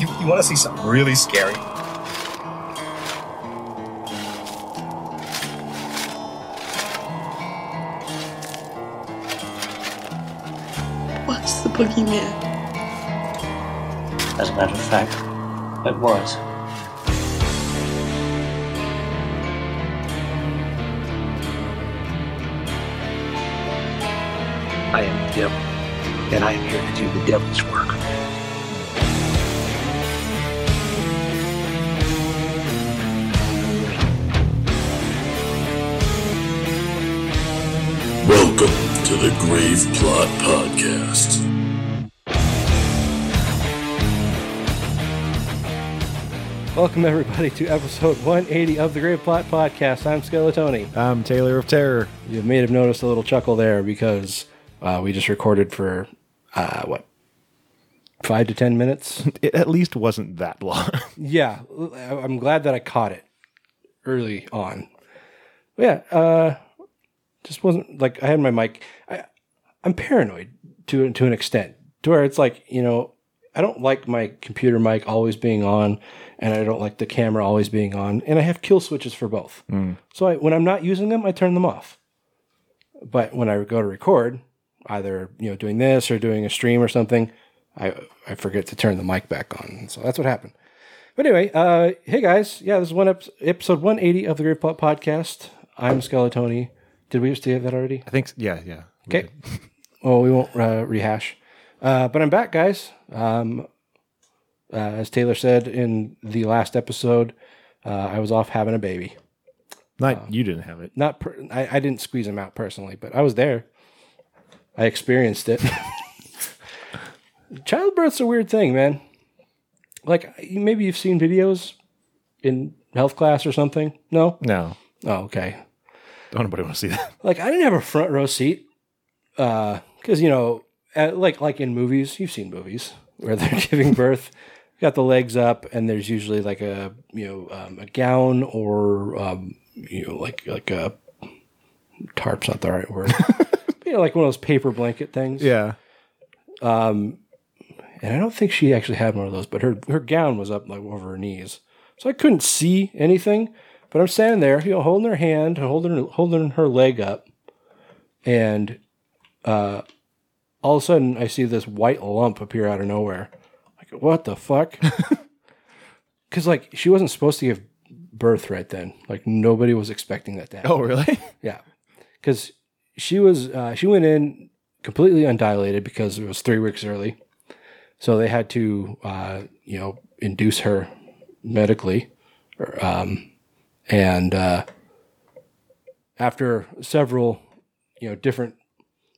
You, you want to see something really scary? What's the boogeyman? As a matter of fact, it was. I am the devil, and I am here to do the devil's work. Welcome to the Grave Plot Podcast. Welcome everybody to episode 180 of the Grave Plot Podcast. I'm SkeleTony. I'm Taylor of Terror. You may have noticed a little chuckle there because uh, we just recorded for uh, what five to ten minutes. It at least wasn't that long. yeah, I'm glad that I caught it early on. Yeah, uh, just wasn't like I had my mic. I, I'm paranoid to to an extent to where it's like you know I don't like my computer mic always being on, and I don't like the camera always being on, and I have kill switches for both. So I, when I'm not using them, I turn them off. But when I go to record, either you know doing this or doing a stream or something, I I forget to turn the mic back on. So that's what happened. But anyway, uh, hey guys, yeah, this is one ep- episode 180 of the Grave Plot Podcast. I'm SkeleTony. Did we just say that already? I think, s- yeah, yeah. Okay. Well, we won't uh, rehash. Uh, but I'm back, guys. Um, uh, as Taylor said in the last episode, uh, I was off having a baby. Not you didn't have it. Not, per- I, I didn't squeeze him out personally, but I was there. I experienced it. Childbirth's a weird thing, man. Like maybe you've seen videos in health class or something. No. No, Oh, okay. don't nobody want to see that. like I didn't have a front row seat because you know, uh like like in movies, you've seen movies where they're giving birth, got the legs up, and there's usually like a you know um, a gown or um, you know like like a tarp's not the right word, you know like one of those paper blanket things. Yeah, Um, and I don't think she actually had one of those, but her her gown was up like over her knees, so I couldn't see anything. But I'm standing there, you know, holding her hand, holding holding her leg up, and uh, all of a sudden I see this white lump appear out of nowhere. Like, what the fuck? Because like she wasn't supposed to give birth right then. Like nobody was expecting that to happen. Oh, really? Yeah, because she was uh, she went in completely undilated because it was three weeks early, so they had to uh, you know induce her medically, um, and uh, after several you know different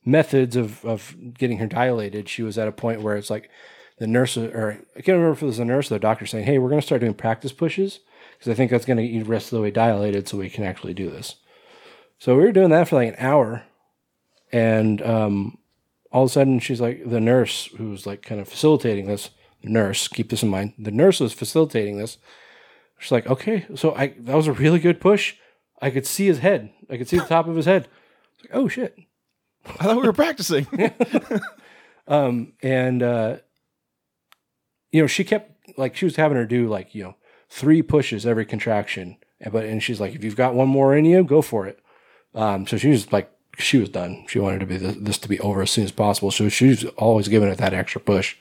methods of of getting her dilated, she was at a point where it's like the nurse or I can't remember if it was the nurse or the doctor saying, "Hey, we're going to start doing practice pushes." Because I think that's going to get you the rest of the way dilated, so we can actually do this. So we were doing that for like an hour, and um, all of a sudden she's like the nurse who was like kind of facilitating this nurse. Keep this in mind. The nurse was facilitating this. She's like, okay, so I that was a really good push. I could see his head. I could see the top of his head. It's like, oh shit. I thought we were practicing. Um, and uh, you know, she kept like she was having her do like you know three pushes every contraction, but and she's like, if you've got one more in you, go for it. Um, so she was like, she was done. She wanted to be this, this to be over as soon as possible. So she was always giving it that extra push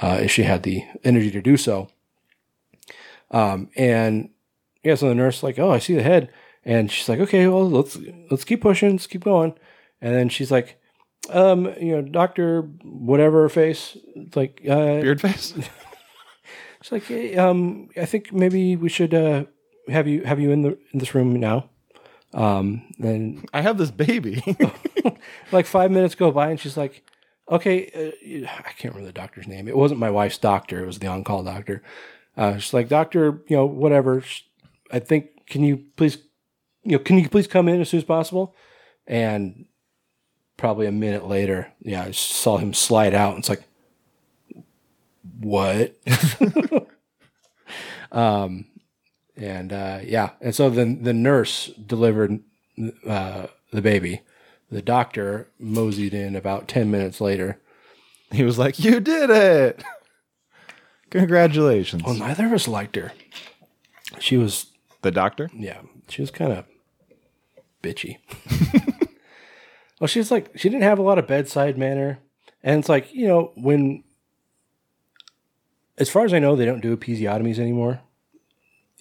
uh, if she had the energy to do so. Um, and yeah, so the nurse like, oh, I see the head, and she's like, okay, well, let's let's keep pushing, let's keep going. And then she's like, um, you know, doctor, whatever face, it's like, uh, Beard face. it's like, hey, um, I think maybe we should uh, have you have you in the in this room now. Um, then I have this baby. like five minutes go by, and she's like, "Okay, uh, I can't remember the doctor's name. It wasn't my wife's doctor. It was the on-call doctor." Uh, she's like, "Doctor, you know, whatever. I think can you please, you know, can you please come in as soon as possible?" And probably a minute later, yeah, I saw him slide out. And it's like, what? um, and uh, yeah, and so then the nurse delivered uh, the baby. The doctor moseyed in about ten minutes later, He was like, "You did it! Congratulations." Well, neither of us liked her. She was, the doctor. yeah, she was kind of bitchy. well, she's like, she didn't have a lot of bedside manner. And it's like, you know, when, as far as I know, they don't do episiotomies anymore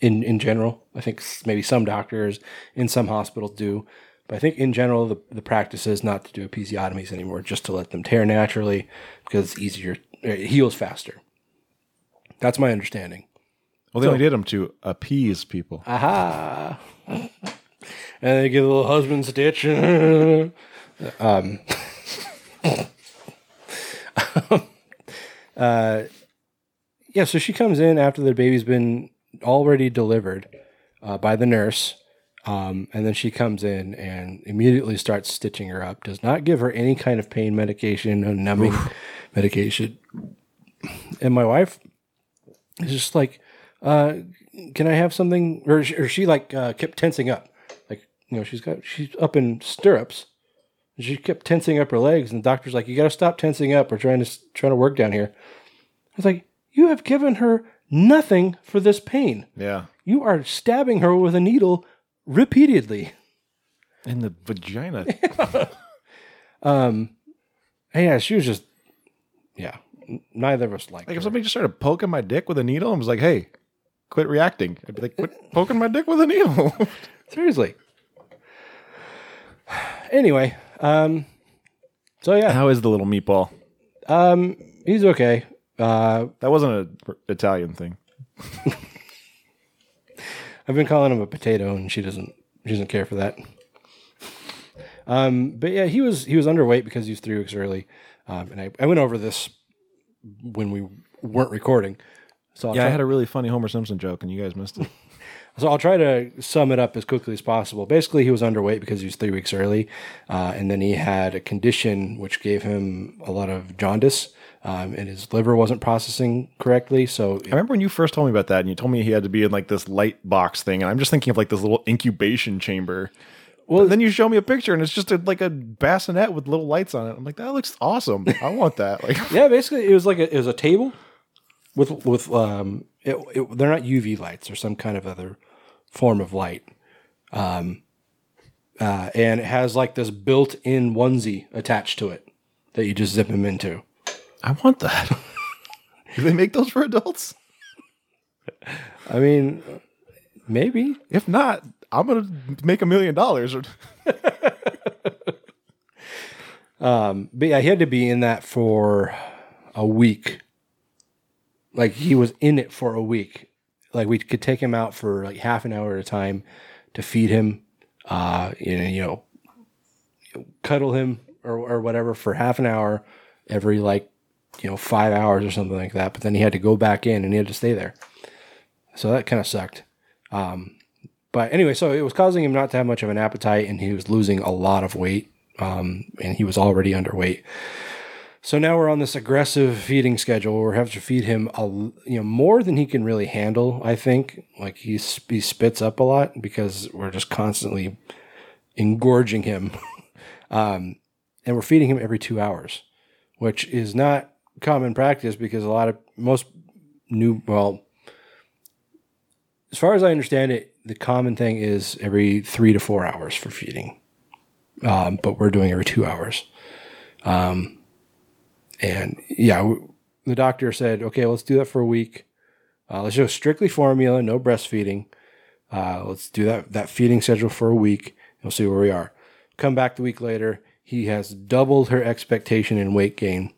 in, in general. I think maybe some doctors in some hospitals do. But I think in general, the, the practice is not to do episiotomies anymore, just to let them tear naturally because it's easier, it heals faster. That's my understanding. Well, they only did them to appease people. Aha. and they give a little husband stitch. um, uh, yeah, so she comes in after the baby's been already delivered uh, by the nurse. Um, and then she comes in and immediately starts stitching her up. Does not give her any kind of pain medication, no numbing medication. And my wife is just like, uh, can I have something? Or, she- or she like uh, kept tensing up, like you know she's got she's up in stirrups. She kept tensing up her legs, and the doctor's like, "You got to stop tensing up. We're trying to trying to work down here." I was like, "You have given her nothing for this pain. Yeah, You are stabbing her with a needle repeatedly." in the vagina. Um, yeah, she was just, yeah. Neither of us liked like her. if somebody just started poking my dick with a needle and was like, "Hey, quit reacting," I'd be like, "Quit poking my dick with a needle." Seriously. Anyway, um, so yeah, How is the little meatball? um, he's okay. Uh, That wasn't an Italian thing. I've been calling him a potato, and she doesn't she doesn't care for that. Um, but yeah, he was he was underweight because he was three weeks early, um, and I, I went over this when we weren't recording. So I'll Yeah, I try, had a really funny Homer Simpson joke, and you guys missed it. So I'll try to sum it up as quickly as possible. Basically, he was underweight because he was three weeks early, uh, and then he had a condition which gave him a lot of jaundice, um, and his liver wasn't processing correctly. So I remember when you first told me about that, and you told me he had to be in like this light box thing, and I'm just thinking of like this little incubation chamber. Well, then you show me a picture, and it's just a, like a bassinet with little lights on it. I'm like, that looks awesome. I want that. Like, Yeah, basically it was like a, it was a table with with um it, it, they're not UV lights or some kind of other form of light. Um uh and it has like this built-in onesie attached to it that you just zip him into. I want that. Do they make those for adults? I mean maybe. If not, I'm gonna make a million dollars. Um but yeah, he had to be in that for a week. Like he was in it for a week. Like we could take him out for like half an hour at a time to feed him, uh, and you know, cuddle him or or whatever for half an hour every like you know five hours or something like that. But then he had to go back in and he had to stay there. So that kind of sucked. Um, but anyway, so it was causing him not to have much of an appetite, and he was losing a lot of weight. Um, and he was already underweight. So now we're on this aggressive feeding schedule. Where we have to feed him a you know more than he can really handle. I think like he he spits up a lot because we're just constantly engorging him, um, and we're feeding him every two hours, which is not common practice because a lot of most new well, as far as I understand it, the common thing is every three to four hours for feeding, um, but we're doing every two hours. And yeah, the doctor said, okay, let's do that for a week. Uh, let's do strictly formula, no breastfeeding. Uh, let's do that that feeding schedule for a week. And we'll see where we are. Come back the week later. He has doubled her expectation in weight gain.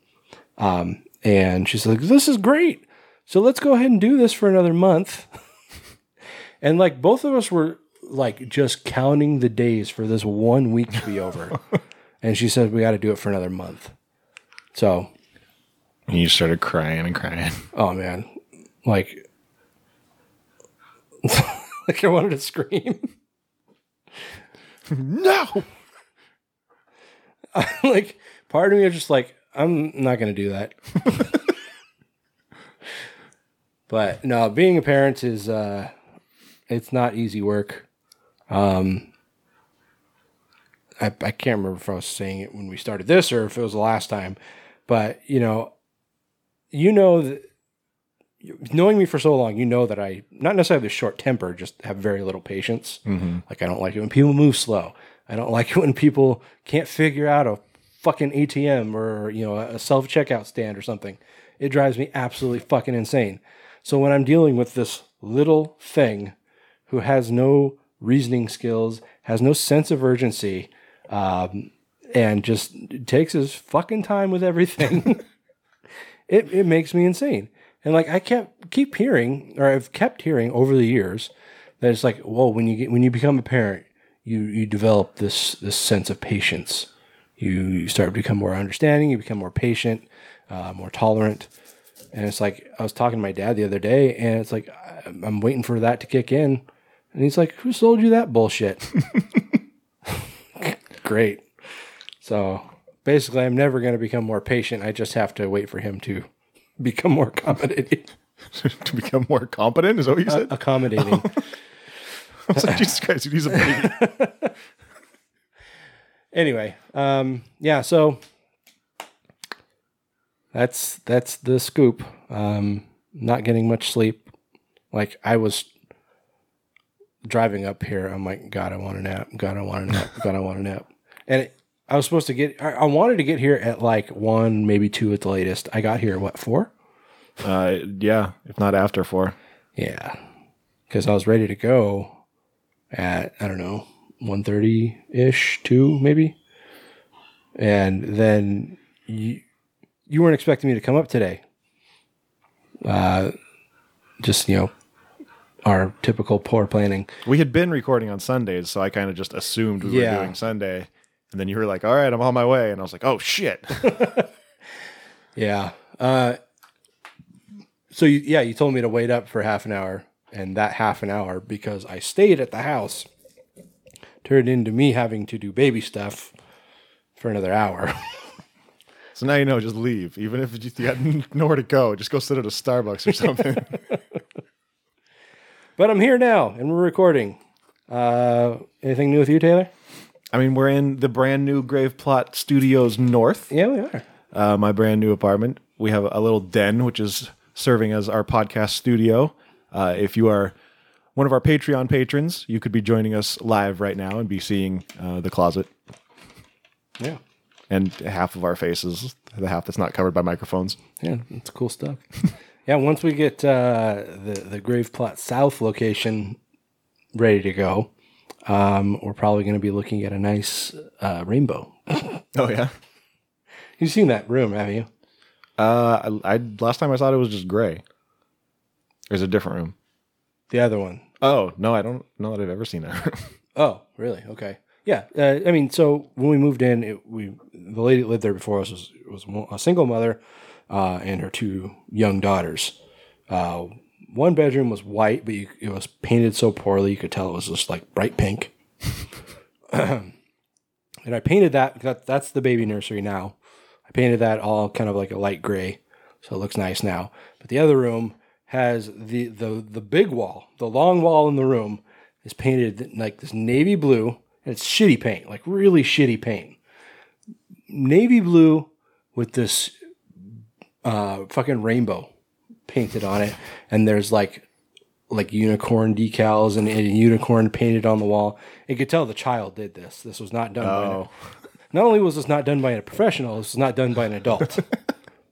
Um, and she's like, this is great. So let's go ahead and do this for another month. and like both of us were like just counting the days for this one week to be over. and she said, we got to do it for another month. So and you started crying and crying. Oh man, like, like I wanted to scream. no. like, part of me is just like, I'm not gonna do that. but no, being a parent is uh, it's not easy work. Um, I I can't remember if I was saying it when we started this or if it was the last time, But you know, you know that knowing me for so long, you know that I not necessarily have a short temper, just have very little patience. Like I don't like it when people move slow. I don't like it when people can't figure out a fucking ATM or you know a self checkout stand or something. It drives me absolutely fucking insane. So when I'm dealing with this little thing who has no reasoning skills, has no sense of urgency, um, and just takes his fucking time with everything, it, it makes me insane. And like I kept keep hearing, or I've kept hearing over the years that it's like, well, when you get when you become a parent, you you develop this this sense of patience. You, you start to become more understanding. You become more patient, uh, more tolerant. And it's like I was talking to my dad the other day, and it's like I'm I'm waiting for that to kick in, and he's like, "Who sold you that bullshit?" Great. So basically, I'm never going to become more patient. I just have to wait for him to become more accommodating. to become more competent. Is that what you said? accommodating. I was like, Jesus Christ, he's a baby. anyway, um, yeah. So that's that's the scoop. Um, not getting much sleep. Like I was driving up here. I'm like, God, I want a nap. God, I want a nap. God, I want a nap. And it, I was supposed to get. I I wanted to get here at like one, maybe two at the latest. I got here at what four? Uh, yeah, if not after four. Yeah, because I was ready to go at I don't know one thirty ish, two maybe, and then you you weren't expecting me to come up today. Uh, just you know, our typical poor planning. We had been recording on Sundays, so I kind of just assumed we Yeah. were doing Sunday. And then you were like, all right, I'm on my way. And I was like, oh, shit. Yeah. Uh, so you, yeah, you told me to wait up for half an hour, and that half an hour because I stayed at the house turned into me having to do baby stuff for another hour. so now you know, just leave. Even if you got nowhere to go, just go sit at a Starbucks or something. but I'm here now, and we're recording. Uh, anything new with you, Taylor? I mean, we're in the brand new Grave Plot Studios North, Yeah, we are. uh, my brand new apartment. We have a little den, which is serving as our podcast studio. Uh, if you are one of our Patreon patrons, you could be joining us live right now and be seeing uh, the closet Yeah. and half of our faces, the half that's not covered by microphones. Yeah, it's cool stuff. yeah, once we get uh, the the Grave Plot South location ready to go, um, we're probably going to be looking at a nice uh, rainbow. Oh yeah. You've seen that room, have you? Uh, I, I last time I saw it, it was just gray. There's a different room. The other one. Oh no, I don't know that I've ever seen that. Oh, really? Okay. Yeah. Uh, I mean, so when we moved in, it, we the lady that lived there before us was was a single mother uh, and her two young daughters. Uh, one bedroom was white, but you, it was painted so poorly you could tell it was just like bright pink. and I painted that, that. That's the baby nursery now. I painted that all kind of like a light gray, so it looks nice now. But the other room has the the the big wall, the long wall in the room is painted like this navy blue, and it's shitty paint, like really shitty paint. Navy blue with this uh, fucking rainbow painted on it, and there's like like unicorn decals and, and a unicorn painted on the wall. You could tell the child did this. This was not done by an, Oh. not only was this not done by a professional, this was not done by an adult.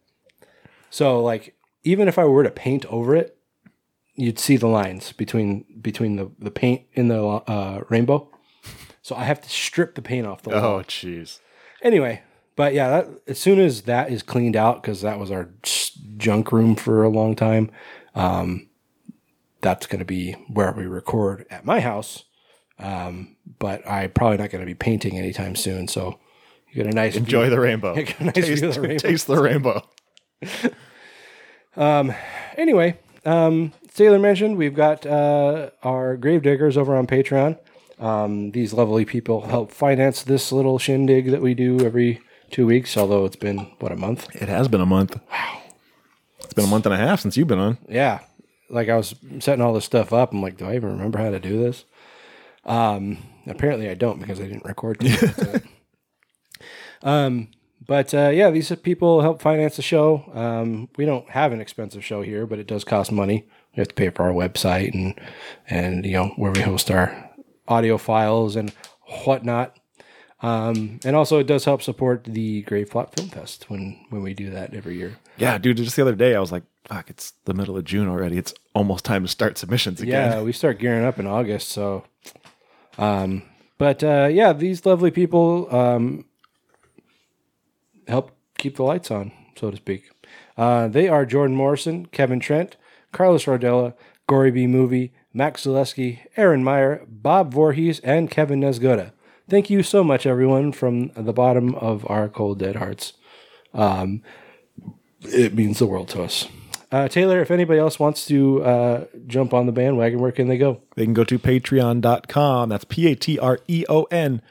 so like even if I were to paint over it, you'd see the lines between between the, the paint in the uh, rainbow. So I have to strip the paint off the wall. oh jeez. Anyway, but yeah, that, as soon as that is cleaned out, because that was our junk room for a long time, um, that's going to be where we record at my house. Um, but I'm probably not going to be painting anytime soon. So you get a nice Enjoy view. the rainbow. Yeah, get a nice taste, the rainbow. taste the rainbow. Anyway, um, Taylor mentioned we've got uh, our grave diggers over on Patreon. Um, these lovely people help finance this little shindig that we do every two weeks. Although it's been what a month. It has been a month. Wow. It's been a month and a half since you've been on. Yeah, like I was setting all this stuff up. I'm like, do I even remember how to do this? Um, apparently I don't because I didn't record. um, but uh, yeah, these people help finance the show. Um, we don't have an expensive show here, but it does cost money. We have to pay for our website and and you know where we host our audio files and whatnot. Um, and also, it does help support the Grave Plot Film Fest when when we do that every year. Yeah, dude. Just the other day, I was like, "Fuck, it's the middle of June already. It's almost time to start submissions again." Yeah, we start gearing up in August. So, um, but uh, yeah, these lovely people um, help keep the lights on, so to speak. Uh, they are Jordan Morrison, Kevin Trent, Carlos Rodella, Gory B Movie, Max Zaleski, Aaron Meyer, Bob Voorhees, and Kevin Nesgoda. Thank you so much, everyone, from the bottom of our cold dead hearts. Um, it means the world to us. Uh, Taylor, if anybody else wants to uh, jump on the bandwagon, where can they go? They can go to patreon.com. That's P A T R E O N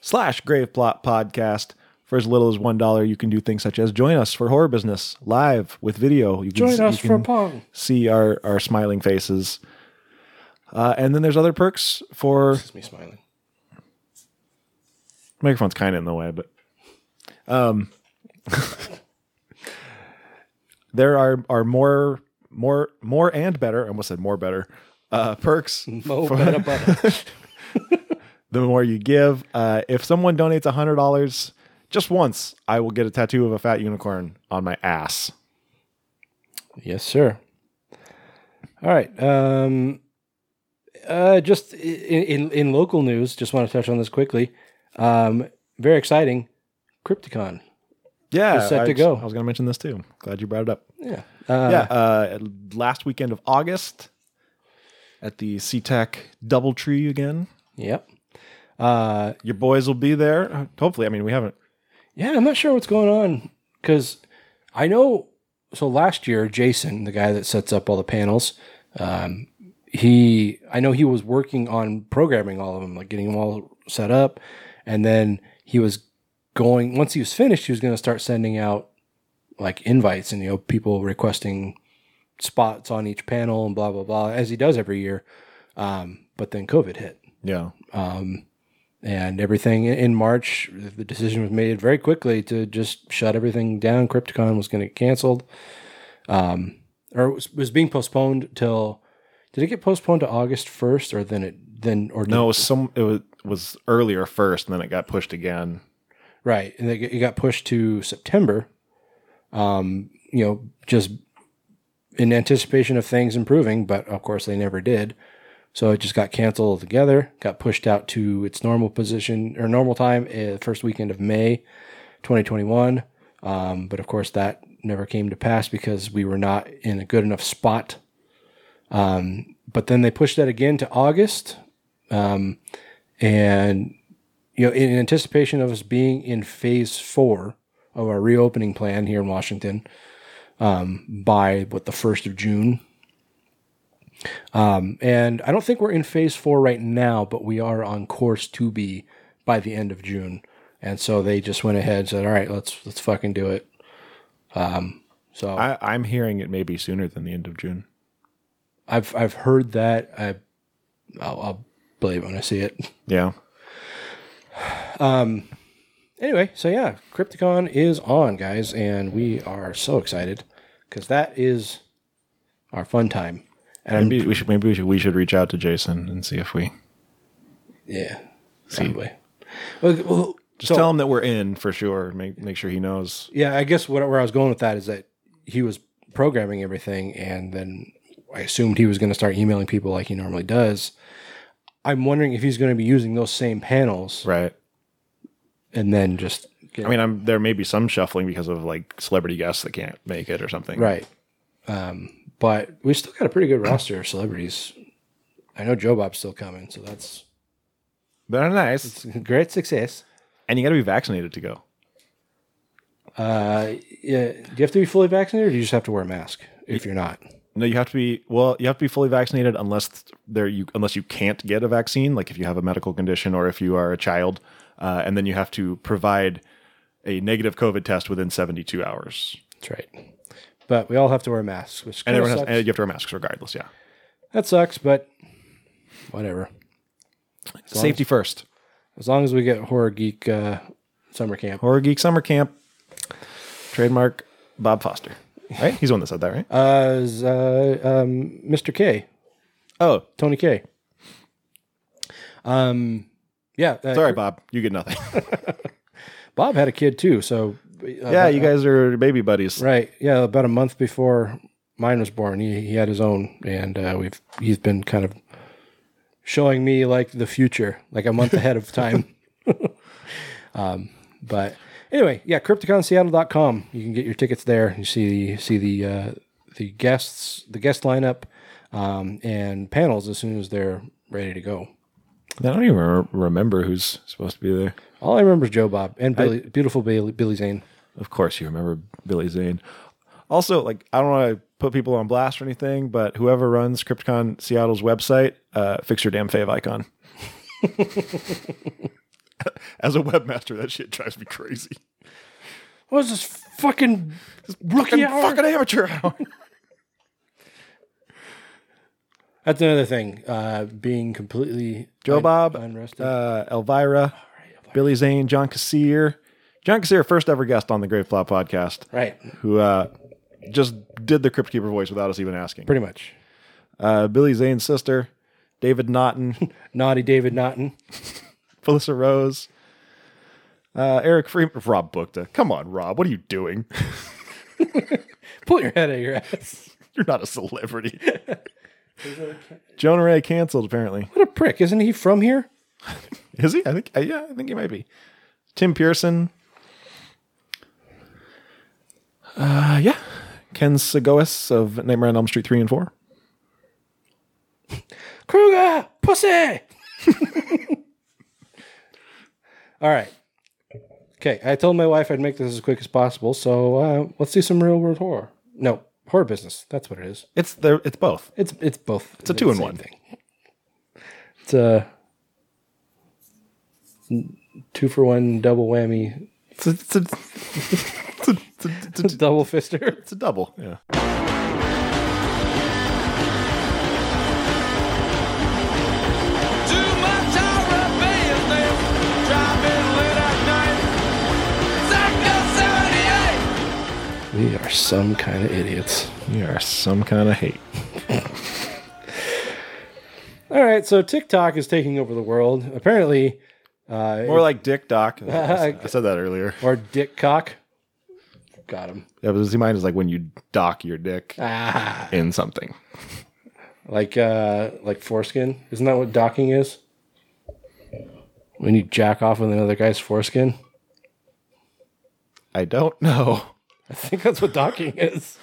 slash Grave Plot Podcast. For as little as $1, you can do things such as join us for Horror Business live with video. You can, Join us for Pong. see our, our smiling faces. Uh, and then there's other perks for It's me smiling. Microphone's kind of in the way, but um, there are are more more more and better. I almost said more better uh, perks. Mo better, better. the more you give. Uh, if someone donates hundred dollars just once, I will get a tattoo of a fat unicorn on my ass. Yes, sir. All right. Um, uh, just in, in in local news, just want to touch on this quickly. Um, very exciting. Crypticon. Yeah, set I, to go. I was going to mention this too. Glad you brought it up. Yeah. Uh, yeah, uh, last weekend of August at the SeaTac DoubleTree again. Yep. Uh, Your boys will be there. Hopefully, I mean we haven't. yeah, I'm not sure what's going on because I know. So last year, Jason, the guy that sets up all the panels, um, he I know he was working on programming all of them, like getting them all set up, and then he was going once he was finished, he was going to start sending out like invites and you know people requesting spots on each panel and blah blah blah as he does every year. Um, but then COVID hit Yeah, and everything in March. The decision was made very quickly to just shut everything down. Crypticon was going to get canceled, um, or was, was being postponed till. Did it get postponed to August first, or then it then or no, it was some. It was was earlier first, and then it got pushed again. right? And it, got pushed to September. Um, you know, just in anticipation of things improving, but of course they never did. So it just got canceled altogether. Got pushed out to its normal position or normal time, uh, first weekend of May, 2021. Um, but of course that never came to pass because we were not in a good enough spot. Um, but then they pushed that again to August, um, and you know, in anticipation of us being in phase four of our reopening plan here in Washington um, by what the first of June. Um, and I don't think we're in phase four right now, but we are on course to be by the end of June. And so they just went ahead and said, "All right, let's let's fucking do it." Um, so I, I'm hearing it maybe sooner than the end of June. I've I've heard that. I I'll, I'll when I see it. Yeah, Um. Anyway, so yeah, Crypticon is on, guys, and we are so excited because that is our fun time. And maybe we should maybe we should we should reach out to Jason and see if we yeah, probably. Well, well, just so- tell him that we're in for sure. Make make sure he knows. Yeah, I guess what, where I was going with that is that he was programming everything, and then I assumed he was going to start emailing people like he normally does. I'm wondering if he's going to be using those same panels Right. and then just get, I mean, I'm there may be some shuffling because of like celebrity guests that can't make it or something. right. Um, but we still got a pretty good roster of celebrities. I know Joe Bob's still coming, so that's Very nice. great success. And you got to be vaccinated to go. Uh, yeah, do you have to be fully vaccinated, or do you just have to wear a mask if you're not? No, you have to be well. You have to be fully vaccinated unless there you unless you can't get a vaccine, like if you have a medical condition or if you are a child, uh, and then you have to provide a negative COVID test within 72 hours. That's right. But we all have to wear masks, which And everyone has, and you have to wear masks regardless. Yeah, that sucks, but whatever. long safety first. As long as we get horror geek uh, summer camp. Horror Geek Summer Camp. Trademark Bob Foster. Right? He's the one that said that, right? Uh, is, uh, um, Mr. K, oh, Tony K. Um, yeah. uh, sorry, Bob. You get nothing. Bob had a kid too. So uh, yeah, you guys are baby buddies. Right. Yeah. About a month before mine was born, he, he had his own, and uh, we've he's been kind of showing me like the future, like a month ahead of time. um, but anyway, yeah, CrypticonSeattle.com. You can get your tickets there. You see the see the uh, the guests, the guest lineup, um, and panels as soon as they're ready to go. I don't even re- remember who's supposed to be there. All I remember is Joe Bob and Billy, beautiful Billy, Billy Zane. Of course, you remember Billy Zane. Also, like I don't want to put people on blast or anything, but whoever runs Crypticon Seattle's website, uh, fix your damn favicon. As a webmaster, that shit drives me crazy. What is this fucking rookie Fucking, hour? fucking amateur hour. That's another thing. Uh, being completely Joe un- Bob, unrested. uh, Elvira, Billy Zane, John Kassir. John Kassir, first ever guest on the Grave Plot podcast, right. who uh, just did the Crypt Keeper voice without us even asking. Pretty much. Uh, Billy Zane's sister, David Naughton, Naughty David Naughton. Felissa Rose, uh, Eric Freeman, Rob Bookta. Come on, Rob, what are you doing? Pull your head out of your ass. You're not a celebrity. Jonah Ray canceled, apparently. What a prick. Isn't he from here? Is he? I think. yeah, I think he might be. Tim Pearson. Uh, yeah. Ken Sagoes of Nightmare on Elm Street three and four. Krueger, pussy. All right. Okay, I told my wife I'd make this as quick as possible, so uh, let's do some real world horror. No, horror business. That's what it is. It's there. It's both. It's it's both. It's a two in one. thing. It's a two for one double whammy, It's a, it's a, it's a, it's a, it's a, double fister. it's a double. Yeah. We are some kind of idiots. You are some kind of hate. All right, so TikTok is taking over the world. Apparently, uh, More like Dick Doc. I said that earlier. or Dick Cock. Got him. Yeah, but he mine is like when you dock your dick Ah, in something. like uh, like foreskin. Isn't that what docking is? When you jack off with another guy's foreskin. I don't know. I think that's what docking is.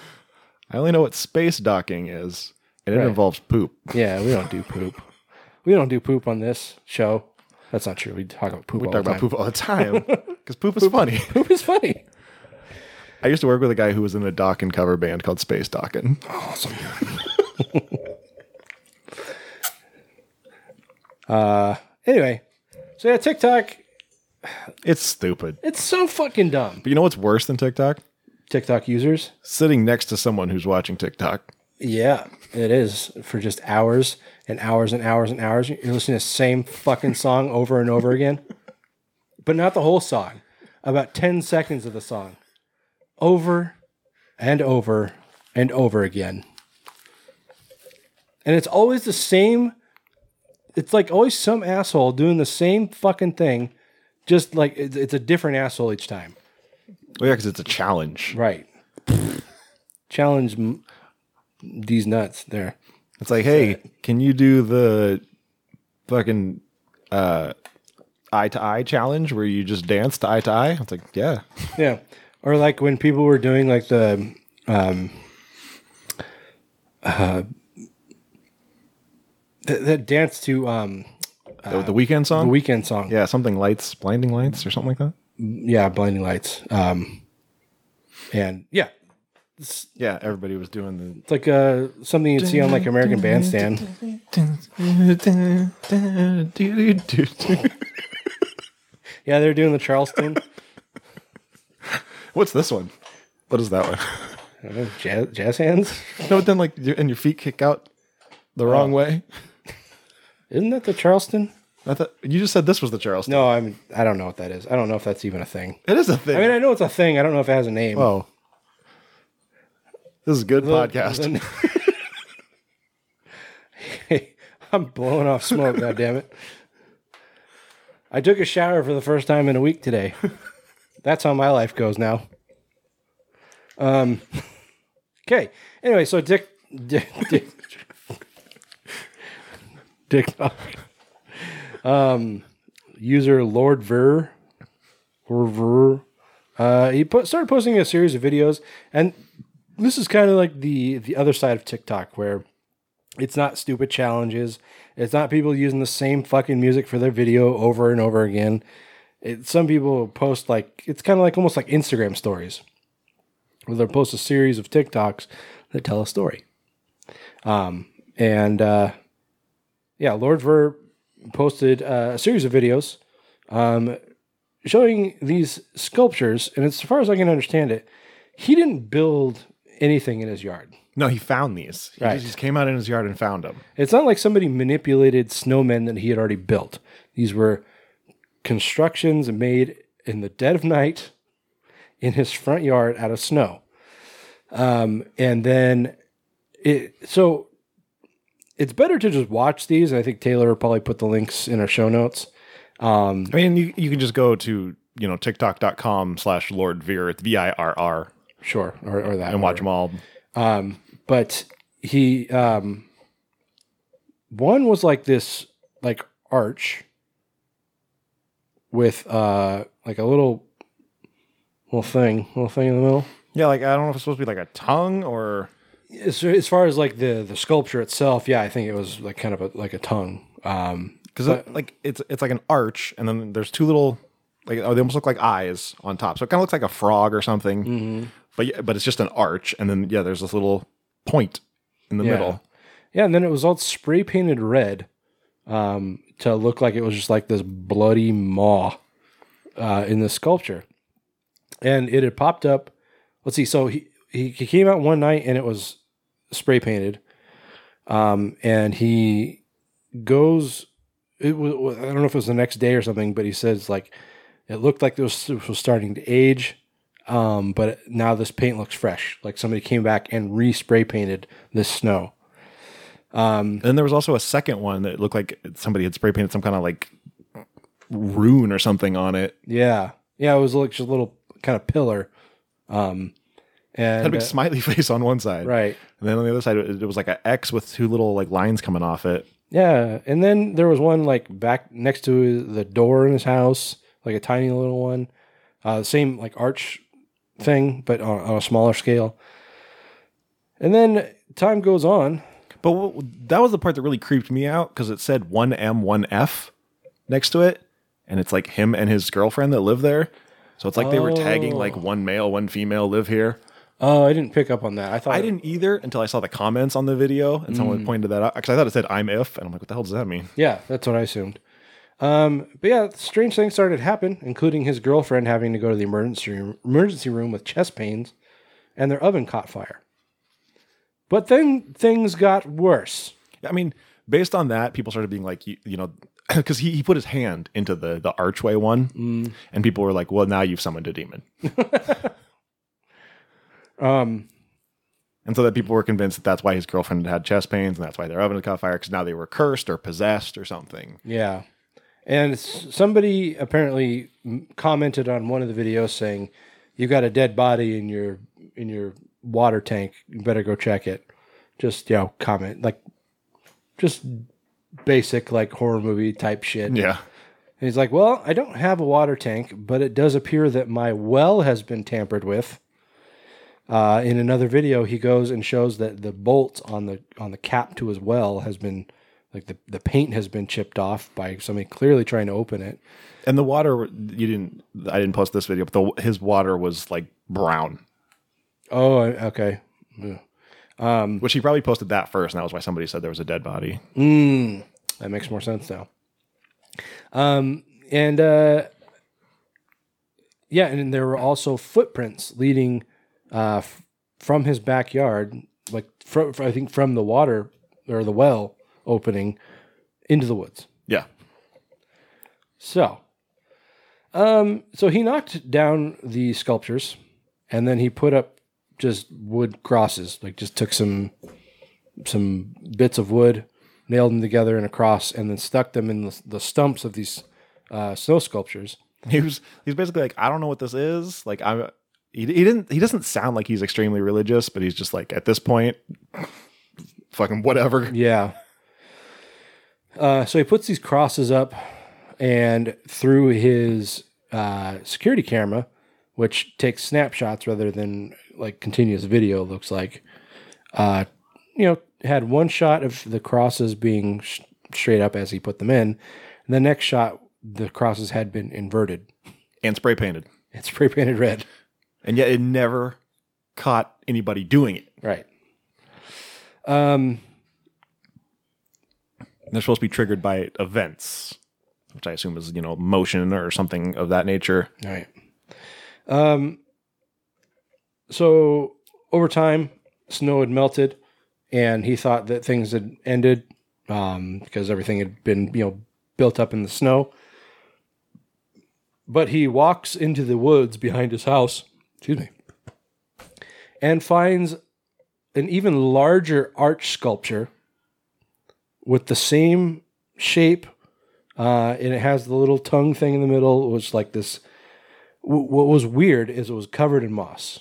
I only know what space docking is, and it Right. involves poop. Yeah, we don't do poop. We don't do poop on this show. That's not true. We talk about poop. We all talk the about time. poop all the time because poop is funny. Poop is funny. I used to work with a guy who was in a dock and cover band called Space Dockin'. Awesome. uh, anyway, so yeah, TikTok. It's stupid. It's so fucking dumb. But you know what's worse than TikTok? TikTok users. Sitting next to someone who's watching TikTok. Yeah, it is for just hours and hours and hours and hours. You're listening to the same fucking song over and over again, but not the whole song. About 10 seconds of the song over and over and over again. And it's always the same. It's like always some asshole doing the same fucking thing, just like it's, it's a different asshole each time. Well, yeah, because it's a challenge. Right. Challenge m- these nuts there. It's like, hey, can you do the fucking uh, eye to eye challenge where you just dance to eye to eye? It's like, yeah. Yeah. Or like when people were doing like the um uh that, that dance to um the, the Weeknd the song? Weeknd song. yeah, something lights, blinding lights or something like that. Yeah, blinding lights. Um and yeah. Yeah, everybody was doing the. It's like uh something you'd see on like American Bandstand. Yeah, they're doing the Charleston. What's this one? What is that one? Know, jazz, jazz hands. no, but then like, and your feet kick out the wrong way. Isn't that the Charleston? I thought you just said this was the Charles. No, I'm. I don't know what that is. I don't know if that's even a thing. it is a thing. I mean, I know it's a thing. I don't know if it has a name. oh, this is a good The- podcast. the- hey, I'm blowing off smoke. God damn it! I took a shower for the first time in a week today. That's how my life goes now. Um. Okay. Anyway, so Dick, Dick, Dick, Dick, um, user Lord Virr, or Virr, uh, he put, started posting a series of videos, and this is kind of like the the other side of TikTok, where it's not stupid challenges, it's not people using the same fucking music for their video over and over again. It, some people post like it's kind of like almost like Instagram stories, where they'll post a series of TikToks that tell a story. Um, and uh, yeah, Lord Virr posted uh, a series of videos um, showing these sculptures, and as far as I can understand it, he didn't build anything in his yard. no, he found these. He Right. just came out in his yard and found them. It's not like somebody manipulated snowmen that he had already built. These were constructions made in the dead of night in his front yard out of snow. Um, and then it, so it's better to just watch these. I think Taylor will probably put the links in our show notes. Um, I mean, you, you can just go to you know tiktok.com slash Lord Virr. It's V I R R sure. Or, or that. and watch them all. Um, but he um, one was like this like arch with uh like a little little thing, little thing in the middle. Yeah, like I don't know if it's supposed to be like a tongue or As, as far as like the the sculpture itself, yeah, I think it was like kind of a, like a tongue. Um, because like it's it's like an arch, and then there's two little like oh, they almost look like eyes on top. So it kind of looks like a frog or something. Mm-hmm. But yeah, but it's just an arch, and then yeah, there's this little point in the Yeah. middle. Yeah, and then it was all spray painted red um, to look like it was just like this bloody maw uh, in the sculpture. And it had popped up. Let's see. So he, he came out one night and it was spray painted. Um, and he goes, it was, I don't know if it was the next day or something, but he says like, it looked like this was starting to age. Um, but now this paint looks fresh. Like somebody came back and re spray painted this snow. And there was also a second one that looked like somebody had spray painted some kind of like rune or something on it. Yeah, yeah, it was like just a little kind of pillar, um, and Had a big uh, smiley face on one side, right, And then on the other side, it, was like an X with two little like lines coming off it. yeah, and then there was one like back next to the door in his house, like a tiny little one, uh, same like arch thing, but on, on a smaller scale. And then time goes on. But that was the part that really creeped me out because it said one M one F next to it, and it's like him and his girlfriend that live there. So it's like they were tagging like one male, one female live here. Oh, I didn't pick up on that. I thought I didn't either until I saw the comments on the video and someone pointed that out because I thought it said I'm if, and I'm like, what the hell does that mean? Yeah, that's what I assumed. Um, but yeah, strange things started to happen, including his girlfriend having to go to the emergency room, emergency room with chest pains, and their oven caught fire. But then things got worse. I mean, based on that, people started being like, you, you know, because he, he put his hand into the the archway one, and people were like, well, now you've summoned a demon. Um, And so that people were convinced that that's why his girlfriend had chest pains, and that's why their oven had caught fire because now they were cursed or possessed or something. yeah, and somebody apparently commented on one of the videos saying, "You got a dead body in your in your water tank. You better go check it." Just you know, comment like just basic like horror movie type shit. Yeah. And he's like, Well, I don't have a water tank, but it does appear that my well has been tampered with. Uh, in another video, he goes and shows that the bolt on the on the cap to his well has been like the, the paint has been chipped off by somebody clearly trying to open it. And the water, you didn't, I didn't post this video, but the, his water was like brown, Oh, okay. Yeah. which he probably posted that first. And that was why somebody said there was a dead body. Mm, that makes more sense now. Um, and uh, yeah, and there were also footprints leading uh, f- from his backyard, like fro- I think from the water or the well opening into the woods. Yeah. So, um, so he knocked down the sculptures, and then he put up just wood crosses. Like just took some some bits of wood, nailed them together in a cross, and then stuck them in the, the stumps of these uh, snow sculptures. He was he's basically like, I don't know what this is. Like I'm he, he didn't he doesn't sound like he's extremely religious, but he's just like at this point, fucking whatever. Yeah. Uh, so he puts these crosses up, and through his uh, security camera, which takes snapshots rather than like continuous video, looks like, uh, you know, had one shot of the crosses being sh- straight up as he put them in. And the next shot, the crosses had been inverted And spray painted. and spray painted red. And yet it never caught anybody doing it. Right. Um, They're supposed to be triggered by events, which I assume is, you know, motion or something of that nature. Right. Um, so over time, snow had melted, and he thought that things had ended um, because everything had been, you know, built up in the snow. But he walks into the woods behind his house, excuse me, and finds an even larger arch sculpture with the same shape, uh, and it has the little tongue thing in the middle. It was like this w- what was weird is it was covered in moss,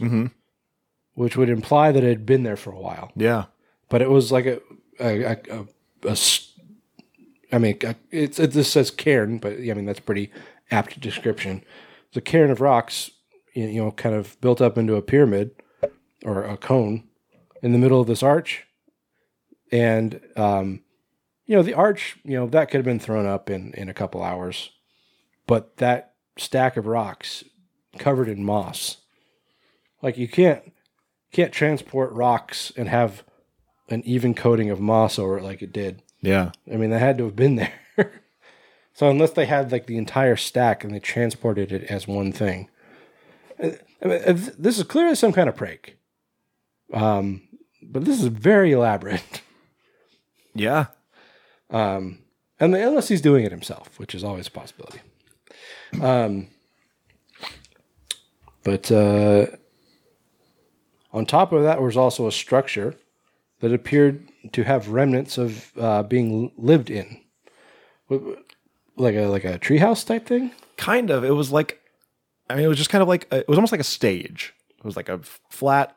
which would imply that it had been there for a while. Yeah. But it was like a, a, a, a- a I mean, it's it this says cairn, but yeah, I mean that's a pretty apt description. A cairn of rocks, you know, kind of built up into a pyramid or a cone in the middle of this arch, and um, you know the arch, you know, that could have been thrown up in in a couple hours, but that stack of rocks covered in moss. Like you can't can't transport rocks and have an even coating of moss over it like it did. Yeah. I mean, that had to have been there. so unless they had like the entire stack and they transported it as one thing, I mean, uh, this is clearly some kind of prank. Um, but this is very elaborate. Yeah. Um, and unless he's doing it himself, which is always a possibility. Um, but uh, on top of that was also a structure that appeared to have remnants of uh, being lived in, like a like a treehouse type thing. Kind of. It was like, I mean, it was just kind of like, a, it was almost like a stage. It was like a flat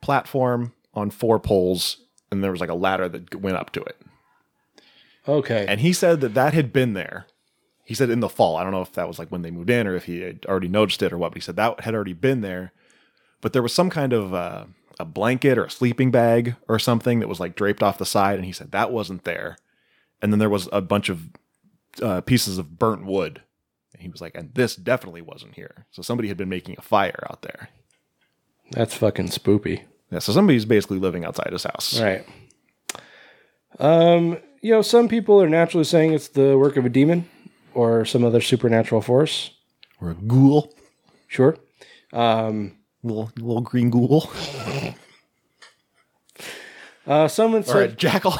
platform on four poles, and there was like a ladder that went up to it. Okay, And he said that that had been there. He said in the fall. I don't know if that was like when they moved in or if he had already noticed it or what, but he said that had already been there. But there was some kind of uh, a blanket or a sleeping bag or something that was like draped off the side. And he said that wasn't there. And then there was a bunch of uh, pieces of burnt wood. And he was like, and this definitely wasn't here. So somebody had been making a fire out there. that's fucking spoopy. Yeah, so somebody's basically living outside his house. Right. Um, you know, some people are naturally saying it's the work of a demon or some other supernatural force. Or a ghoul. Sure. Um, little, little green ghoul. Uh, someone or said jackal.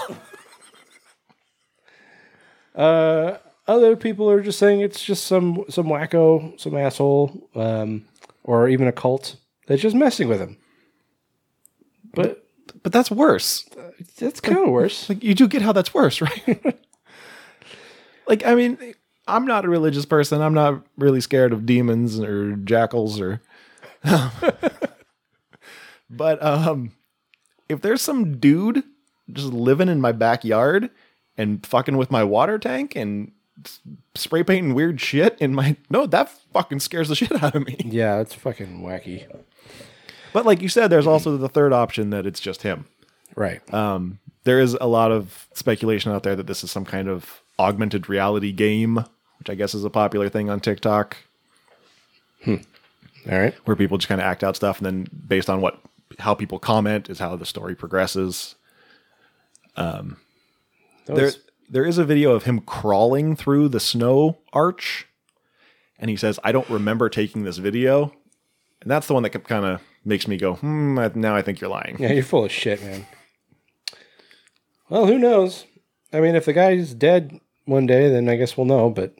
Other people are just saying it's just some some wacko, some asshole, um, or even a cult that's just messing with him. But but that's worse. that's kind of worse. Like you do get how that's worse, right? like I mean, I'm not a religious person. I'm not really scared of demons or jackals or But um if there's some dude just living in my backyard and fucking with my water tank and spray painting weird shit in my no, that fucking scares the shit out of me. Yeah, it's fucking wacky. But like you said, there's also the third option that it's just him. Right. Um, there is a lot of speculation out there that this is some kind of augmented reality game, which I guess is a popular thing on TikTok, Hmm. All right. where people just kind of act out stuff, and then based on what how people comment is how the story progresses. That There, was- there is a video of him crawling through the snow arch, and he says, "I don't remember taking this video," and that's the one that kind of makes me go, "Hmm." Now I think you're lying. yeah, you're full of shit, man. Well, who knows? I mean, if the guy's dead one day, then I guess we'll know. But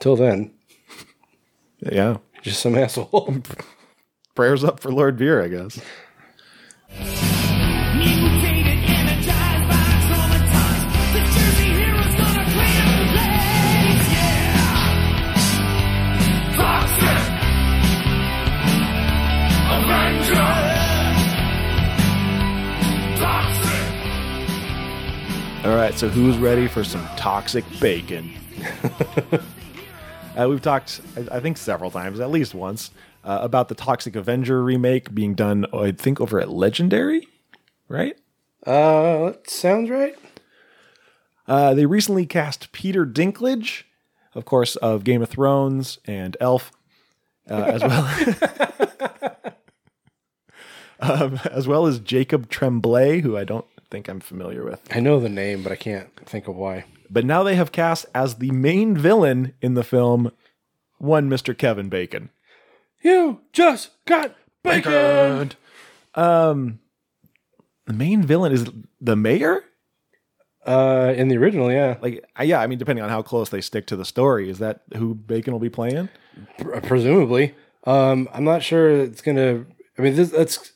Till then, Yeah. just some asshole. Prayers up for Lord Virr, I guess. All right, so who's ready for some toxic bacon? uh, we've talked, I I think, several times, at least once, uh, about the Toxic Avenger remake being done, I think, over at Legendary, right? Uh, that sounds right. Uh, they recently cast Peter Dinklage, of course, of Game of Thrones and Elf, uh, as well um, as well as Jacob Tremblay, who I don't think I'm familiar with. I know the name, but I can't think of why. But now they have cast as the main villain in the film one Mr. Kevin Bacon. You just got bacon. Um, the main villain is the mayor. Uh, in the original, yeah, Like, uh, yeah, I mean, depending on how close they stick to the story, is that who Bacon will be playing? Pr- presumably. Um, I'm not sure it's gonna. I mean, this that's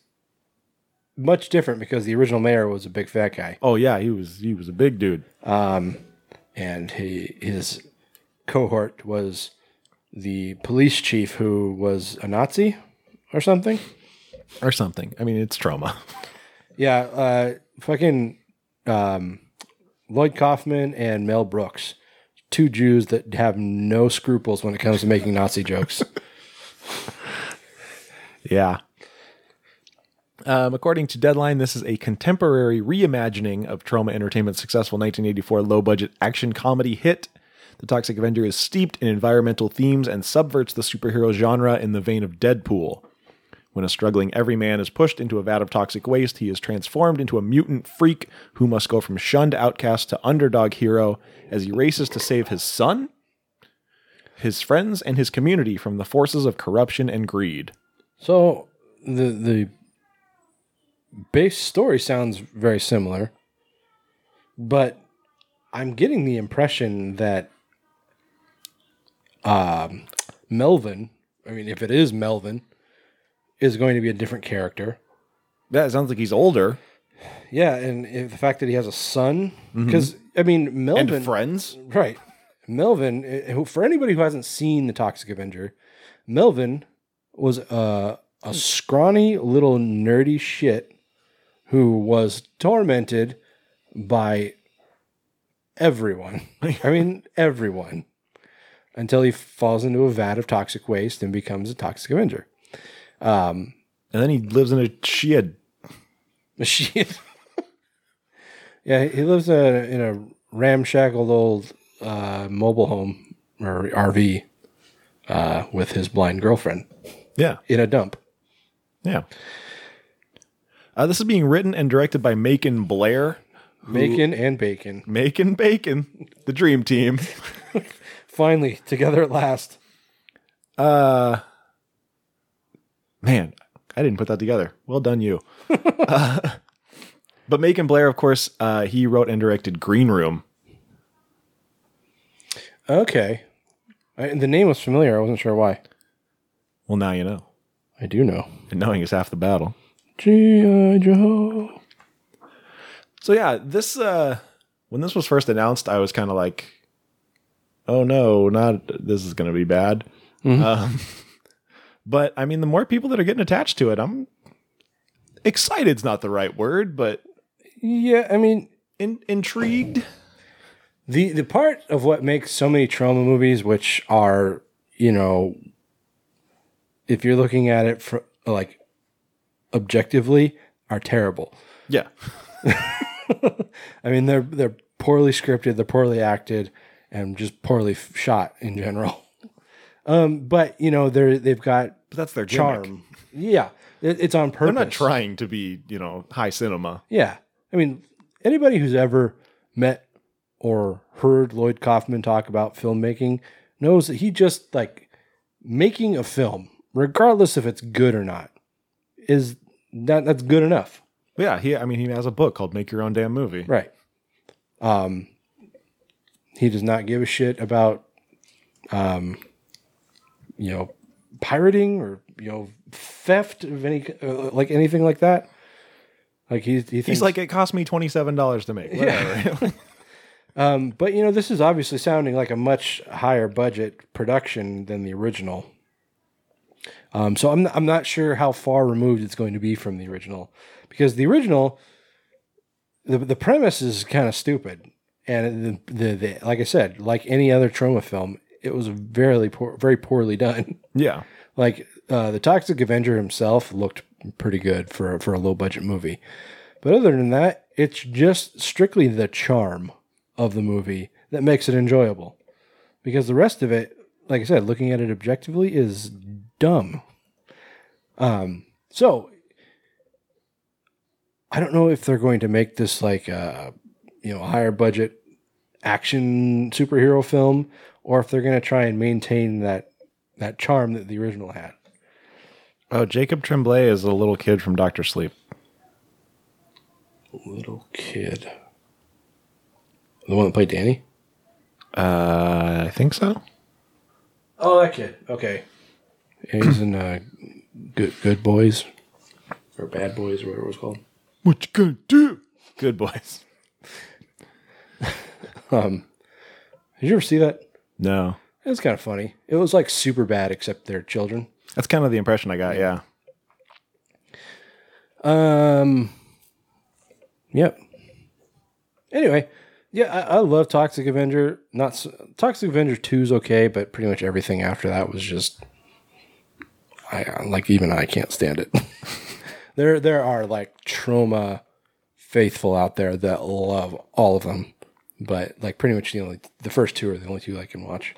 much different because the original mayor was a big fat guy, Oh yeah, he was he was a big dude. Um, and he his cohort was the police chief who was a Nazi or something. or something. I mean, it's Troma. Yeah, uh, fucking um, Lloyd Kaufman and Mel Brooks, two Jews that have no scruples when it comes to making Nazi jokes. yeah. Um, according to Deadline, this is a contemporary reimagining of Troma Entertainment's successful 1984 low budget action comedy hit. The Toxic Avenger is steeped in environmental themes and subverts the superhero genre in the vein of Deadpool. When a struggling everyman is pushed into a vat of toxic waste, he is transformed into a mutant freak who must go from shunned outcast to underdog hero as he races to save his son, his friends, and his community from the forces of corruption and greed. So the the base story sounds very similar, but I'm getting the impression that um, Melvin, I mean, if it is Melvin, is going to be a different character. That sounds like he's older Yeah, and if the fact that he has a son, because I mean, Melvin, and friends. Right. Melvin, who- for anybody who hasn't seen The Toxic Avenger, Melvin was a, a scrawny little nerdy shit who was tormented by everyone. I mean, everyone. Until he falls into a vat of toxic waste and becomes a Toxic Avenger. And then he lives in a shed. Machine. yeah, he lives in a, in a ramshackled old uh, mobile home or RV uh, with his blind girlfriend Yeah, in a dump. yeah. Uh, this is being written and directed by Macon Blair. Macon and bacon. Macon Bacon, the dream team. Finally, together at last. Uh, man, I didn't put that together. Well done, you. Uh, but Macon Blair, of course, uh, he wrote and directed Green Room. Okay. I, the name was familiar. I wasn't sure why. Well, now you know. I do know. And knowing is half the battle. G.I. Joe. So yeah, this uh when this was first announced, I was kind of like, "Oh no, not this is going to be bad." Um, but I mean, the more people that are getting attached to it, I'm excited's not the right word, but Yeah, I mean, in, intrigued. The the part of what makes so many Troma movies, which are you know, if you're looking at it for like objectively, are terrible. Yeah, I mean, they're they're poorly scripted, they're poorly acted, and just poorly f- shot in general. Um, but you know, they're they've got but that's their gimmick. charm. Yeah, it, it's on purpose. They're not trying to be, you know, high cinema. Yeah. I mean, anybody who's ever met or heard Lloyd Kaufman talk about filmmaking knows that he just like making a film, regardless if it's good or not, is that that's good enough. Yeah, he. I mean, he has a book called "Make Your Own Damn Movie." Right. Um he does not give a shit about um, you know, pirating or you know, theft of any uh, like anything like that. Like he, he thinks, He's like, it cost me twenty seven dollars to make. Whatever. um, but you know, this is obviously sounding like a much higher budget production than the original. Um, so I'm I'm not sure how far removed it's going to be from the original, because the original, the the premise is kind of stupid, and the, the the like I said, like any other Troma film, it was very poor, very poorly done. yeah. like uh, the Toxic Avenger himself looked pretty good for for a low budget movie, but other than that, it's just strictly the charm of the movie that makes it enjoyable, because the rest of it, like I said, looking at it objectively, is dumb. Um, so I don't know if they're going to make this like a you know higher budget action superhero film, or if they're going to try and maintain that that charm that the original had. Oh, Jacob Tremblay is a little kid from Doctor Sleep. Little kid, the one that played Danny. Uh, I think so. Oh, that kid. Okay, he's in uh, Good Good Boys or Bad Boys or whatever it was called. What you gonna do? Good boys. Um, did you ever see that? No, It was kind of funny. It was like super bad, except they're children. that's kind of the impression I got. Yeah. Um. Yep. Anyway, yeah, I, I love Toxic Avenger. Not s Toxic Avenger two is okay, but pretty much everything after that was just, I like even I can't stand it. there, there are like Troma faithful out there that love all of them, but like pretty much the only the first two are the only two I can watch.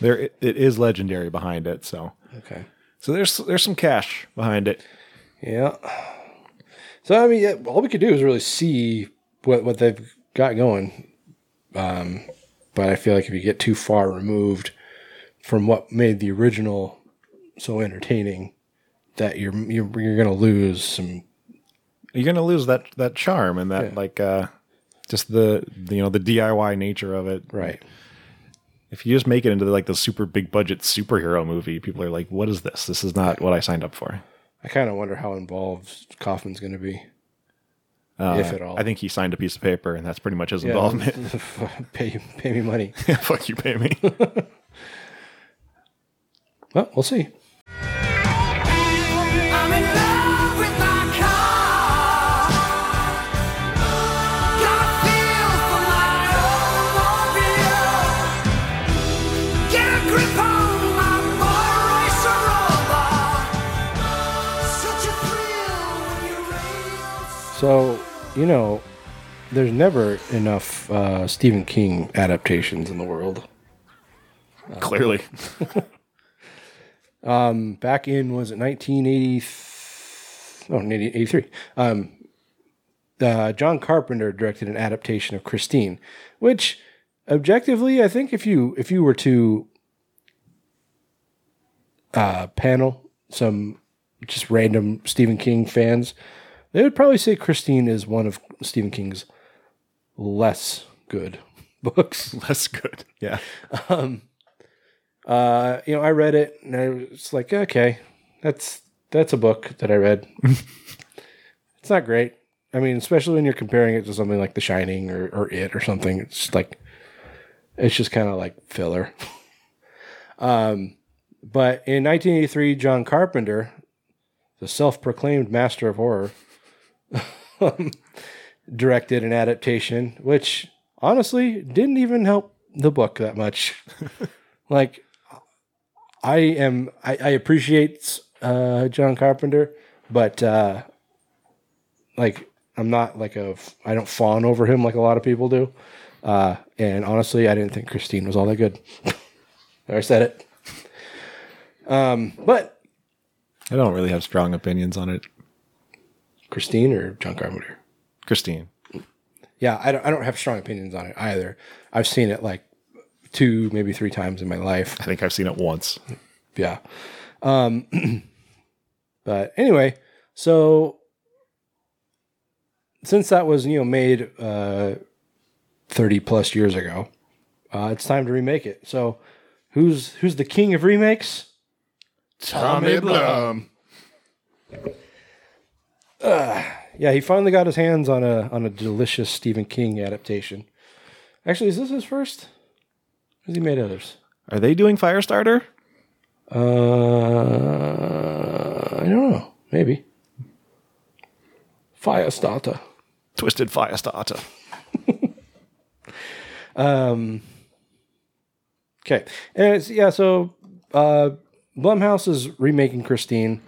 There, it, it is legendary behind it. So, Okay. so there's there's some cash behind it. Yeah. So I mean, yeah, all we could do is really see what what they've got going. Um, but I feel like if you get too far removed from what made the original so entertaining, that you're you're you're gonna lose some. You're gonna lose that that charm and that Yeah. like uh, just the, the you know the DIY nature of it. Right. If you just make it into like the super big budget superhero movie, people are like, "What is this? This is not what I signed up for." I kind of wonder how involved Kaufman's going to be, Uh, if at all. I think he signed a piece of paper, and that's pretty much his Yeah. involvement. pay pay me money. Fuck you, pay me. Well, we'll see. I'm in love with my car. Got a feel for my automobile. Get a grip on my motor racer robot. Such a thrill when you race. So you know, there's never enough uh, Stephen King adaptations in the world. Clearly, back in was it 1980 oh 1983 um uh, john carpenter directed an adaptation of christine which objectively i think if you if you were to uh panel some just random stephen king fans they would probably say christine is one of stephen king's less good books less good. Yeah, uh, you know, I read it and I was like, okay, that's that's a book that I read. it's not great. I mean, especially when you're comparing it to something like The Shining or, or It or something. It's just like it's just kind of like filler. um, but in 1983, John Carpenter, the self-proclaimed master of horror, directed an adaptation, which honestly didn't even help the book that much. like I am I, I appreciate uh, John Carpenter, but uh, like I'm not like a I don't fawn over him like a lot of people do. Uh, and honestly, I didn't think Christine was all that good. I said it. Um, but I don't really have strong opinions on it. Christine or John Carpenter? Christine, Yeah, I don't I don't have strong opinions on it either. I've seen it like two, maybe three times in my life. I think I've seen it once. yeah. Um, but anyway, so since that was you know made uh, thirty plus years ago, uh, it's time to remake it. So who's who's the king of remakes? Tommy Blum. Yeah, he finally got his hands on a on a delicious Stephen King adaptation. Actually, is this his first? Has he made others? Are they doing Firestarter? Uh, I don't know. Maybe. Firestarter. Twisted Firestarter. um. Okay, and it's, yeah, so uh, Blumhouse is remaking Christine.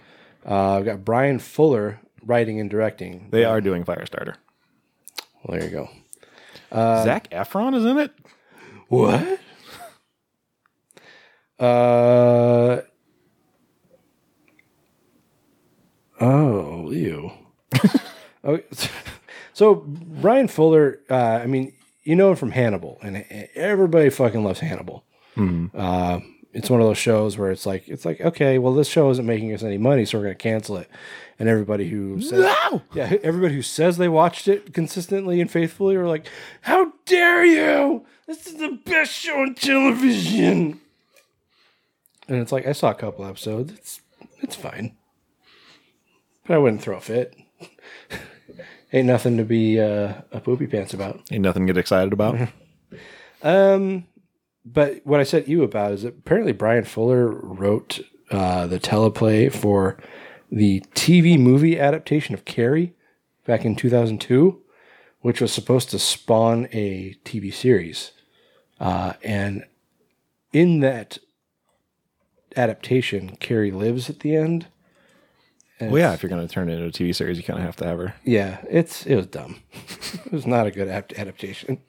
Uh, I've got Bryan Fuller writing and directing. They are doing Firestarter. Well, there you go. Zac Efron is in it. What? Uh. Oh, ew. okay. So Bryan Fuller, uh, I mean, you know him from Hannibal, and everybody fucking loves Hannibal. Uh, it's one of those shows where it's like, it's like, okay, well, this show isn't making us any money, so we're going to cancel it. And everybody who says, yeah, everybody who says they watched it consistently and faithfully are like, how dare you? This is the best show on television. And it's like, I saw a couple episodes. It's it's fine. But I wouldn't throw a fit. Ain't nothing to be uh, a poopy pants about. Ain't nothing to get excited about. Um, but what I said you about is that apparently Bryan Fuller wrote uh, the teleplay for the TV movie adaptation of Carrie back in 2002, which was supposed to spawn a TV series. Uh, and in that adaptation, Carrie lives at the end. And well, yeah, if you're going to turn it into a TV series, you kind of have to have her. yeah, it's it was dumb. it was not a good ap- adaptation.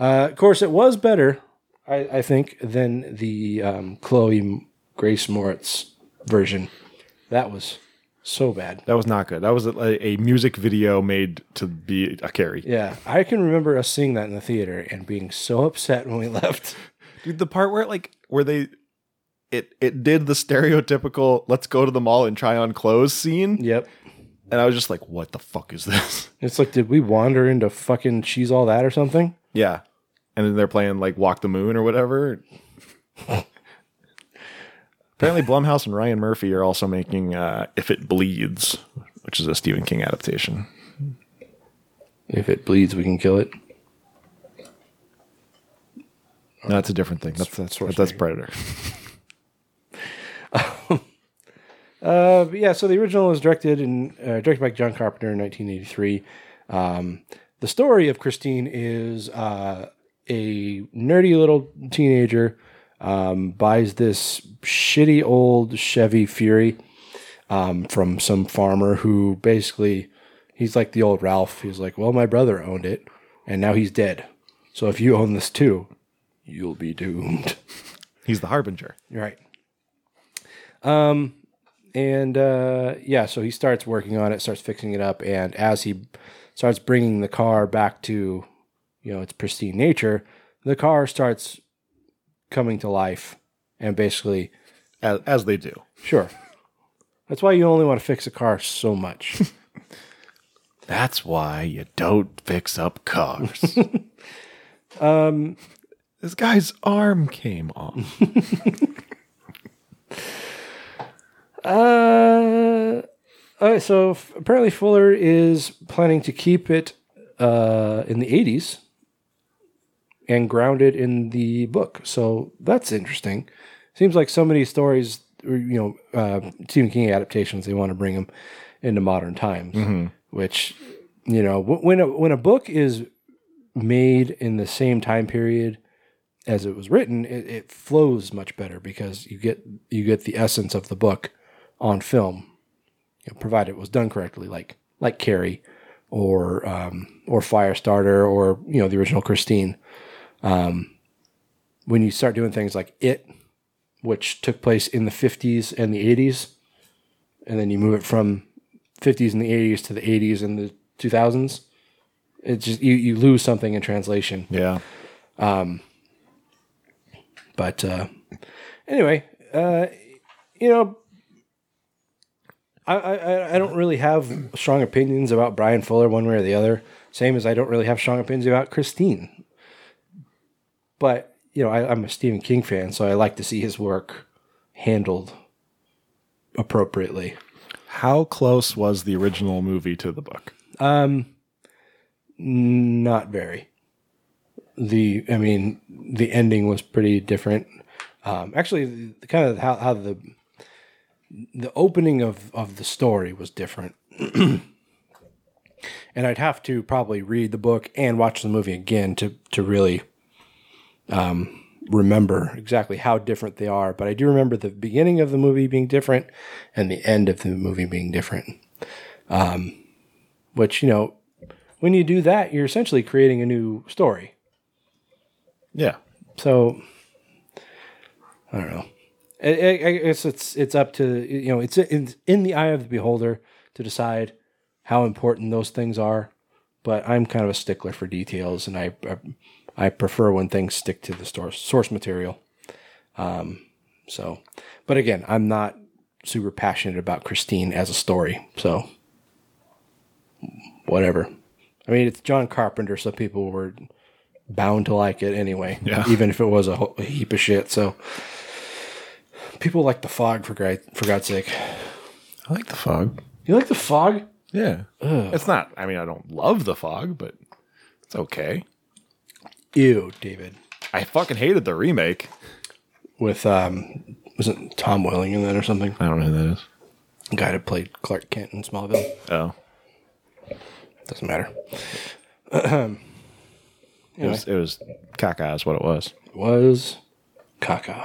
Uh, of course, it was better, I, I think, than the um, Chloe Grace Moretz version. That was so bad. That was not good. That was a, a music video made to be a Carrie. Yeah, I can remember us seeing that in the theater and being so upset when we left. Dude, the part where like where they it it did the stereotypical let's go to the mall and try on clothes scene. Yep. And I was just like, what the fuck is this? It's like, did we wander into fucking She's All That or something? Yeah. And then they're playing like Walk the Moon or whatever. Apparently Blumhouse and Ryan Murphy are also making uh, If It Bleeds, which is a Stephen King adaptation. If it bleeds, we can kill it. No, that's a different thing. That's that's Schwarzenegger. that's Predator. Uh, yeah, so the original was directed and uh, directed by John Carpenter in 1983. Um, the story of Christine is uh, a nerdy little teenager um, buys this shitty old Chevy Fury um, from some farmer who basically he's like the old Ralph. He's like, well, my brother owned it, and now he's dead. So if you own this too, you'll be doomed. He's the harbinger. Right. Um, and uh, yeah, so he starts working on it, starts fixing it up, and as he starts bringing the car back to, you know, its pristine nature, the car starts coming to life, and basically, As, as they do. sure, that's why you only want to fix a car so much. That's why you don't fix up cars. um, this guy's arm came off. Uh, all right, so f- apparently Fuller is planning to keep it uh, in the 80s and grounded in the book. So that's interesting. Seems like so many stories, you know, uh, Stephen King adaptations, they want to bring them into modern times, which, you know, wh- when a, when a book is made in the same time period as it was written, it, it flows much better because you get you get the essence of the book on film, you know, provided it was done correctly, like like Carrie or um, or Firestarter or you know the original Christine. Um, when you start doing things like It, which took place in the fifties and the eighties, and then you move it from fifties and the eighties to the eighties and the two thousands, it just you, you lose something in translation. Yeah. Um. But uh, anyway, uh, you know, I, I I don't really have strong opinions about Bryan Fuller one way or the other. Same as I don't really have strong opinions about Christine. But you know, I, I'm a Stephen King fan, so I like to see his work handled appropriately. How close was the original movie to the book? Um, not very. The, I mean, the ending was pretty different. Um, actually, the, kind of how, how the the opening of of the story was different. and I'd have to probably read the book and watch the movie again to to really um, remember exactly how different they are. But I do remember the beginning of the movie being different and the end of the movie being different. Um, which you know, when you do that, you're essentially creating a new story. Yeah. So I don't know. I, I guess it's it's up to you know it's it's in the eye of the beholder to decide how important those things are. But I'm kind of a stickler for details, and I I, I prefer when things stick to the source source material. Um, so, but again, I'm not super passionate about Christine as a story. So, whatever. I mean, it's John Carpenter, so people were bound to like it anyway, Yeah. even if it was a, ho- a heap of shit. So, people like the fog for God, for God's sake. I like the fog. You like the fog? Yeah. It's not, I mean, I don't love the fog, but it's okay. Ew, David. I fucking hated the remake. With um, wasn't Tom Welling in that or something? I don't know who that is. The guy that played Clark Kent in Smallville. Oh. Doesn't matter. It was, it was caca is what it was. It was Kaka.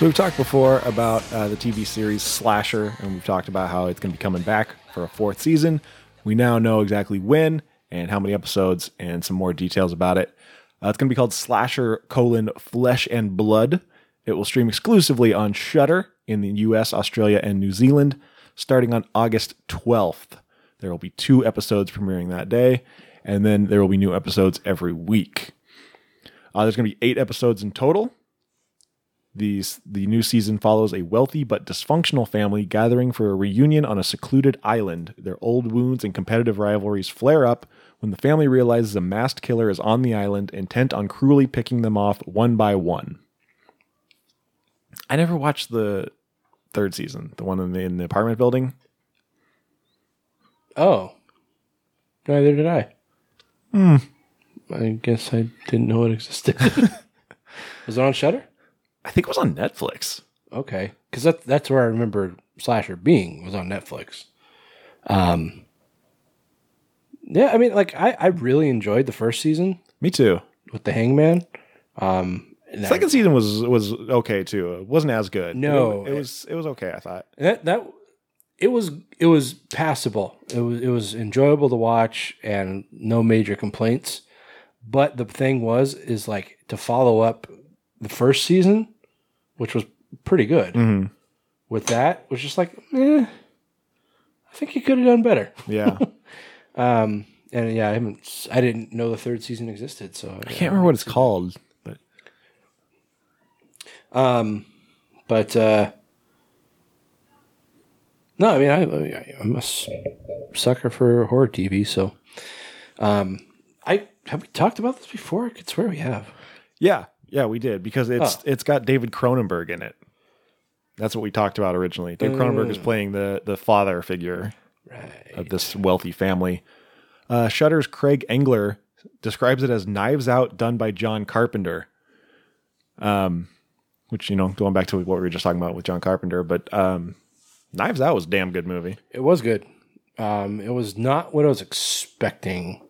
So we've talked before about uh, the TV series Slasher, and we've talked about how it's going to be coming back for a fourth season. We now know exactly when and how many episodes, and some more details about it. Uh, it's going to be called Slasher: colon Flesh and Blood. It will stream exclusively on Shudder in the U.S., Australia, and New Zealand, starting on August 12th. There will be two episodes premiering that day, and then there will be new episodes every week. Uh, there's going to be eight episodes in total. These the new season follows a wealthy but dysfunctional family gathering for a reunion on a secluded island. Their old wounds and competitive rivalries flare up when the family realizes a masked killer is on the island, intent on cruelly picking them off one by one. I never watched the third season, the one in the, in the apartment building. Oh, neither did I. Hmm. I guess I didn't know it existed. was it on Shudder? I think it was on Netflix. Okay, because that, that's where I remember Slasher being was on Netflix. Um, yeah, I mean, like I, I really enjoyed the first season Me too. with the Hangman. Um, and Second season was was okay too. It wasn't as good. No. it, it was it was okay. I thought. that that it was it was passable. It was it was enjoyable to watch and no major complaints. But the thing was is like to follow up the first season, which was pretty good. With that, was just like, eh, I think he could have done better. Yeah. Um, and yeah, I haven't. I didn't know the third season existed, so I can't remember what it's called, Um, but uh, no, I mean, I, I'm a sucker for horror TV. So, um, I have we talked about this before? I could swear we have. yeah, yeah, we did because it's Oh. it's got David Cronenberg in it. That's what we talked about originally. David Cronenberg is playing the the father figure Right. of this wealthy family. Uh, Shudder's Craig Engler describes it as Knives Out done by John Carpenter. Um, which you know, going back to what we were just talking about with John Carpenter, but um, Knives Out was a damn good movie. It was good. Um, it was not what I was expecting.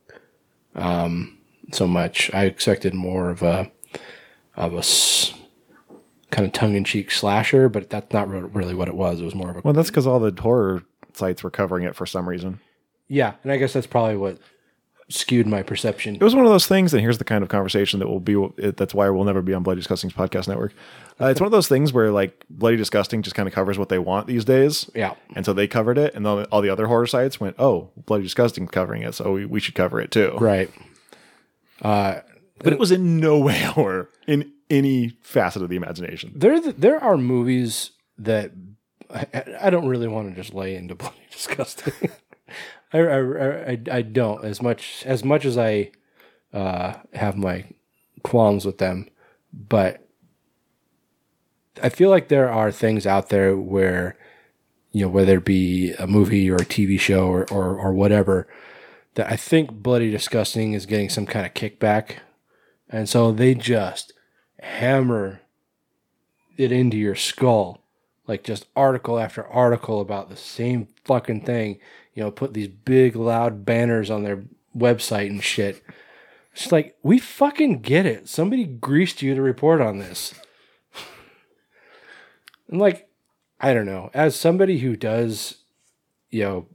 Um, so much. I expected more of a of a s- kind of tongue in cheek slasher, but that's not re- really what it was. It was more of a Well, that's because all the horror sites were covering it for some reason. yeah, and I guess that's probably what skewed my perception. It was one of those things, and here's the kind of conversation that will be. That's why we'll never be on Bloody Disgusting's podcast network. Uh, it's one of those things where like Bloody Disgusting just kind of covers what they want these days. Yeah. and so they covered it, and then all the other horror sites went, "Oh, Bloody Disgusting's covering it, so we, we should cover it too." Right. But it was in no way horror in any facet of the imagination. There, there are movies that I, I don't really want to just lay into bloody disgusting. I, I, I, don't as much as much as I uh, have my qualms with them, but I feel like there are things out there where you know whether it be a movie or a TV show or or, or whatever that I think bloody disgusting is getting some kind of kickback, and so they just hammer it into your skull. Like just article after article about the same fucking thing. You know, put these big loud banners on their website and shit. It's like, we fucking get it. Somebody greased you to report on this. And like, I don't know, as somebody who does, you know,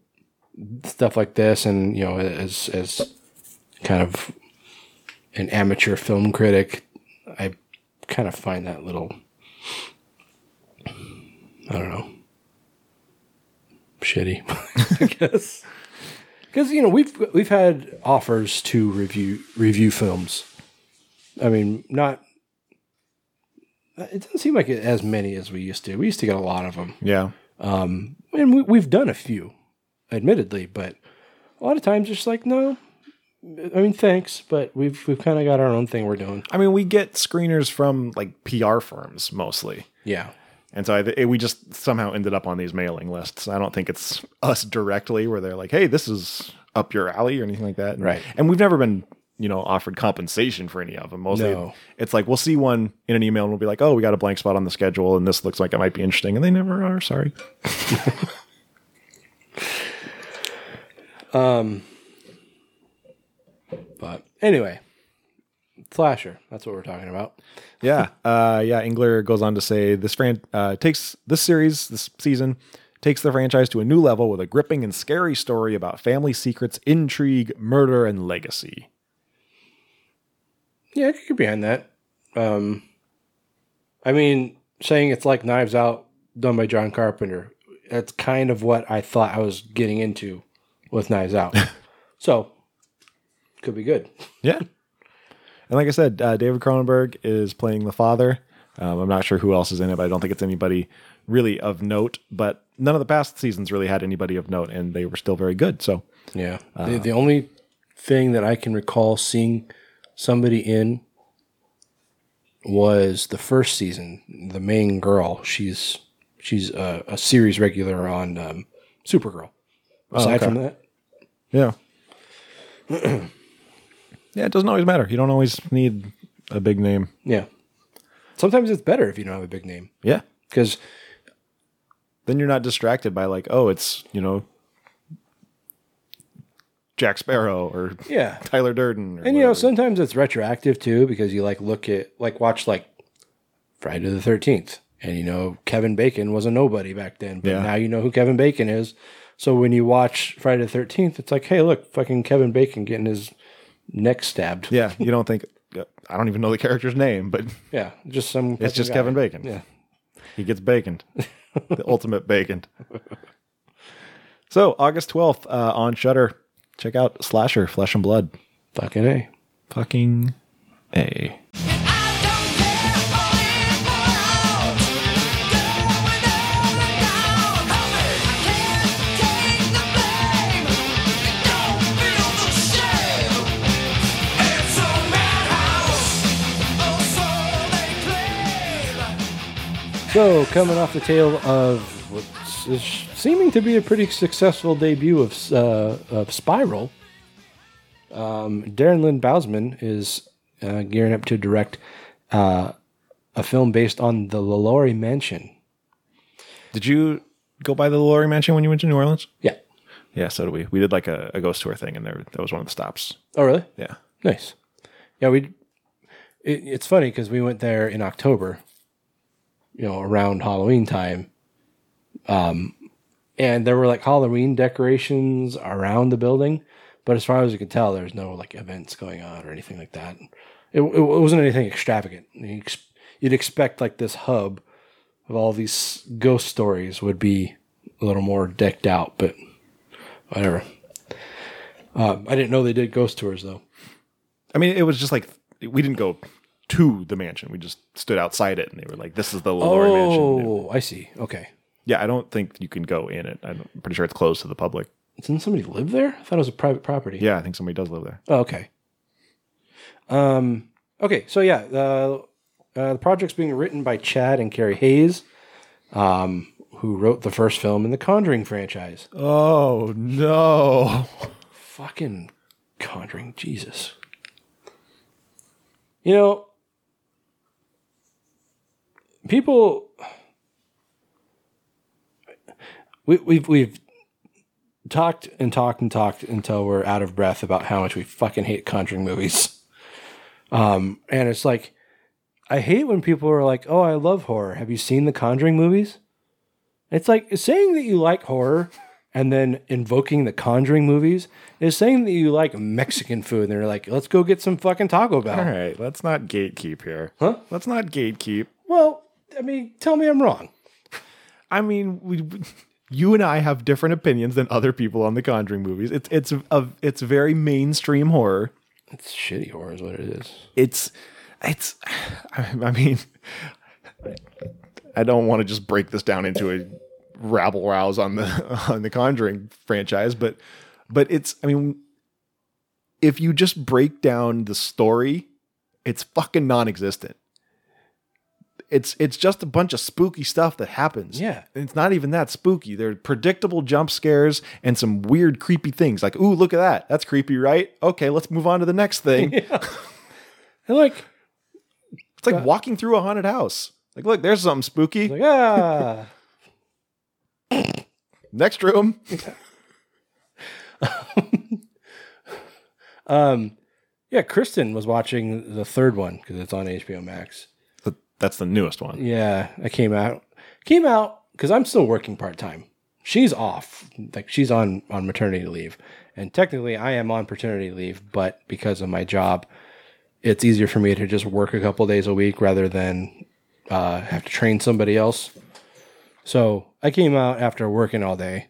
stuff like this and, you know, as as kind of an amateur film critic, I kind of find that little I don't know shitty, I guess. Because you know we've we've had offers to review review films. I mean, not. It doesn't seem like as many as we used to. We used to get a lot of them, Yeah, um, and we, we've done a few, admittedly. But a lot of times, it's just like no. I mean, thanks, but we've we've kind of got our own thing we're doing. I mean, we get screeners from like PR firms mostly. Yeah, And so I, it, we just somehow ended up on these mailing lists. I don't think it's us directly where they're like, "Hey, this is up your alley" or anything like that. And, Right. And we've never been, you know, offered compensation for any of them. Mostly, No. it's like we'll see one in an email and we'll be like, "Oh, we got a blank spot on the schedule, and this looks like it might be interesting," and they never are. Sorry. Um, but anyway, slasher. That's what we're talking about. Yeah, uh, yeah. Engler goes on to say this fran- uh, takes this series, this season, takes the franchise to a new level with a gripping and scary story about family secrets, intrigue, murder, and legacy. Yeah, I could get behind that. Um, I mean, saying it's like Knives Out done by John Carpenter, that's kind of what I thought I was getting into with Knives Out. so, could be good. Yeah. And like I said, uh, David Cronenberg is playing the father. Um, I'm not sure who else is in it, but I don't think it's anybody really of note. But none of the past seasons really had anybody of note, and they were still very good. So Yeah. the, the only thing that I can recall seeing somebody in was the first season. The main girl, she's she's a, a series regular on um, Supergirl. Aside okay. from that, yeah, yeah, it doesn't always matter. You don't always need a big name. yeah. Sometimes it's better if you don't have a big name Yeah, because then you're not distracted by like, oh, it's you know Jack Sparrow or yeah, Tyler Durden. Or and you know sometimes it's retroactive too because you like look at like watch like Friday the Thirteenth, and you know Kevin Bacon was a nobody back then, but Yeah. now you know who Kevin Bacon is. So when you watch Friday the Thirteenth, it's like, hey, look, fucking Kevin Bacon getting his neck stabbed. yeah, you don't think. I don't even know the character's name, but yeah, just some. it's just guy. Kevin Bacon. Yeah, He gets baconed. the ultimate baconed. So August 12th uh, on Shudder. Check out Slasher, Flesh and Blood. fucking a. Fucking A. So coming off the tail of what's is seeming to be a pretty successful debut of uh, of Spiral. Um, Darren Lynn Bousman is uh, gearing up to direct uh, a film based on the LaLaurie Mansion. Did you go by the Laurie Mansion when you went to New Orleans? Yeah. Yeah, so did we. We did like a, a ghost tour thing, and there that was one of the stops. Oh, really? Yeah. Nice. Yeah, we. It, it's funny because we went there in October, you know, around Halloween time, um, and there were like Halloween decorations around the building, But as far as you could tell, there's no like events going on or anything like that. It, it wasn't anything extravagant. You ex- You'd expect like this hub of all these ghost stories would be a little more decked out, but whatever. Um, I didn't know they did ghost tours though. I mean, it was just like we didn't go to the mansion. We just stood outside it, and they were like, "This is the Lalaurie mansion." Oh, I see. Okay. Yeah, I don't think you can go in it. I'm pretty sure it's closed to the public. Didn't somebody live there? I thought it was a private property. Yeah, I think somebody does live there. Oh, okay. Um. Okay. So yeah, the uh, the project's being written by Chad and Carey Hayes, um, who wrote the first film in the Conjuring franchise. Oh no! Fucking Conjuring, Jesus. You know, people. We, we've we've talked and talked and talked until we're out of breath about how much we fucking hate Conjuring movies. Um, and it's like, I hate when people are like, "Oh, I love horror. Have you seen the Conjuring movies?" It's like saying that you like horror and then invoking the Conjuring movies is saying that you like Mexican food. And they're like, "Let's go get some fucking Taco Bell." All right, let's not gatekeep here. Huh? Let's not gatekeep. Well, I mean, tell me I'm wrong. I mean, we, you and I have different opinions than other people on the Conjuring movies. It's it's a it's very mainstream horror. It's shitty horror, is what it is. It's it's. I mean, I don't want to just break this down into a rabble rouse on the on the Conjuring franchise, but but it's. I mean, if you just break down the story, it's fucking non-existent. It's it's just a bunch of spooky stuff that happens. Yeah. It's not even that spooky. They're predictable jump scares and some weird, creepy things. Like, ooh, look at that. That's creepy, right? Okay, let's move on to the next thing. And like, It's like walking through a haunted house. Like, look, there's something spooky. like ah, Next room. um, yeah. Kristen was watching the third one because it's on HBO Max. That's the newest one. Yeah, I came out came out because I'm still working part time. She's off, like she's on on maternity leave, and technically I am on paternity leave, but because of my job, it's easier for me to just work a couple days a week rather than uh, have to train somebody else. So I came out after working all day,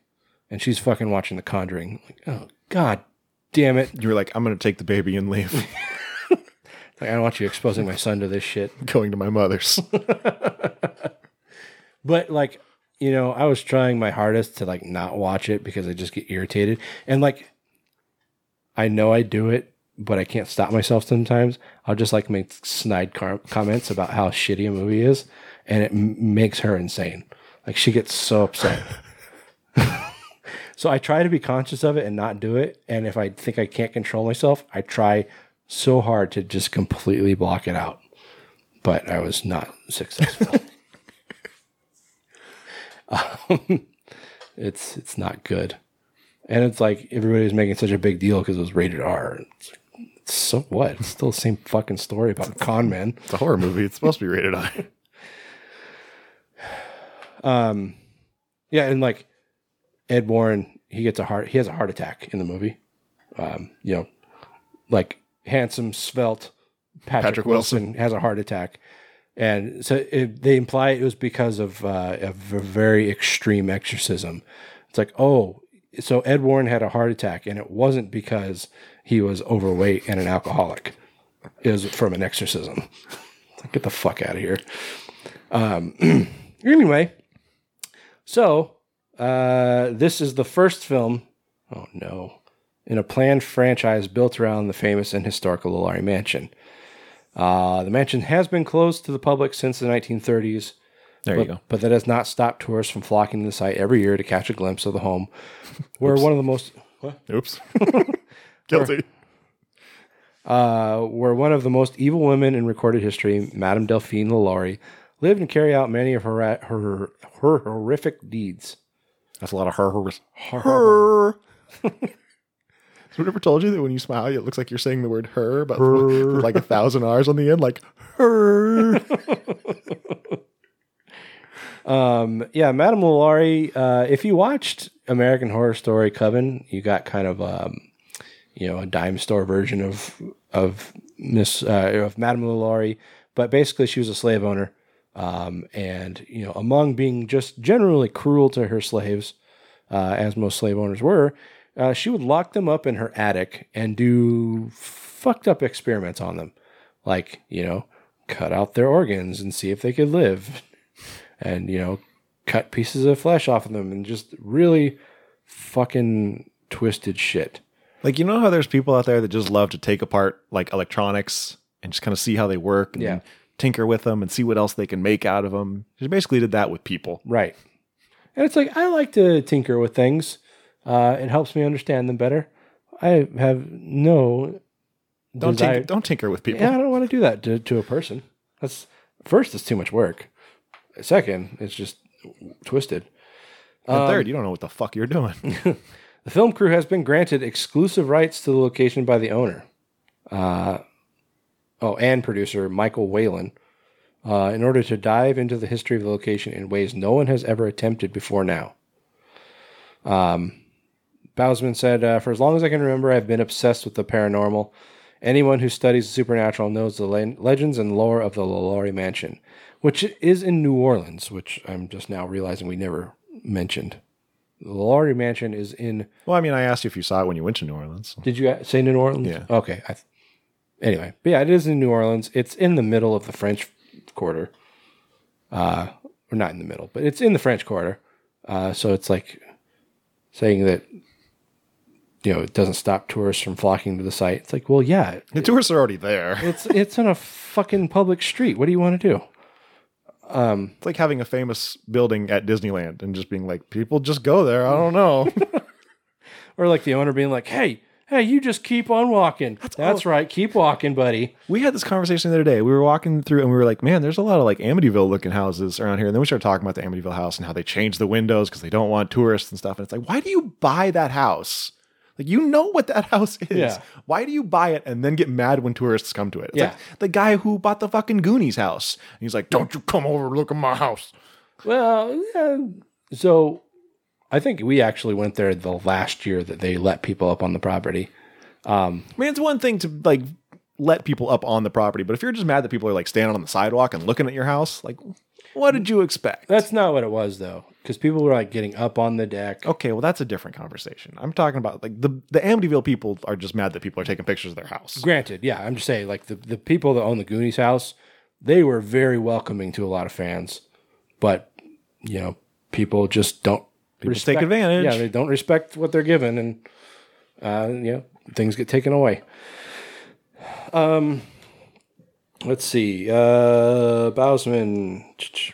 and she's fucking watching The Conjuring. Like, oh god damn it! You were like, I'm going to take the baby and leave. Like, I don't want you exposing my son to this shit. Going to my mother's. But like, you know, I was trying my hardest to like not watch it because I just get irritated. And like I know I do it, but I can't stop myself sometimes. I'll just like make snide car- comments about how shitty a movie is and it m- makes her insane. Like she gets so upset. so I try to be conscious of it and not do it. And if I think I can't control myself, I try so hard to just completely block it out. But I was not successful. um, it's it's not good, and it's like everybody was making such a big deal because it was rated R. It's so what? It's still the same fucking story about con man. It's a horror movie. It's supposed to be rated R. Um, yeah, and like Ed Warren, he gets a heart. He has a heart attack in the movie. Um, you know, like handsome, svelte Patrick, Patrick Wilson. Wilson. has a heart attack, and so it, they imply it was because of uh, of a very extreme exorcism. It's like, oh, so Ed Warren had a heart attack, and it wasn't because he was overweight and an alcoholic. It was from an exorcism. Like, get the fuck out of here. Um, anyway, so uh, this is the first film. Oh no! In a planned franchise built around the famous and historical Lalaurie Mansion. Uh, the mansion has been closed to the public since the 1930s. There but, you go. But that has not stopped tourists from flocking to the site every year to catch a glimpse of the home, where one of the most Oops. Guilty. uh, where one of the most evil women in recorded history, Madame Delphine Lalaurie, lived and carried out many of her her, her horrific deeds. That's a lot of her. Her. her. Anyone ever told you that when you smile, it looks like you're saying the word her, but with like a thousand R's on the end, like her? Um, yeah, Madame Lalaurie. Uh, if you watched American Horror Story Coven, you got kind of um, you know, a dime store version of of Miss uh, of Madame LaLaurie. But basically, she was a slave owner, um, and you know, among being just generally cruel to her slaves, uh, as most slave owners were, uh, she would lock them up in her attic and do fucked up experiments on them, like you know, cut out their organs and see if they could live, and you know, cut pieces of flesh off of them, and just really fucking twisted shit. Like you know how there's people out there that just love to take apart like electronics and just kind of see how they work and Yeah. tinker with them and see what else they can make out of them. She basically did that with people. Right. And it's like I like to tinker with things. Uh, it helps me understand them better. I have no Don't desire- tinker, don't tinker with people. Yeah, I don't want to do that to, to a person. That's first, it's too much work. Second, it's just twisted. And Um, third, you don't know what the fuck you're doing. The film crew has been granted exclusive rights to the location by the owner. Uh, oh, and producer Michael Whalen, uh, in order to dive into the history of the location in ways no one has ever attempted before now. Um, Bousman said, uh, For as long as I can remember, I've been obsessed with the paranormal. Anyone who studies the supernatural knows the le- legends and lore of the LaLaurie Mansion, which is in New Orleans, which I'm just now realizing we never mentioned. The LaLaurie Mansion is in well, I mean, I asked you if you saw it when you went to New Orleans. did you say New Orleans? Yeah. Okay. I th- anyway, but yeah, it is in New Orleans. It's in the middle of the French Quarter. Uh, or not in the middle, but it's in the French Quarter. Uh, so it's like saying that you know it doesn't stop tourists from flocking to the site. It's like, well, yeah, The tourists are already there. it's it's on a fucking public street. What do you want to do? Um, It's like having a famous building at Disneyland and just being like, people just go there. I don't know. Or like the owner being like, hey. Hey, you just keep on walking. That's, right. Keep walking, buddy. we had this conversation the other day. We were walking through and we were like, man, there's a lot of like Amityville looking houses around here. And then we started talking about the Amityville house and how they changed the windows because they don't want tourists and stuff. And it's like, why do you buy that house? Like, you know what that house is. Yeah. Why do you buy it and then get mad when tourists come to it? It's Yeah. like the guy who bought the fucking Goonies house. And he's like, don't you come over and look at my house. Well, yeah. so I think we actually went there the last year that they let people up on the property. Um, I mean, it's one thing to like let people up on the property, but if you're just mad that people are like standing on the sidewalk and looking at your house, like, what did you expect? That's not what it was though, because people were like getting up on the deck. Okay, well, that's a different conversation. I'm talking about like the the Amityville people are just mad that people are taking pictures of their house. Granted, yeah, I'm just saying, like the, the people that own the Goonies house, they were very welcoming to a lot of fans, but you know, people just don't People take advantage. Yeah, they don't respect what they're given, and uh, you know, things get taken away. Um, let's see. Uh, Bousman.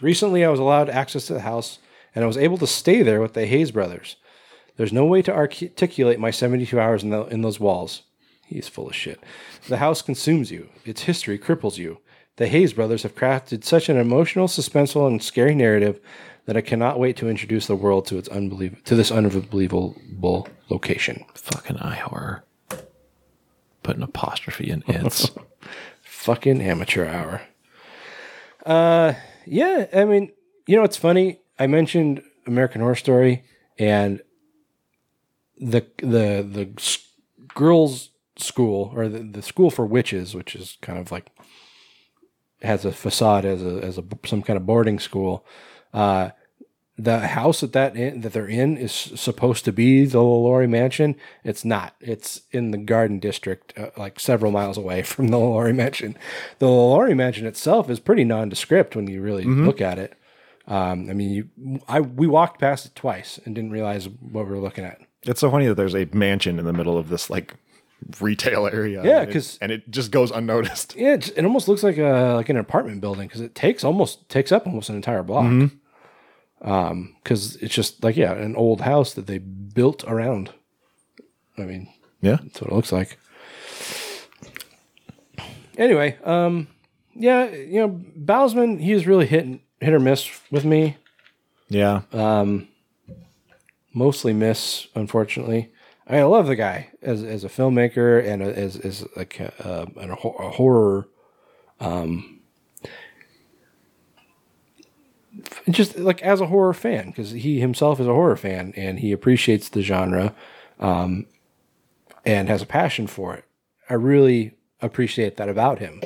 Recently, I was allowed access to the house, and I was able to stay there with the Hayes brothers. There's no way to articulate my 72 hours in, the, in those walls. He's full of shit. The house consumes you. Its history cripples you. The Hayes brothers have crafted such an emotional, suspenseful, and scary narrative that I cannot wait to introduce the world to its unbelievable to this unbelievable location. Fucking eye horror. Put an apostrophe in its. Fucking amateur hour. Uh, yeah. I mean, you know, it's funny. I mentioned American Horror Story and the the the girls' school or the, the school for witches, which is kind of like has a facade as a as a some kind of boarding school. Uh, the house that that in, that they're in is supposed to be the LaLaurie Mansion. It's not. It's in the Garden District, uh, like several miles away from the LaLaurie Mansion. The LaLaurie Mansion itself is pretty nondescript when you really look at it. Um, I mean, you, I we walked past it twice and didn't realize what we were looking at. it's so funny that there's a mansion in the middle of this like retail area. Yeah, and it- 'cause- and it just goes unnoticed. Yeah, it's, it almost looks like a like an apartment building because it takes almost takes up almost an entire block. Um, because it's just like yeah, an old house that they built around. I mean, Yeah. That's what it looks like. Anyway, um, yeah, you know, Bousman, he is really hit hit or miss with me. Yeah. Um, mostly miss, unfortunately. I, mean, I love the guy as as a filmmaker and as as like a, a a horror. Um, just like as a horror fan, because he himself is a horror fan and he appreciates the genre. Um, and has a passion for it. I really appreciate that about him.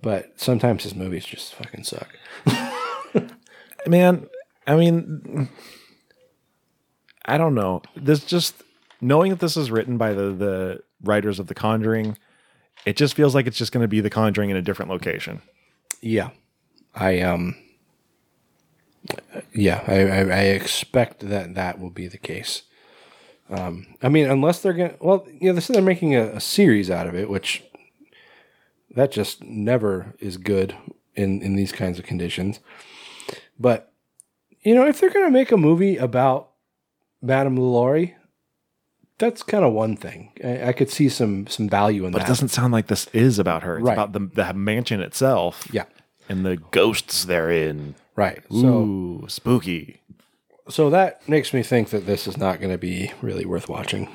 But sometimes his movies just fucking suck. man i mean i don't know this just knowing that this is written by the the writers of the conjuring it just feels like it's just going to be the conjuring in a different location Yeah, I um, yeah, I, I, I expect that that will be the case. Um, I mean, unless they're gonna, well, you know, they said they're making a, a series out of it, which that just never is good in in these kinds of conditions. But you know, if they're gonna make a movie about Madame Lalaurie, that's kind of one thing. I, I could see some some value in but that. But it doesn't sound like this is about her it's Right. about the, the mansion itself yeah, and the ghosts therein right. So. Ooh, spooky so that makes me think that this is not going to be really worth watching.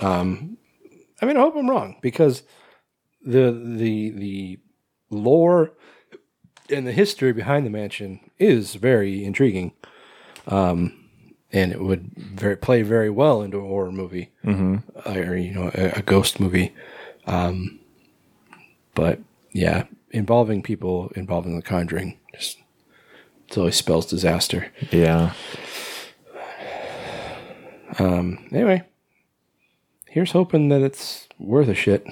Um, I mean, I hope I'm wrong because the the the lore and the history behind the mansion is very intriguing, um, and it would very play very well into a horror movie or you know a, a ghost movie. Um, but yeah, involving people involving the Conjuring just it always spells disaster. yeah Um, Anyway, here's hoping that it's worth a shit.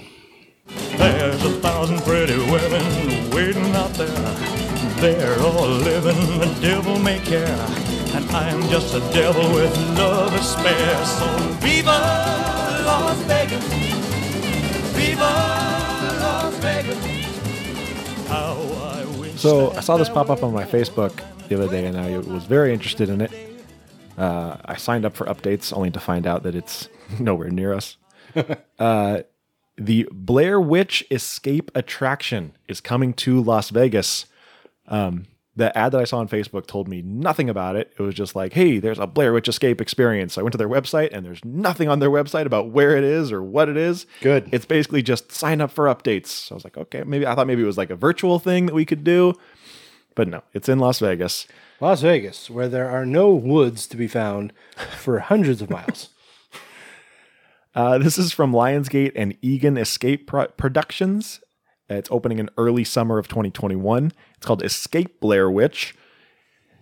There's a thousand pretty women waiting out there. They're all living the devil may care. And I'm just a devil with love to spare. So viva Las Vegas! Viva Las Vegas! How I wish So I saw this pop up on my Facebook the other day, and I was very interested in it. Uh, I signed up for updates, only to find out that it's nowhere near us. uh, the Blair Witch Escape Attraction is coming to Las Vegas. Um, the ad that I saw on Facebook told me nothing about it. It was just like, hey, there's a Blair Witch Escape experience. I went to their website, and there's nothing on their website about where it is or what it is. Good. It's basically just sign up for updates. So I was like, okay, maybe I thought maybe it was like a virtual thing that we could do. But no, it's in Las Vegas. Las Vegas, where there are no woods to be found for hundreds of miles. Uh, this is from Lionsgate and Egan Escape Pro- Productions. It's opening in early summer of 2021. It's called Escape Blair Witch,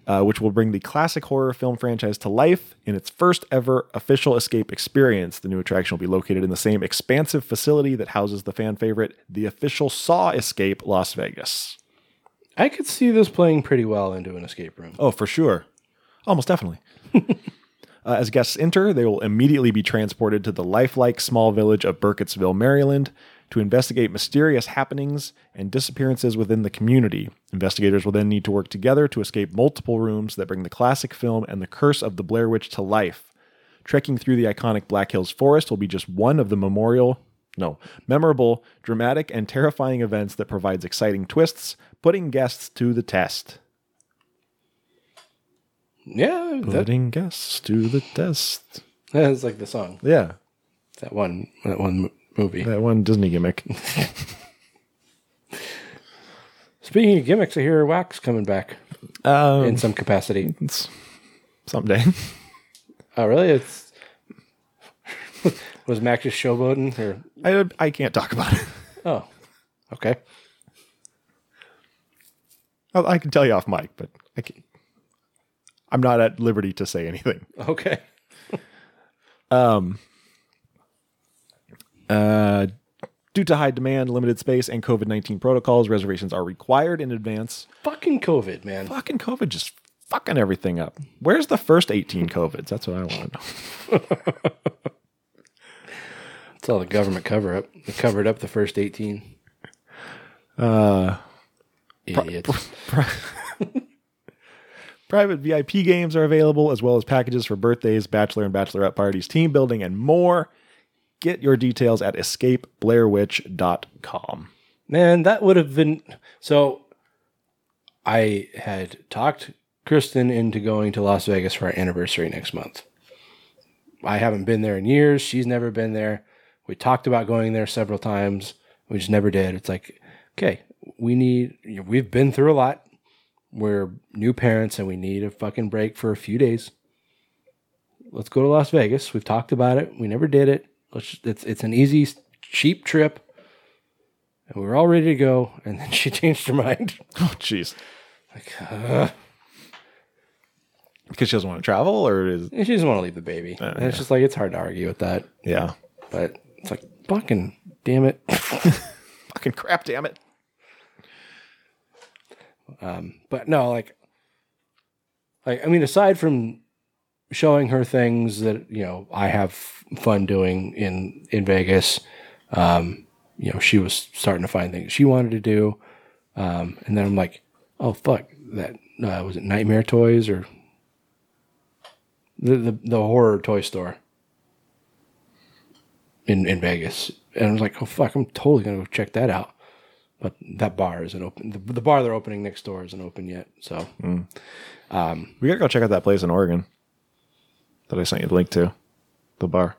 uh, which will bring the classic horror film franchise to life in its first ever official escape experience. The new attraction will be located in the same expansive facility that houses the fan favorite, the official Saw Escape Las Vegas. I could see this playing pretty well into an escape room. Oh, for sure. Almost definitely. Uh, as guests enter, they will immediately be transported to the lifelike small village of Burkittsville, Maryland, to investigate mysterious happenings and disappearances within the community. Investigators will then need to work together to escape multiple rooms that bring the classic film and the curse of the Blair Witch to life. Trekking through the iconic Black Hills Forest will be just one of the memorial, no, memorable, dramatic, and terrifying events that provides exciting twists, putting guests to the test. Yeah, that, Putting guests to the test. that's like the song. Yeah, That one, that one movie. that one Disney gimmick. Speaking of gimmicks, I hear Wax coming back Um, in some capacity. it's someday. Oh, really? It's was Mac just showboating or? I I can't talk about it. Oh, okay. I, I can tell you off mic, but I can't. I'm not at liberty to say anything. Okay. Uh, due to high demand, limited space, and COVID 19 protocols, reservations are required in advance. Fucking COVID, man. Fucking COVID just fucking everything up. Where's the first 18 COVIDs? That's what I want to know. It's all the government cover up. They covered up the first 18. Uh, Idiots. Private VIP games are available, as well as packages for birthdays, bachelor and bachelorette parties, team building, and more. Get your details at escapeblairwitch.com. Man, that would have been so. I had talked Kristen into going to Las Vegas for our anniversary next month. I haven't been there in years. She's never been there. We talked about going there several times. We just never did. It's like, okay, we need, we've been through a lot. We're new parents and we need a fucking break for a few days. Let's go to Las Vegas. We've talked about it. We never did it. Let's it's it's an easy, cheap trip, and we were all ready to go. And then she changed her mind. Oh, jeez. Like, uh, Because she doesn't want to travel, or is she doesn't want to leave the baby. and it's just like it's hard to argue with that. yeah? But it's like fucking damn it. Fucking crap, damn it. Um, but no, like, like I mean, aside from showing her things that you know I have fun doing in in Vegas, um, you know, she was starting to find things she wanted to do, um, and then I'm like, oh fuck, that uh, was it Nightmare Toys or the the, the horror toy store in in Vegas, and I was like, oh fuck, I'm totally gonna go check that out. But that bar isn't open. The, the bar they're opening next door isn't open yet. So um We gotta go check out that place in Oregon that I sent you the link to. The bar.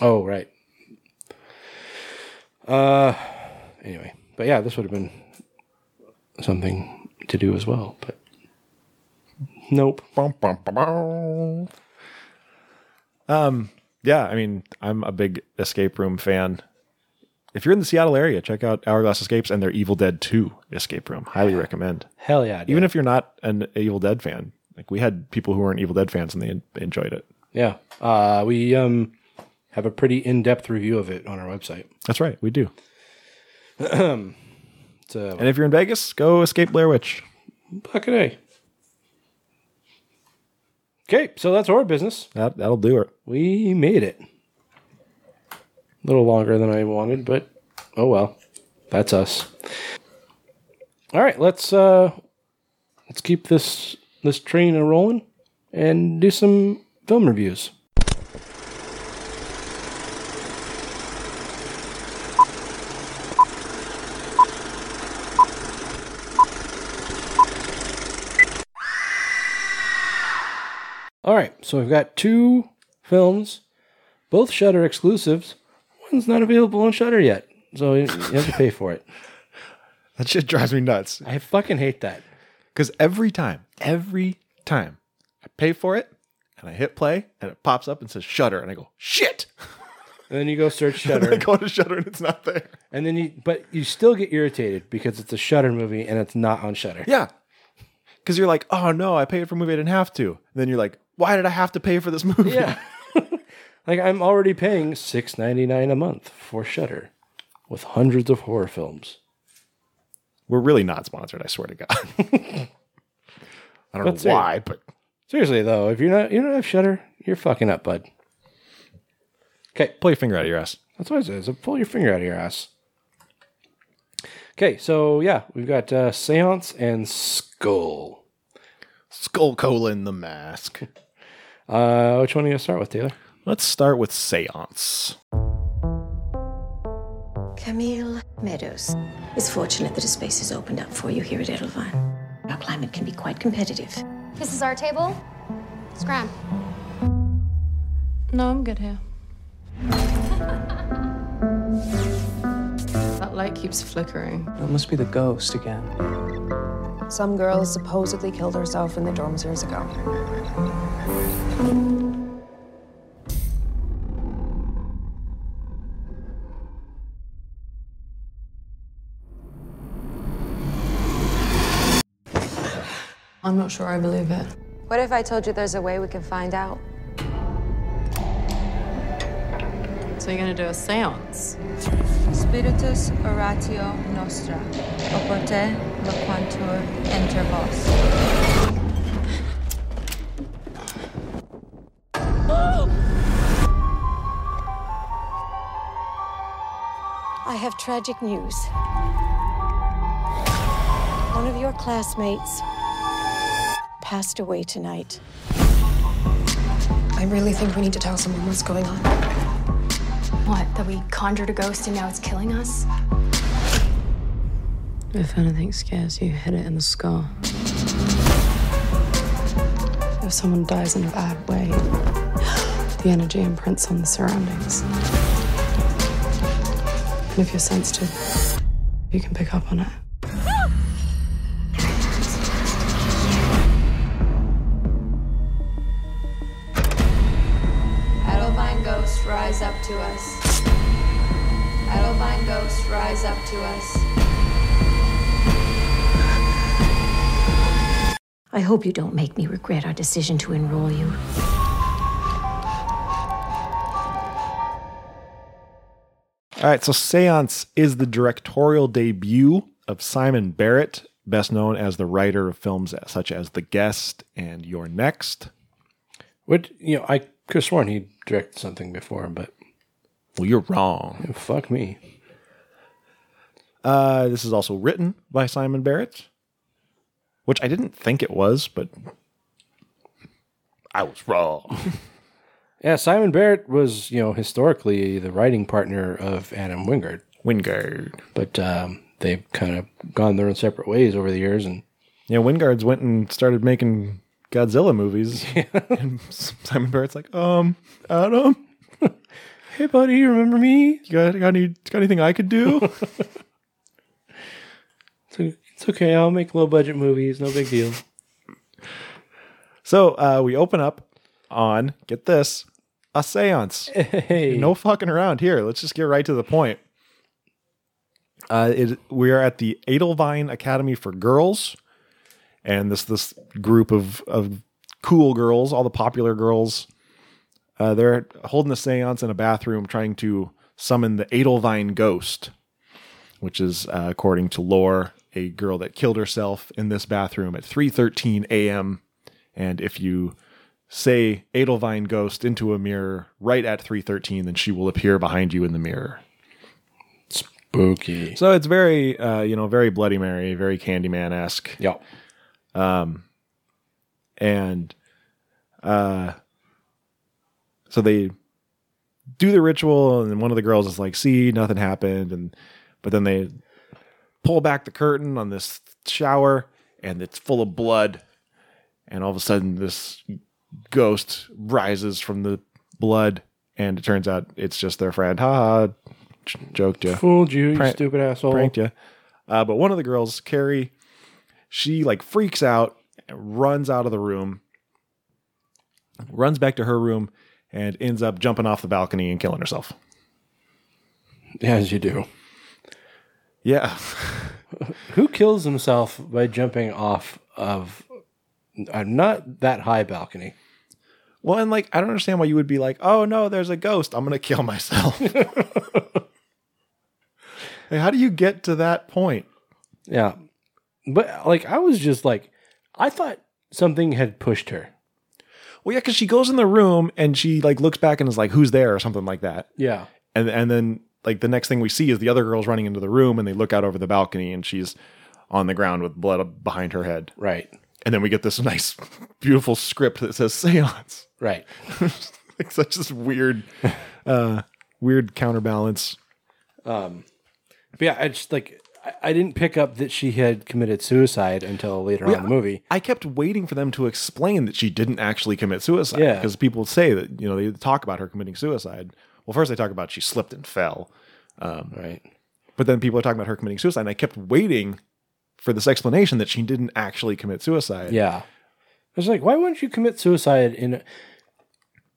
Oh, right. Uh, anyway, but yeah, this would have been something to do as well, but nope. Um, yeah, I mean, I'm a big escape room fan. If you're in the Seattle area, check out Hourglass Escapes and their Evil Dead 2 escape room. Highly recommend. Hell yeah, dude. Even if you're not an Evil Dead fan, like we had people who weren't Evil Dead fans and they enjoyed it. yeah, uh, we um have a pretty in-depth review of it on our website. That's right, we do. So And if you're in Vegas, go escape Blair Witch. fucking a. Okay, so that's our business. That that'll do it. We made it. A little longer than I wanted, but oh well. That's us. All right, let's uh let's keep this this train a rolling and do some film reviews. All right, so we've got two films, both Shudder exclusives. One's not available on Shudder yet, so you you have to pay for it. That shit drives me nuts. I fucking hate that. Because every time, every time I pay for it and I hit play and it pops up and says Shudder, and I go, shit. And then you go search And I Shudder, go to Shudder and it's not there. and then you, but you still get irritated because it's a Shudder movie and it's not on Shudder. Yeah. Because you're like, oh no, I paid for a movie I didn't have to. And then you're like, why did I have to pay for this movie? Yeah. like I'm already paying six ninety nine a month for Shudder, with hundreds of horror films. We're really not sponsored, I swear to God. I don't Let's know see. why, but Seriously though, if you're not you don't have Shudder, you're fucking up, bud. Okay, pull your finger out of your ass. That's what it says. Pull your finger out of your ass. Okay, so yeah, we've got uh, Seance and Skull. Skull colon the mask. Uh, which one are you gonna start with, Taylor? Let's start with Seance. Camille Meadows. It's fortunate that a space has opened up for you here at Edelvine. Our climate can be quite competitive. This is our table. Scram. No, I'm good here. that light keeps flickering. It must be the ghost again. Some girl supposedly killed herself in the dorms years ago. I'm not sure I believe it. What if I told you there's a way we can find out? So you're gonna do a seance? Spiritus oratio nostra, oporte loquantur inter vos. I have tragic news. One of your classmates passed away tonight. I really think we need to tell someone what's going on. What? That we conjured a ghost and now it's killing us? If anything scares you, hit it in the skull. If someone dies in a bad way, the energy imprints on the surroundings. And if you're sensitive, you can pick up on it. Hope you don't make me regret our decision to enroll you. All right, so Seance is the directorial debut of Simon Barrett, best known as the writer of films such as The Guest and You're Next. What you know, I could have sworn he directed something before, but Well, you're wrong. fuck me. Uh, this is also written by Simon Barrett, which I didn't think it was, but I was wrong. Yeah, Simon Barrett was, you know, historically the writing partner of Adam Wingard. Wingard. But um, they've kind of gone their own separate ways over the years. And Yeah, Wingard's went and started making Godzilla movies. Yeah. and Simon Barrett's like, um, Adam, hey, buddy, you remember me? you got, got, any, got anything I could do? It's, okay. I'll make low budget movies. No big deal. so uh, we open up on, get this, a seance. Hey. No fucking around here. Let's just get right to the point. Uh, it, we are at the Edelvine Academy for Girls, and this this group of of cool girls, all the popular girls, uh, they're holding a séance in a bathroom, trying to summon the Edelvine ghost, which is uh, according to lore a girl that killed herself in this bathroom at 3:13 a.m. And if you say Edelvine ghost into a mirror right at 3:13, then she will appear behind you in the mirror. Spooky. So it's very, uh, you know, very Bloody Mary, very Candyman esque. Yeah. Um, and uh, so they do the ritual, and then one of the girls is like, "See, nothing happened," and but then they pull back the curtain on this shower, and it's full of blood, and all of a sudden, this ghost rises from the blood, and it turns out it's just their friend. Ha ha, j- joked you Fooled you, you Prank- stupid asshole. pranked you. Uh, but one of the girls, Carrie, she like freaks out, runs out of the room, runs back to her room, and ends up jumping off the balcony and killing herself. As you do. Yeah, Who kills himself by jumping off of a not that high balcony? well, and like I don't understand why you would be like, oh no, there's a ghost, I'm gonna kill myself. Hey, how do you get to that point? Yeah. But like I was just like I thought something had pushed her. Well, yeah, because she goes in the room and she like looks back and is like, "Who's there?" or something like that. Yeah. and and then like the next thing we see is the other girls running into the room and they look out over the balcony and she's on the ground with blood behind her head. Right. And then we get this nice, beautiful script that says seance. Right. like such this weird, uh, weird counterbalance. Um but yeah, I just like I, didn't pick up that she had committed suicide until later on in the movie. I kept waiting for them to explain that she didn't actually commit suicide. Yeah. Because people say that, you know, they talk about her committing suicide. Well, first they talk about she slipped and fell. Um, right. But then people are talking about her committing suicide. And I kept waiting for this explanation that she didn't actually commit suicide. Yeah. I was like, why wouldn't you commit suicide in a...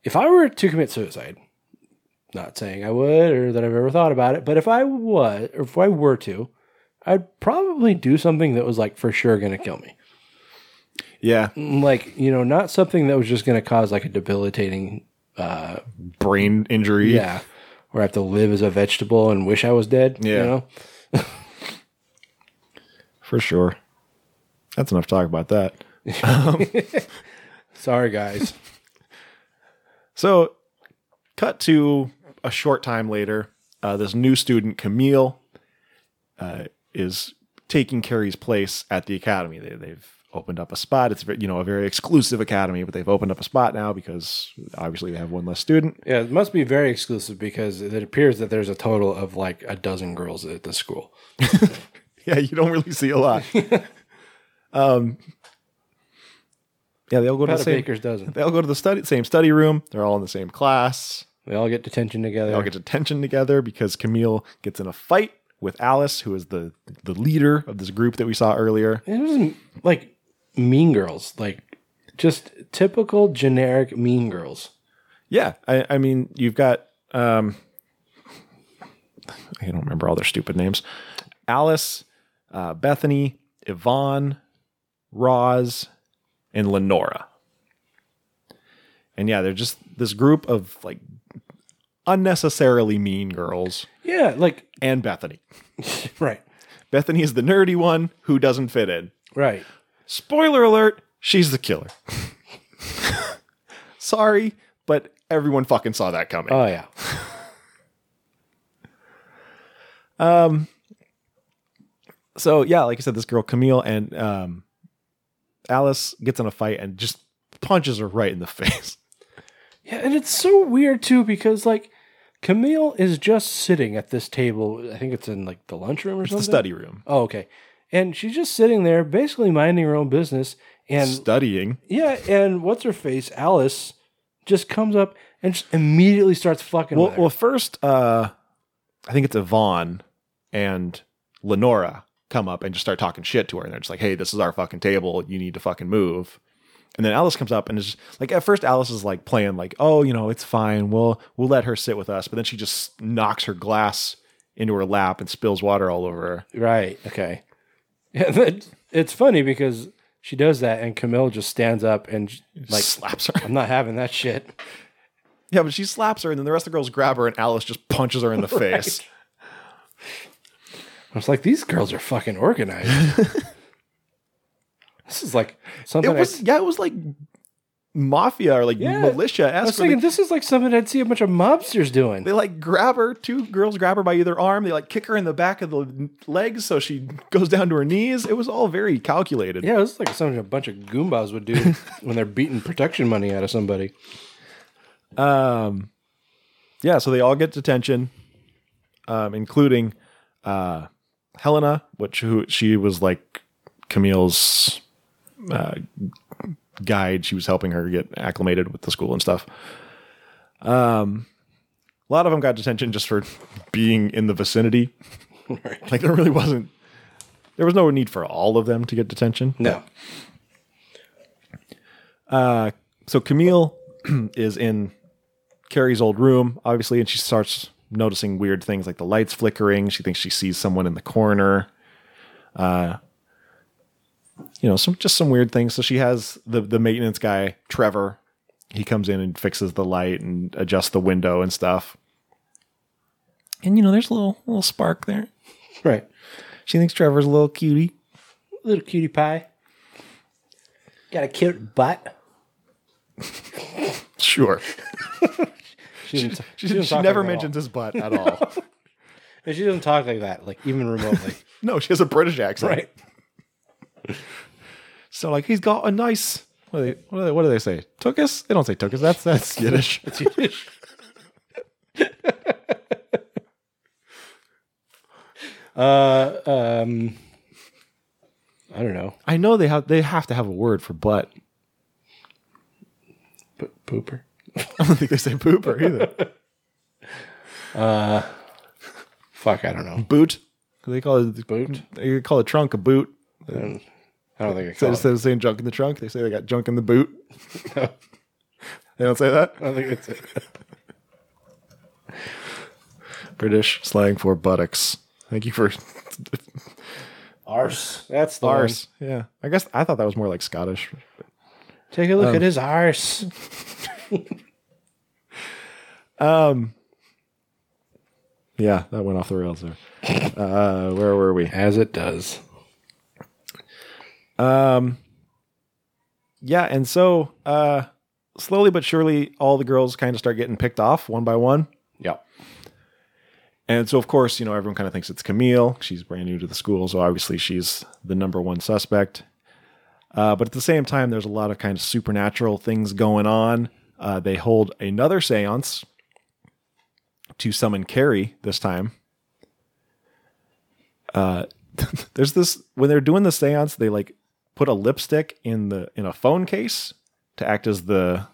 if I were to commit suicide, not saying I would or that I've ever thought about it, but if I was or if I were to, I'd probably do something that was like for sure gonna kill me. Yeah. Like, you know, not something that was just gonna cause like a debilitating uh Brain injury. yeah. Or I have to live as a vegetable and wish I was dead. You Yeah. know? For sure. That's enough talk about that. Um, Sorry guys. So, cut to a short time later. Uh, this new student, Camille, uh, is taking Carrie's place at the academy. They, they've opened up a spot. It's you know a very exclusive academy, but they've opened up a spot now because obviously they have one less student. Yeah, it must be very exclusive because it appears that there's a total of like a dozen girls at the school. Yeah, you don't really see a lot. um, yeah, they all go to the same. baker's dozen. They all go to the study same study room. They're all in the same class. They all get detention together. They all get detention together because Camille gets in a fight with Alice, who is the the leader of this group that we saw earlier. It was like mean girls, like just typical generic mean girls. Yeah, I, I mean, you've got um, I don't remember all their stupid names. Alice, uh, Bethany, Yvonne, Roz, and Lenora. And yeah, they're just this group of like unnecessarily mean girls. Yeah, like and Bethany. right. Bethany is the nerdy one who doesn't fit in. Right. Spoiler alert, she's the killer. Sorry, but everyone fucking saw that coming. Oh yeah. Um. So yeah, like I said, this girl Camille and um, Alice gets in a fight and just punches her right in the face. Yeah, and it's so weird too because like Camille is just sitting at this table. I think it's in like the lunchroom or It's the study room. Oh, okay. And she's just sitting there, basically minding her own business, and Studying. yeah. And what's her face, Alice, just comes up and just immediately starts fucking. Well, well, first, uh, I think it's Yvonne and Lenora come up and just start talking shit to her, and they're just like, "Hey, this is our fucking table. You need to fucking move." And then Alice comes up and is like, at first, Alice is like playing like, "Oh, you know, it's fine. We'll we'll let her sit with us." But then she just knocks her glass into her lap and spills water all over her. Right. Okay. Yeah, but it's funny because she does that, and Camille just stands up and like slaps her. I'm not having that shit. Yeah, but she slaps her, and then the rest of the girls grab her, and Alice just punches her in the Right. face. I was like, these girls are fucking organized. this is like something. It was yeah, it was like mafia or like Yeah. militia. I was thinking this is like something I'd see a bunch of mobsters doing. They like grab her. Two girls grab her by either arm. They like kick her in the back of the legs so she goes down to her knees. It was all very calculated. Yeah, it was like something a bunch of goombas would do when they're beating protection money out of somebody. Um, yeah. So they all get detention, um, including uh, Helena, which who she was like Camille's uh, guide. She was helping her get acclimated with the school and stuff. Um, a lot of them got detention just for being in the vicinity. Like there really wasn't. There was no need for all of them to get detention. No. Uh, so Camille is in Carrie's old room, obviously, and she starts noticing weird things like the lights flickering. She thinks she sees someone in the corner. Uh, you know, some just some weird things. So she has the the maintenance guy, Trevor. He comes in and fixes the light and adjusts the window and stuff. And you know, there's a little little spark there. Right. She thinks Trevor's a little cutie. Little cutie pie. Got a cute butt. Sure. She, doesn't- She, doesn't she never mentions his butt at all. And she doesn't talk like that, like even remotely. no, she has a British accent. right. So like he's got a nice what do they what do they, what do they say? Tukus? They don't say tukus. That's that's Yiddish. It's Yiddish. uh, um, I don't know. I know they have they have to have a word for butt. P- pooper. I don't think they say pooper either. Uh, fuck, I don't know. Boot. They call it Boot? They call a trunk a boot. Don't, I don't think I So call instead of saying junk in the trunk, they say they got junk in the boot. no. they don't say that. I don't think it's it. British slang for buttocks. Thank you for Arse. That's the arse. Yeah, I guess I thought that was more like Scottish. Take a look Um, at his arse. Um. Yeah, that went off the rails there. Uh, where were we? As it does. Um. Yeah, and so uh, slowly but surely, all the girls kind of start getting picked off one by one. Yeah. And so, of course, you know, everyone kind of thinks it's Camille. She's brand new to the school, so obviously she's the number one suspect. Uh, but at the same time, there's a lot of kind of supernatural things going on. Uh, they hold another seance to summon Carrie this time. Uh, there's this when they're doing the seance, they like put a lipstick in the in a phone case to act as the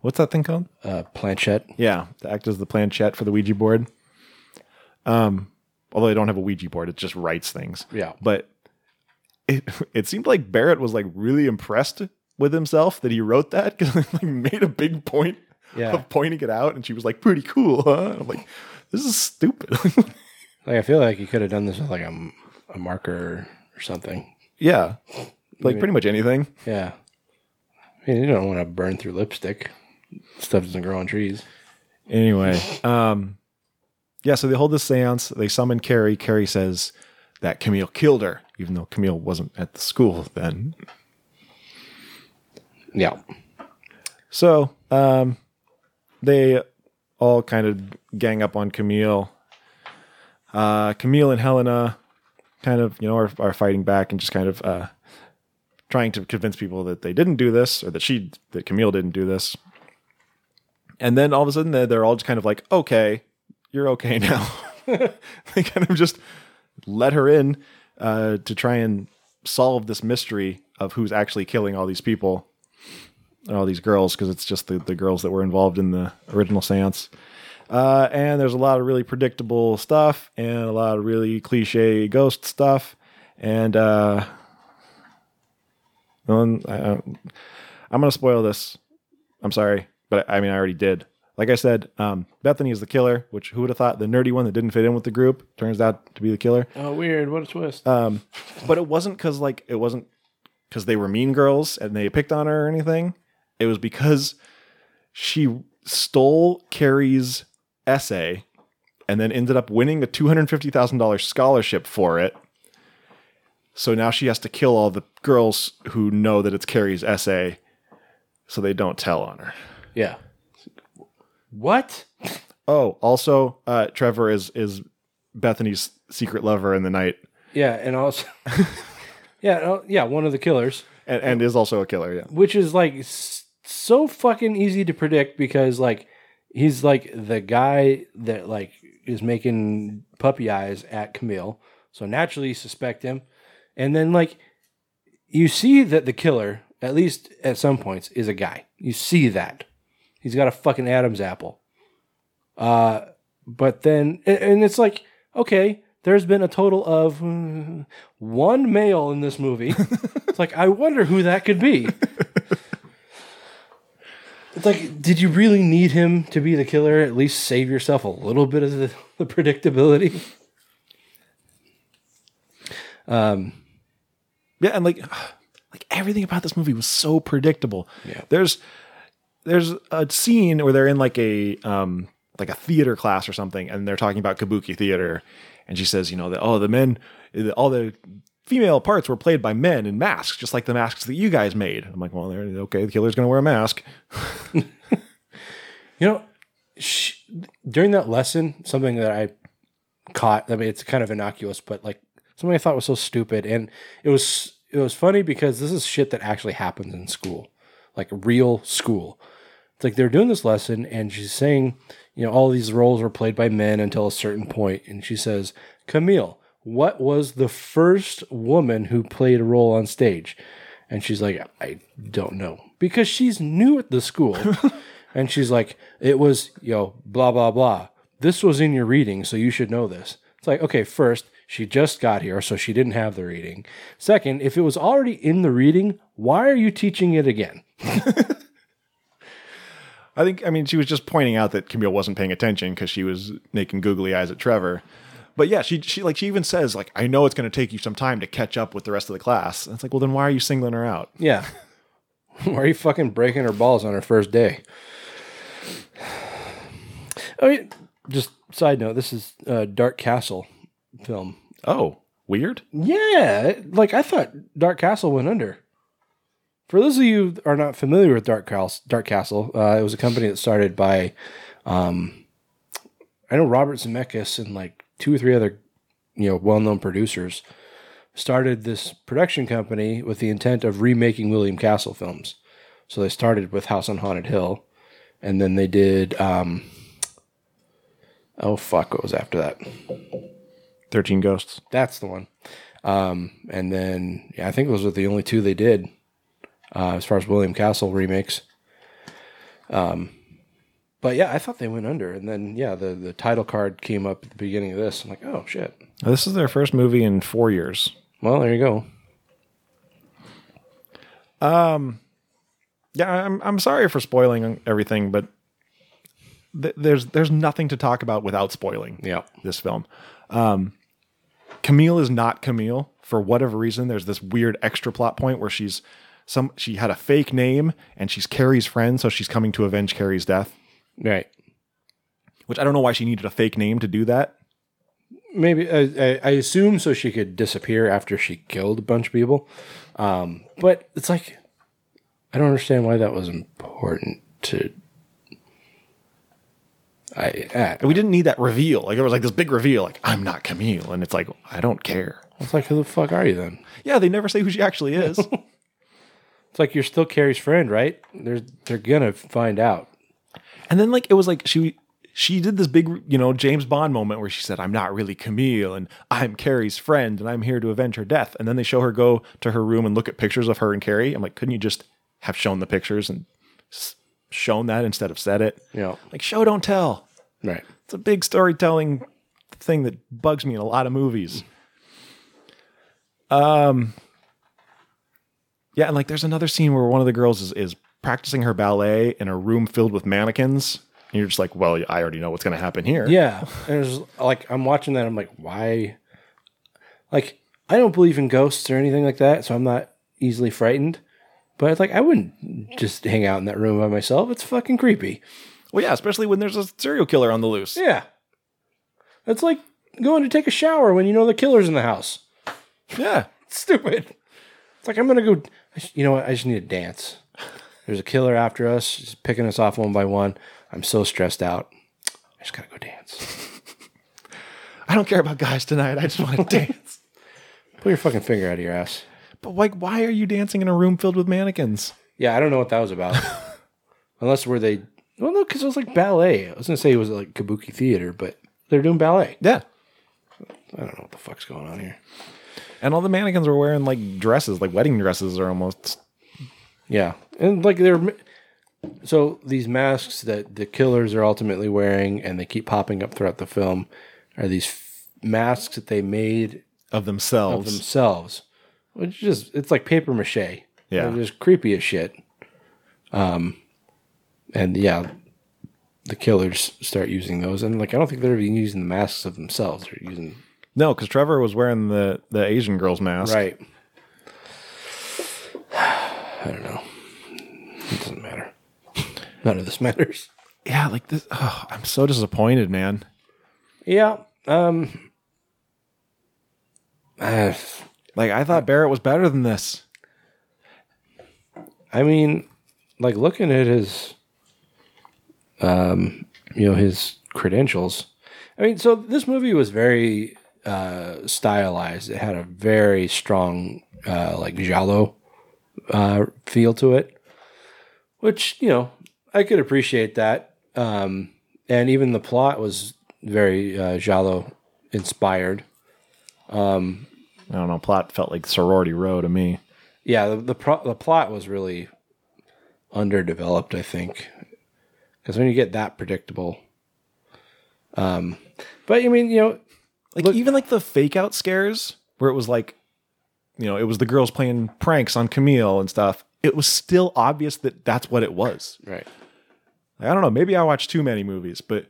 what's that thing called? Uh, planchette. Yeah, to act as the planchette for the Ouija board. Um, although they don't have a Ouija board, it just writes things. Yeah. But it it seemed like Barrett was like really impressed with himself that he wrote that because like made a big point Yeah. of pointing it out, and she was like, "Pretty cool, huh?" I'm like, "This is stupid." Like I feel like you could have done this with like a, a marker or something. Yeah, like pretty much anything. Yeah. I mean, you don't want to burn through lipstick. Stuff doesn't grow on trees. Anyway, um, yeah, so they hold this seance. They summon Carrie. Carrie says that Camille killed her, even though Camille wasn't at the school then. Yeah. So um, they all kind of gang up on Camille. Uh, Camille and Helena kind of, you know, are, are fighting back and just kind of uh, trying to convince people that they didn't do this or that she, that Camille didn't do this. And then all of a sudden they're, they're all just kind of like, okay, you're okay now. they kind of just let her in uh, to try and solve this mystery of who's actually killing all these people all these girls because it's just the, the girls that were involved in the original seance. Uh, and there's a lot of really predictable stuff and a lot of really cliche ghost stuff. And uh, I'm going to spoil this. I'm sorry, but I mean, I already did. Like I said, um, Bethany is the killer, which who would have thought the nerdy one that didn't fit in with the group turns out to be the killer. Oh, weird. What a twist. Um, but it wasn't because like it wasn't because they were mean girls and they picked on her or anything. It was because she stole Carrie's essay and then ended up winning a two hundred fifty thousand dollars scholarship for it. So now she has to kill all the girls who know that it's Carrie's essay, so they don't tell on her. Yeah. What? Oh, also, uh, Trevor is is Bethany's secret lover in the night, Yeah, and also, yeah, uh, yeah, one of the killers, and, and is also a killer. Yeah. which is like so fucking easy to predict because like he's like the guy that like is making puppy eyes at Camille, so naturally you suspect him, and then like you see that the killer, at least at some points, is a guy. You see that he's got a fucking Adam's apple. Uh, but then, and- it's like, okay, there's been a total of uh, one male in this movie. it's like, I wonder who that could be. It's like, did you really need him to be the killer? At least save yourself a little bit of the, the predictability. Um, Yeah, and like like everything about this movie was so predictable. Yeah. There's there's a scene where they're in like a um like a theater class or something and they're talking about kabuki theater and she says, you know, that oh the men all the female parts were played by men in masks just like the masks that you guys made. I'm like, well, okay, the killer's going to wear a mask. You know, during that lesson, something that I caught. I mean, it's kind of innocuous, but like something I thought was so stupid, and it was it was funny because this is shit that actually happens in school, like real school. It's like they're doing this lesson, and she's saying, you know, all these roles were played by men until a certain point, and she says, Camille, what was the first woman who played a role on stage? And she's like, I don't know. Because she's new at the school. and she's like, it was, yo, blah, blah, blah. This was in your reading, so you should know this. It's like, okay, first, she just got here, so she didn't have the reading. Second, if it was already in the reading, why are you teaching it again? I think I mean she was just pointing out that Camille wasn't paying attention because she was making googly eyes at Trevor. But yeah, she she like she even says like I know it's going to take you some time to catch up with the rest of the class. And it's like, well, then why are you singling her out? Yeah. Why are you fucking breaking her balls on her first day? I mean, just side note, this is a Dark Castle film. Oh, weird. Yeah, like I thought Dark Castle went under. For those of you who are not familiar with Dark Castle, Dark Castle, uh, it was a company that started by, um, I know Robert Zemeckis and like two or three other, you know, well-known producers started this production company with the intent of remaking William Castle films. So they started with House on Haunted Hill, and then they did, um, oh fuck, what was after that? Thirteen Ghosts. That's the one. Um, and then yeah, I think those were the only two they did uh, as far as William Castle remakes. Um, but yeah, I thought they went under, and then yeah, the the title card came up at the beginning of this. I'm like, oh shit. Now, this is their first movie in four years. Well, there you go. Um, yeah, I'm I'm sorry for spoiling everything, but th- there's there's nothing to talk about without spoiling. Yeah. this film. Um, Camille is not Camille for whatever reason. There's this weird extra plot point where she's some she had a fake name and she's Carrie's friend, so she's coming to avenge Carrie's death. Right. Which I don't know why she needed a fake name to do that. Maybe I, I, I assume so she could disappear after she killed a bunch of people. Um, but it's like I don't understand why that was important to. I, I we didn't need that reveal. Like it was like this big reveal, like I'm not Camille, and it's like I don't care. it's like who the fuck are you then? Yeah, they never say who she actually is. It's like you're still Carrie's friend, right? They're they're gonna find out. And then like it was like she she did this big you know James Bond moment where she said I'm not really Camille and I'm Carrie's friend and I'm here to avenge her death. And then they show her go to her room and look at pictures of her and Carrie. I'm like, couldn't you just have shown the pictures and shown that instead of said it? Yeah. Like show don't tell. Right. It's a big storytelling thing that bugs me in a lot of movies. Um Yeah, and like there's another scene where one of the girls is, is practicing her ballet in a room filled with mannequins. And you're just like, well, I already know what's going to happen here. Yeah. And it's like I'm watching that. I'm like, why? Like I don't believe in ghosts or anything like that, so I'm not easily frightened. But it's like I wouldn't just hang out in that room by myself. It's fucking creepy. Well, yeah, especially when there's a serial killer on the loose. Yeah. It's like going to take a shower when you know the killer's in the house. Yeah. Stupid. It's like I'm gonna go. You know what? I just need to dance. There's a killer after us, just picking us off one by one. I'm so stressed out. I just gotta go dance. I don't care about guys tonight. I just want to dance. Put your fucking finger out of your ass. But like, why are you dancing in a room filled with mannequins? Yeah, I don't know what that was about. Unless were they? Well, no, because it was like ballet. I was gonna say it was like kabuki theater, but they're doing ballet. Yeah. I don't know what the fuck's going on here. And all the mannequins were wearing like dresses, like wedding dresses are almost. Yeah, and like they're so these masks that the killers are ultimately wearing, and they keep popping up throughout the film, are these f- masks that they made of themselves. Of themselves, which is just it's like paper mache. Yeah. they're just creepy as shit. Um, and yeah, the killers start using those, and like I don't think they're even using the masks of themselves. They're using No, because Trevor was wearing the the Asian girl's mask. right. I don't know. It doesn't matter. None of this matters. Yeah, like this. Oh, I'm so disappointed, man. Yeah. Um. uh, Like I thought Barrett was better than this. I mean, like looking at his, um, you know, his credentials. I mean, so this movie was very uh, stylized. It had a very strong, uh, like giallo uh, feel to it, which you know I could appreciate that. Um, and even the plot was very uh, giallo inspired. Um, I don't know. Plot felt like Sorority Row to me. yeah, the the, pro- the plot was really underdeveloped, I think, because when you get that predictable, um, but I mean, you know, Like even like the fake out scares where it was like, you know, it was the girls playing pranks on Camille and stuff. It was still obvious that that's what it was. right? I don't know. Maybe I watched too many movies, but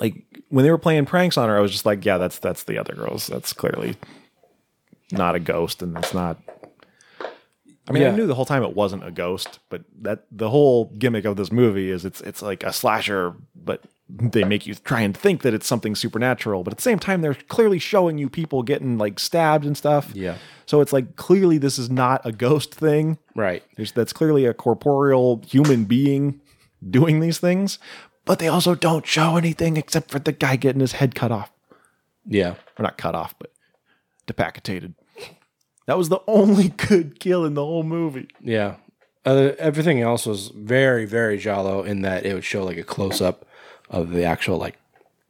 like when they were playing pranks on her, I was just like, yeah, that's that's the other girls. That's clearly not a ghost, and that's not. I mean, I knew the whole time it wasn't a ghost, but that the whole gimmick of this movie is it's it's like a slasher, but they make you try and think that it's something supernatural, but at the same time they're clearly showing you people getting like stabbed and stuff. Yeah. So it's like clearly this is not a ghost thing. Right. There's that's clearly a corporeal human being doing these things, but they also don't show anything except for the guy getting his head cut off. Yeah. Or not cut off, but decapitated. That was the only good kill in the whole movie. Yeah. Uh, everything else was very, very giallo in that it would show like a close up of the actual like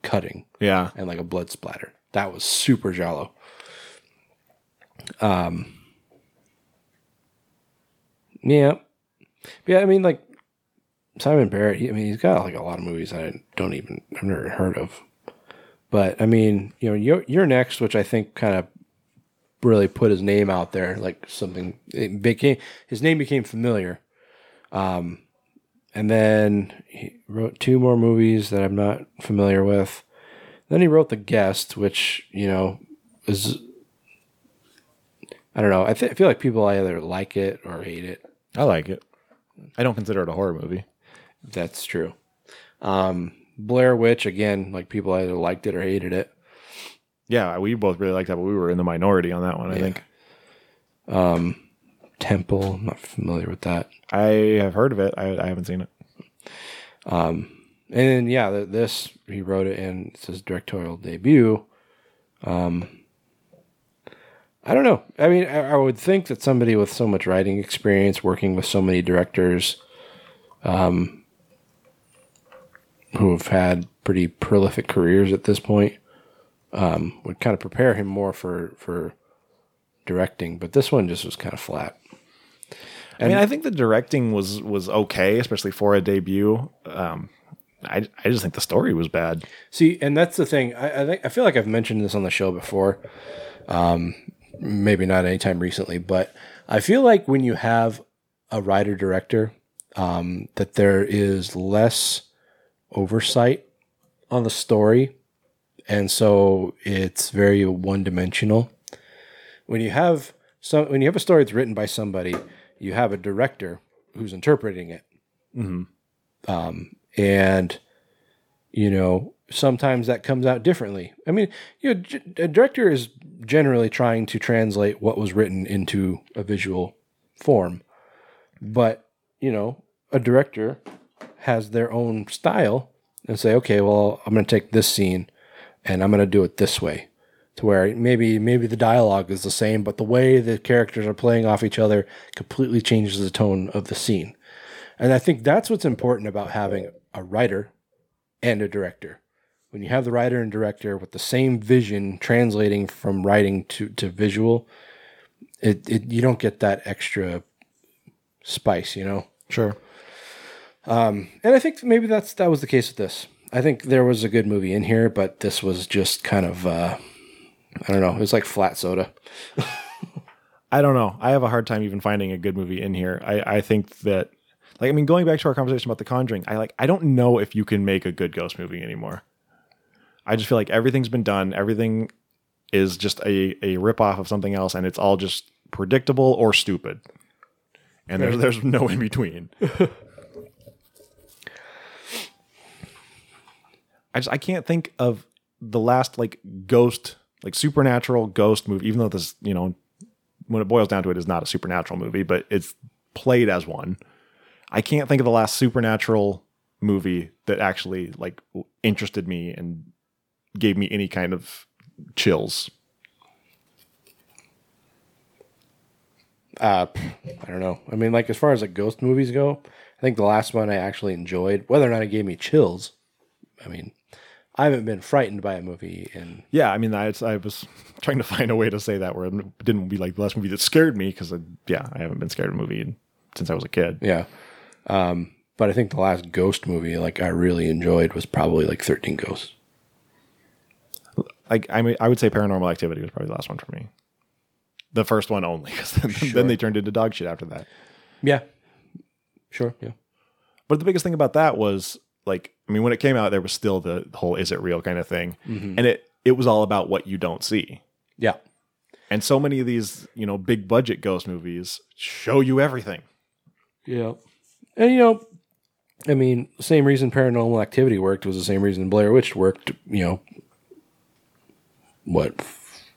cutting Yeah. and like a blood splatter. That was super giallo. Um. Yeah. Yeah. I mean, like Simon Barrett. he- I mean, he's got like a lot of movies I don't even I've never heard of. But I mean, you know, you're, you're next, which I think kind of really put his name out there, like something it became his name became familiar. Um, and then he wrote two more movies that I'm not familiar with. Then he wrote The Guest, which you know is I don't know. I, th- I feel like people either like it or hate it. I like it. I don't consider it a horror movie. That's true. Um, Blair Witch again, like people either liked it or hated it. Yeah, we both really liked that, but we were in the minority on that one. I Yeah. think Um, Temple, I'm not familiar with that. I have heard of it. I, I haven't seen it. Um, and then, yeah, th- this he wrote it in it's his directorial debut. Um, I don't know. I mean, I, I would think that somebody with so much writing experience, working with so many directors, um, who have had pretty prolific careers at this point, um, would kind of prepare him more for for directing. But this one just was kind of flat. I mean, I think the directing was was okay, especially for a debut. Um, I I just think the story was bad. See, and that's the thing. I I, think, I feel like I've mentioned this on the show before. Um, maybe not anytime recently, but I feel like when you have a writer director, um, that there is less oversight on the story, and so it's very one dimensional. When you have some, when you have a story that's written by somebody, you have a director who's interpreting it Mm-hmm. um, and you know sometimes that comes out differently. I mean, you know, a director is generally trying to translate what was written into a visual form, but you know, a director has their own style and say, okay, well, I'm going to take this scene and I'm going to do it this way. To where maybe maybe the dialogue is the same, but the way the characters are playing off each other completely changes the tone of the scene. And I think that's what's important about having a writer and a director. When you have the writer and director with the same vision translating from writing to, to visual, it, it you don't get that extra spice, you know? Sure. Um, and I think maybe that's that was the case with this. I think there was a good movie in here, but this was just kind of uh, I don't know. It was like flat soda. I don't know. I have a hard time even finding a good movie in here. I, I think that like I mean going back to our conversation about The Conjuring, I like I don't know if you can make a good ghost movie anymore. I just feel like everything's been done. Everything is just a a rip off of something else and it's all just predictable or stupid. And there's there's no in between. I just I can't think of the last like ghost like supernatural ghost movie even though this, you know, when it boils down to it, is not a supernatural movie, but it's played as one. I can't think of the last supernatural movie that actually like interested me and gave me any kind of chills. Uh, I don't know. I mean, like as far as like ghost movies go, I think the last one I actually enjoyed, whether or not it gave me chills. I mean, I haven't been frightened by a movie in Yeah, I mean, I, I was trying to find a way to say that where it didn't be like the last movie that scared me because, yeah, I haven't been scared of a movie since I was a kid. yeah. Um, but I think the last ghost movie like I really enjoyed was probably like Thirteen Ghosts. Like, I mean, I would say Paranormal Activity was probably the last one for me. The first one only, because then, then they turned into dog shit after that. Yeah, sure. Yeah, But the biggest thing about that was like, I mean, when it came out, there was still the whole "is it real" kind of thing, Mhm. and it it was all about what you don't see. yeah. And so many of these, you know, big budget ghost movies show you everything. Yeah. And you know, I mean, same reason Paranormal Activity worked was the same reason Blair Witch worked. You know, what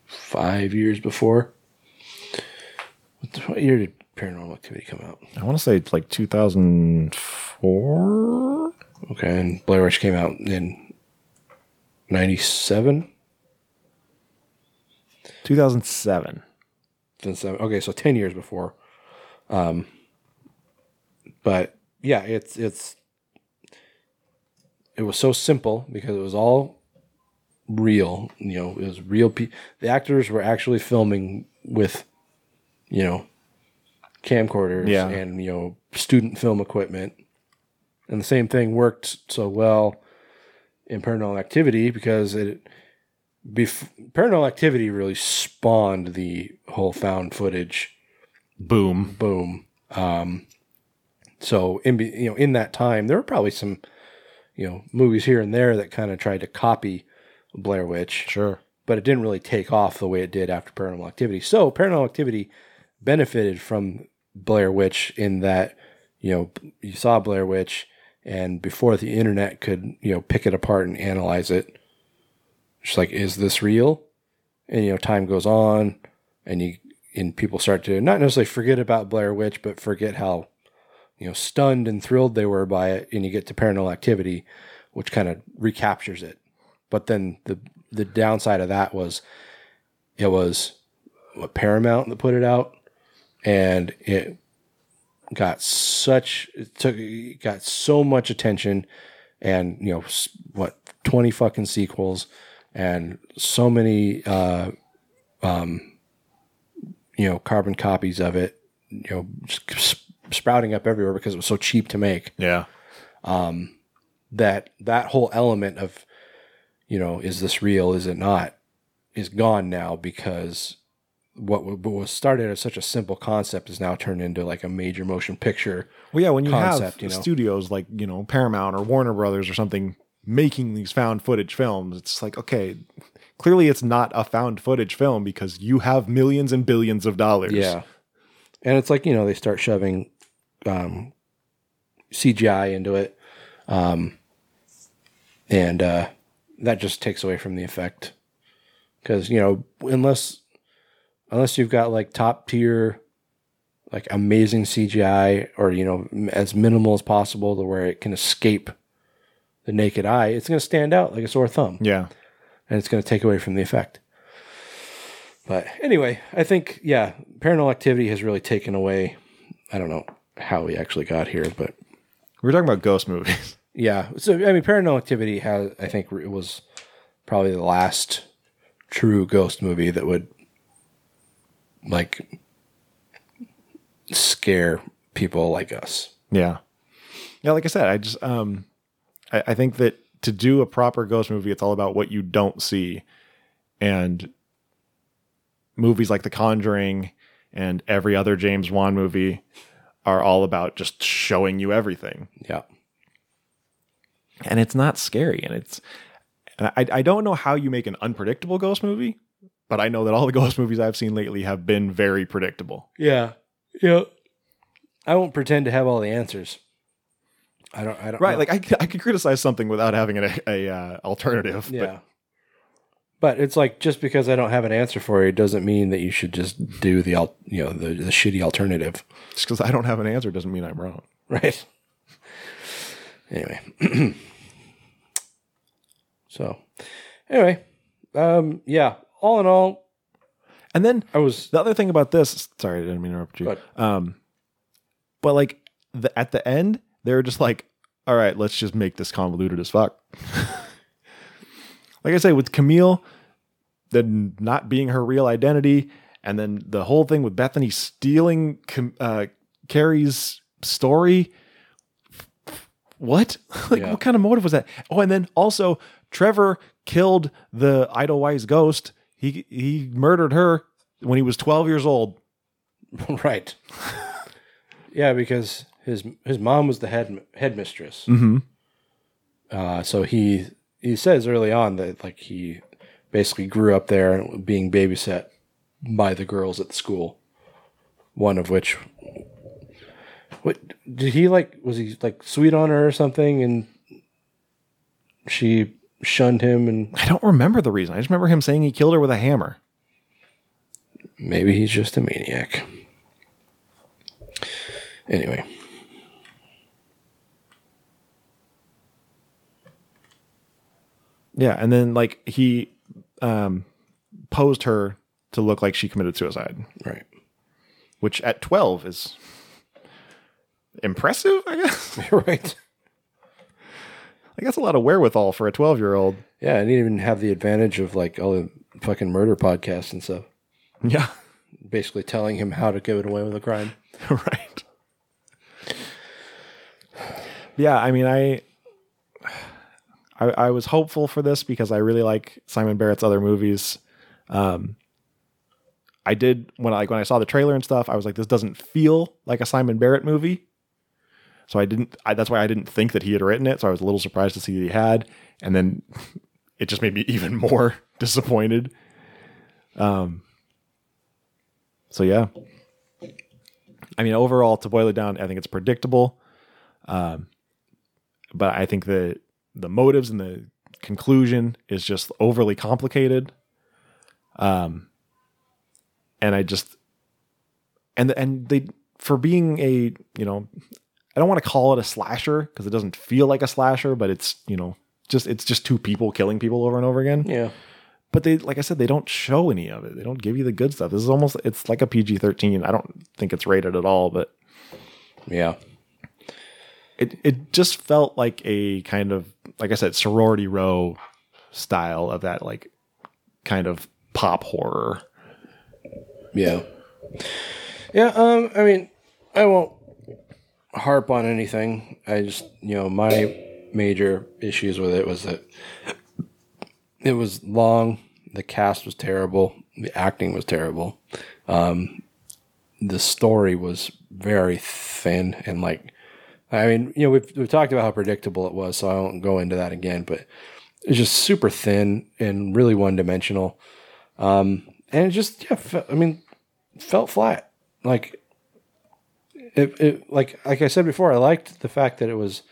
five years before? What year did Paranormal Activity come out? I want to say it's like 2004. Okay, and Blair Witch came out in '97. 2007. Okay, so ten years before. Um, but yeah, it's it's it was so simple because it was all real. You know, it was real. Pe- the actors were actually filming with, you know, camcorders Yeah. and you know student film equipment, and the same thing worked so well in Paranormal Activity because it. Bef- Paranormal Activity really spawned the whole found footage Boom. boom. Um, so in you know in that time there were probably some you know movies here and there that kind of tried to copy Blair Witch. Sure. But it didn't really take off the way it did after Paranormal Activity. So Paranormal Activity benefited from Blair Witch in that you know you saw Blair Witch and before the internet could you know pick it apart and analyze it it's like is this real? And you know time goes on and you and people start to not necessarily forget about blair witch but forget how you know stunned and thrilled they were by it. And you get to paranormal activity which kind of recaptures it. But then the the downside of that was it was paramount that put it out. And it got such it took got so much attention and you know what 20 fucking sequels and so many uh um you know carbon copies of it you know sprouting up everywhere because it was so cheap to make Yeah. um that that whole element of you know is this real is it not is gone now because what what was started as such a simple concept is now turned into like a major motion picture Well, yeah, when you concept, have you know studios like you know Paramount or Warner Brothers or something making these found footage films, it's like okay, clearly it's not a found footage film because you have millions and billions of dollars. Yeah. And it's like, you know, they start shoving um, CGI into it. Um, and uh, that just takes away from the effect. Because, you know, unless unless you've got like top tier, like amazing CGI or, you know, as minimal as possible to where it can escape the naked eye, it's going to stand out like a sore thumb. Yeah. And it's going to take away from the effect. But anyway, I think yeah, Paranormal Activity has really taken away. I don't know how we actually got here, but We were talking about ghost movies. yeah. So I mean, Paranormal Activity has I think it was probably the last true ghost movie that would like scare people like us. Yeah. Yeah, like I said, I just um I, I think that to do a proper ghost movie, it's all about what you don't see. And movies like The Conjuring and every other James Wan movie are all about just showing you everything. Yeah. And it's not scary. And it's and I, I don't know how you make an unpredictable ghost movie, but I know that all the ghost movies I've seen lately have been very predictable. Yeah. Yeah. I won't pretend to have all the answers. I don't. I don't. Right. know. Like I could criticize something without having a, a uh, alternative. but- Yeah. But it's like just because I don't have an answer for you doesn't mean that you should just do the you know the, the shitty alternative. Just because I don't have an answer doesn't mean I'm wrong. Right. Anyway. so anyway, um yeah, all in all And then I was the other thing about this. Sorry, I didn't mean to interrupt you. Go. Um, but like the, at the end, they were just like, "All right, let's just make this convoluted as fuck." like I say, with Camille, then not being her real identity, and then the whole thing with Bethany stealing Cam- uh, Carrie's story. What? like, Yeah. what kind of motive was that? Oh, and then also Trevor killed the Edelvine ghost. He he murdered her when he was twelve years old. right. yeah, because his his mom was the head headmistress. Mm-hmm. Uh, so he he says early on that like he basically grew up there being babysat by the girls at the school. One of which, what did he like? Was he like sweet on her or something? And she shunned him, and I don't remember the reason. I just remember him saying he killed her with a hammer. maybe he's just a maniac. Anyway, Yeah, and then like he um, posed her to look like she committed suicide, right. which at twelve is impressive. I guess. right. Like that's a lot of wherewithal for a twelve-year-old. Yeah, I didn't even have the advantage of like all the fucking murder podcasts and stuff. Yeah. Basically telling him how to get away with a crime. right. Yeah, I mean, I, I, I was hopeful for this because I really like Simon Barrett's other movies. Um, I did when I like when I saw the trailer and stuff. I was like, this doesn't feel like a Simon Barrett movie. So I didn't. I, that's why I didn't think that he had written it. So I was a little surprised to see that he had, and then it just made me even more disappointed. Um. So yeah. I mean, overall, to boil it down, I think it's predictable. Um, but I think the the motives and the conclusion is just overly complicated. Um, and I just and and they for being a you know I don't want to call it a slasher because it doesn't feel like a slasher, but it's you know just it's just two people killing people over and over again. Yeah. But they like I said, they don't show any of it. They don't give you the good stuff. This is almost it's like a PG thirteen. I don't think it's rated at all, but yeah. It it just felt like a kind of like I said, sorority row style of that like kind of pop horror. Yeah. Yeah, um, I mean, I won't harp on anything. I just, you know, my major issues with it was that it was long, the cast was terrible, the acting was terrible. Um, the story was very thin and like I mean, you know, we've we've talked about how predictable it was, so I won't go into that again, but it's just super thin and really one dimensional. Um, and it just, yeah, fe- I mean, felt flat. Like it, it, like like I said before, I liked the fact that it was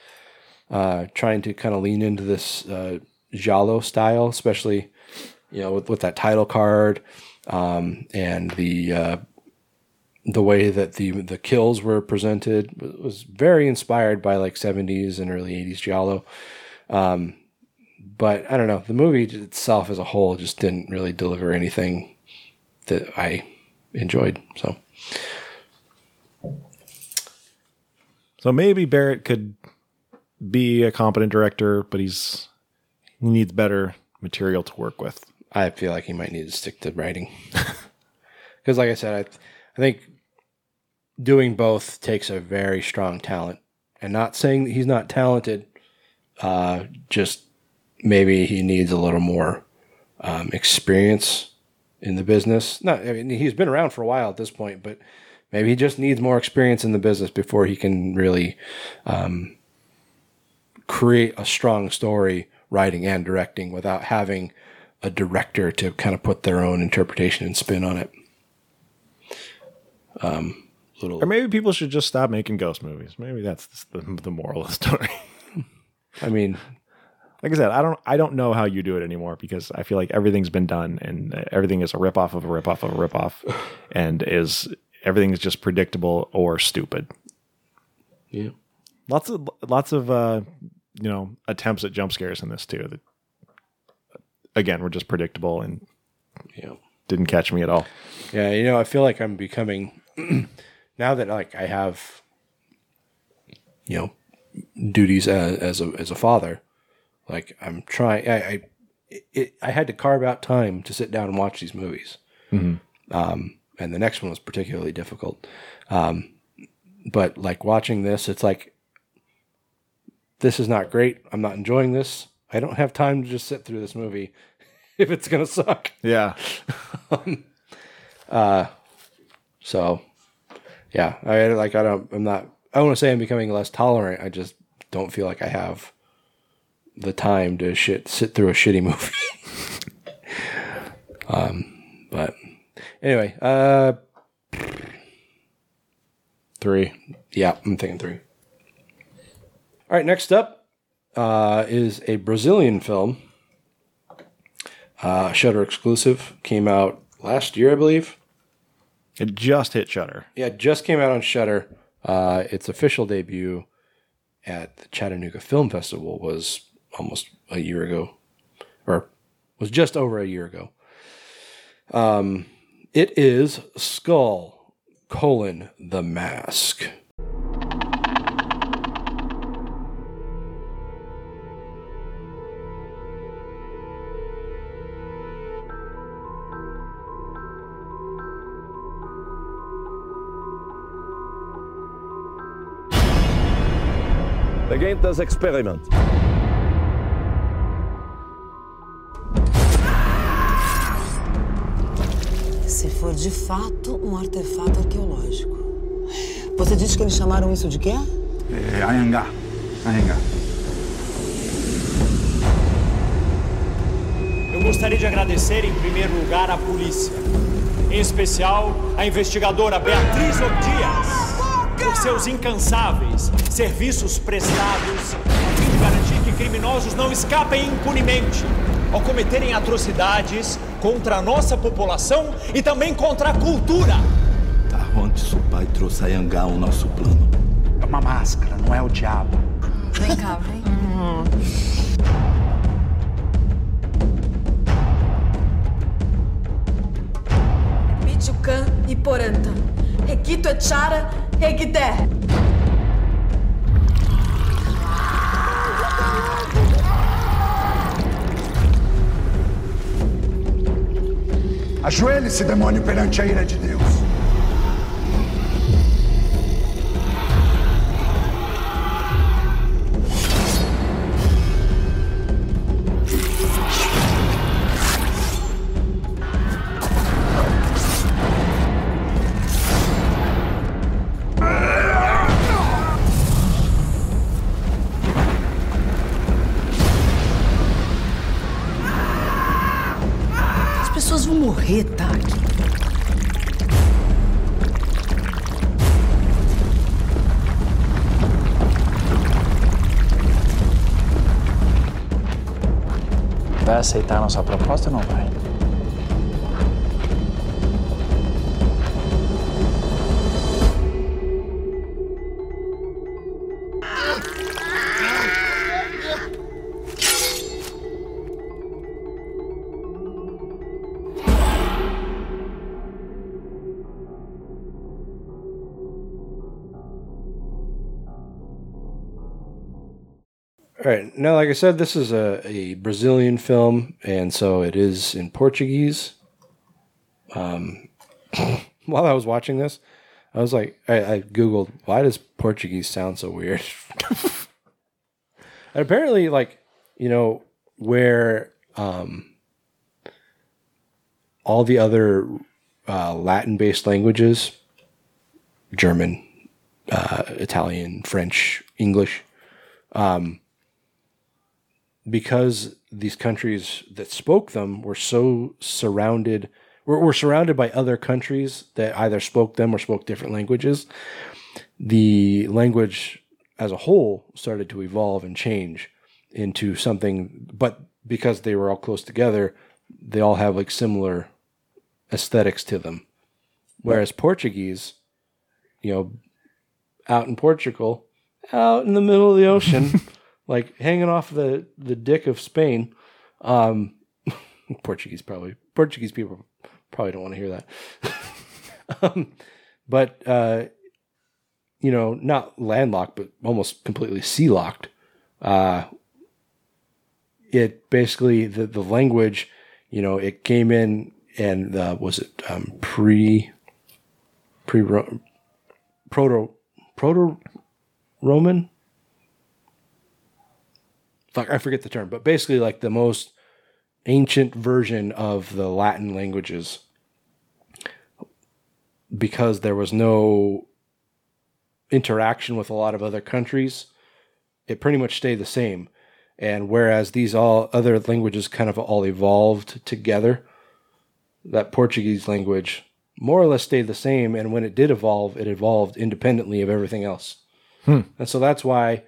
uh, trying to kind of lean into this uh, giallo style, especially you know with, with that title card um, and the uh, the way that the the kills were presented was very inspired by like 70s and early 80s giallo. Um, but I don't know, the movie itself as a whole just didn't really deliver anything that I enjoyed. So So maybe Barrett could be a competent director, but he's he needs better material to work with. I feel like he might need to stick to writing. Because, like I said, I, I think doing both takes a very strong talent. And not saying that he's not talented, uh, just maybe he needs a little more um, experience in the business. Not, I mean, he's been around for a while at this point, but maybe he just needs more experience in the business before he can really um, create a strong story, writing and directing, without having a director to kind of put their own interpretation and spin on it. Um, little, Or maybe people should just stop making ghost movies. Maybe that's the, the moral of the story. I mean, like I said, I don't I don't know how you do it anymore because I feel like everything's been done and everything is a ripoff of a ripoff of a ripoff, and is everything is just predictable or stupid. Yeah, lots of lots of uh, you know attempts at jump scares in this too. That again were just predictable and yeah didn't catch me at all. Yeah, you know, I feel like I'm becoming now that like I have you know duties as, as a as a father. Like I'm trying. I I, it, I had to carve out time to sit down and watch these movies. Mhm. Um, and the next one was particularly difficult. Um, but like watching this, it's like this is not great. I'm not enjoying this. I don't have time to just sit through this movie if it's gonna suck. Yeah. um, uh, so yeah, I like I don't. I'm not. I want to say I'm becoming less tolerant. I just don't feel like I have the time to shit sit through a shitty movie. um, but anyway, uh, three. Yeah, I'm thinking three. All right, next up uh, is a Brazilian film. Uh, Shudder exclusive came out last year, I believe. It just hit Shudder. Yeah, it just came out on Shudder. Uh, its official debut at the Chattanooga Film Festival was almost a year ago, or was just over a year ago. Um, it is Skull colon the Mask. Again das Experiment. Se for de fato um artefato arqueológico. Você disse que eles chamaram isso de quê? É, Anhangá. Anhangá. Eu gostaria de agradecer em primeiro lugar à polícia, em especial a investigadora Beatriz Dias, por seus incansáveis serviços prestados a fim de garantir que criminosos não escapem impunemente ao cometerem atrocidades contra a nossa população e também contra a cultura. Aonde seu pai trouxe a Yangá ao nosso plano? É uma máscara, não é o diabo. Vem cá, vem. Pichucan e Poranta. Requito Echara, Reguité. Ajoelhe-se, demônio, perante a ira de Deus. Aceitar a nossa proposta ou não vai? All right. Now, like I said, this is a, a Brazilian film, and so it is in Portuguese. Um, while I was watching this, I was like, I, I Googled, why does Portuguese sound so weird? and apparently, like, you know, where um, all the other uh, Latin based languages, German, uh, Italian, French, English, um, because these countries that spoke them were so surrounded were, were surrounded by other countries that either spoke them or spoke different languages the language as a whole started to evolve and change into something but because they were all close together they all have like similar aesthetics to them. Whereas portuguese you know out in portugal out in the middle of the ocean like hanging off the the dick of Spain. Um, Portuguese probably Portuguese people probably don't want to hear that. um, but uh, you know, not landlocked, but almost completely sea locked. Uh, it basically the the language, you know, it came in and uh, was it um, pre pre proto proto Roman fuck, I forget the term, but basically like the most ancient version of the Latin languages because there was no interaction with a lot of other countries. It pretty much stayed the same. And whereas these all other languages kind of all evolved together, that Portuguese language more or less stayed the same. And when it did evolve, it evolved independently of everything else. Hmm. And so that's why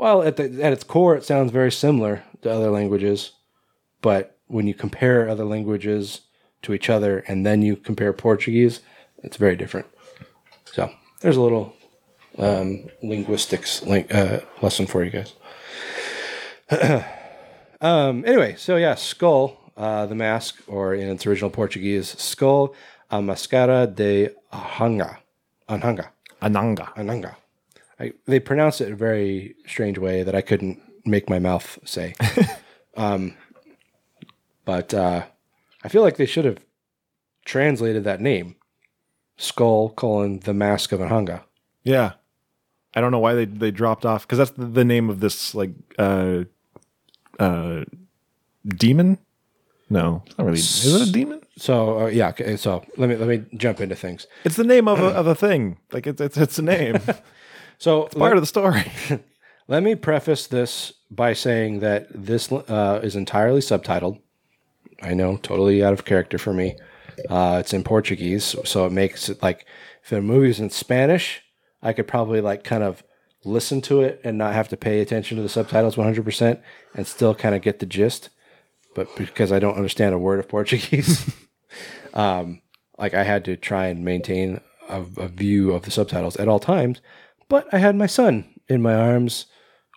well, at the at its core, it sounds very similar to other languages, but when you compare other languages to each other and then you compare Portuguese, it's very different. So there's a little um, linguistics link, uh, lesson for you guys. um, anyway, so yeah, skull, uh, the mask, or in its original Portuguese, skull, a máscara de Anhanga, Anhanga, Ananga, Ananga. I, they pronounce it in a very strange way that I couldn't make my mouth say. um, but uh, I feel like they should have translated that name, Skull colon the Mask of Anhanga. Yeah. I don't know why they, they dropped off because that's the, name of this like uh uh demon. No, it's not really. Is it a demon? So uh, yeah, so let me let me jump into things. It's the name of a, of a thing. Like it's it's, it's a name. So it's part of the story. let me preface this by saying that this uh, is entirely subtitled. I know, totally out of character for me. Uh, it's in Portuguese, so it makes it like if the movie movie's in Spanish, I could probably like kind of listen to it and not have to pay attention to the subtitles 100% and still kind of get the gist. But because I don't understand a word of Portuguese, um, like I had to try and maintain a, a view of the subtitles at all times. But I had my son in my arms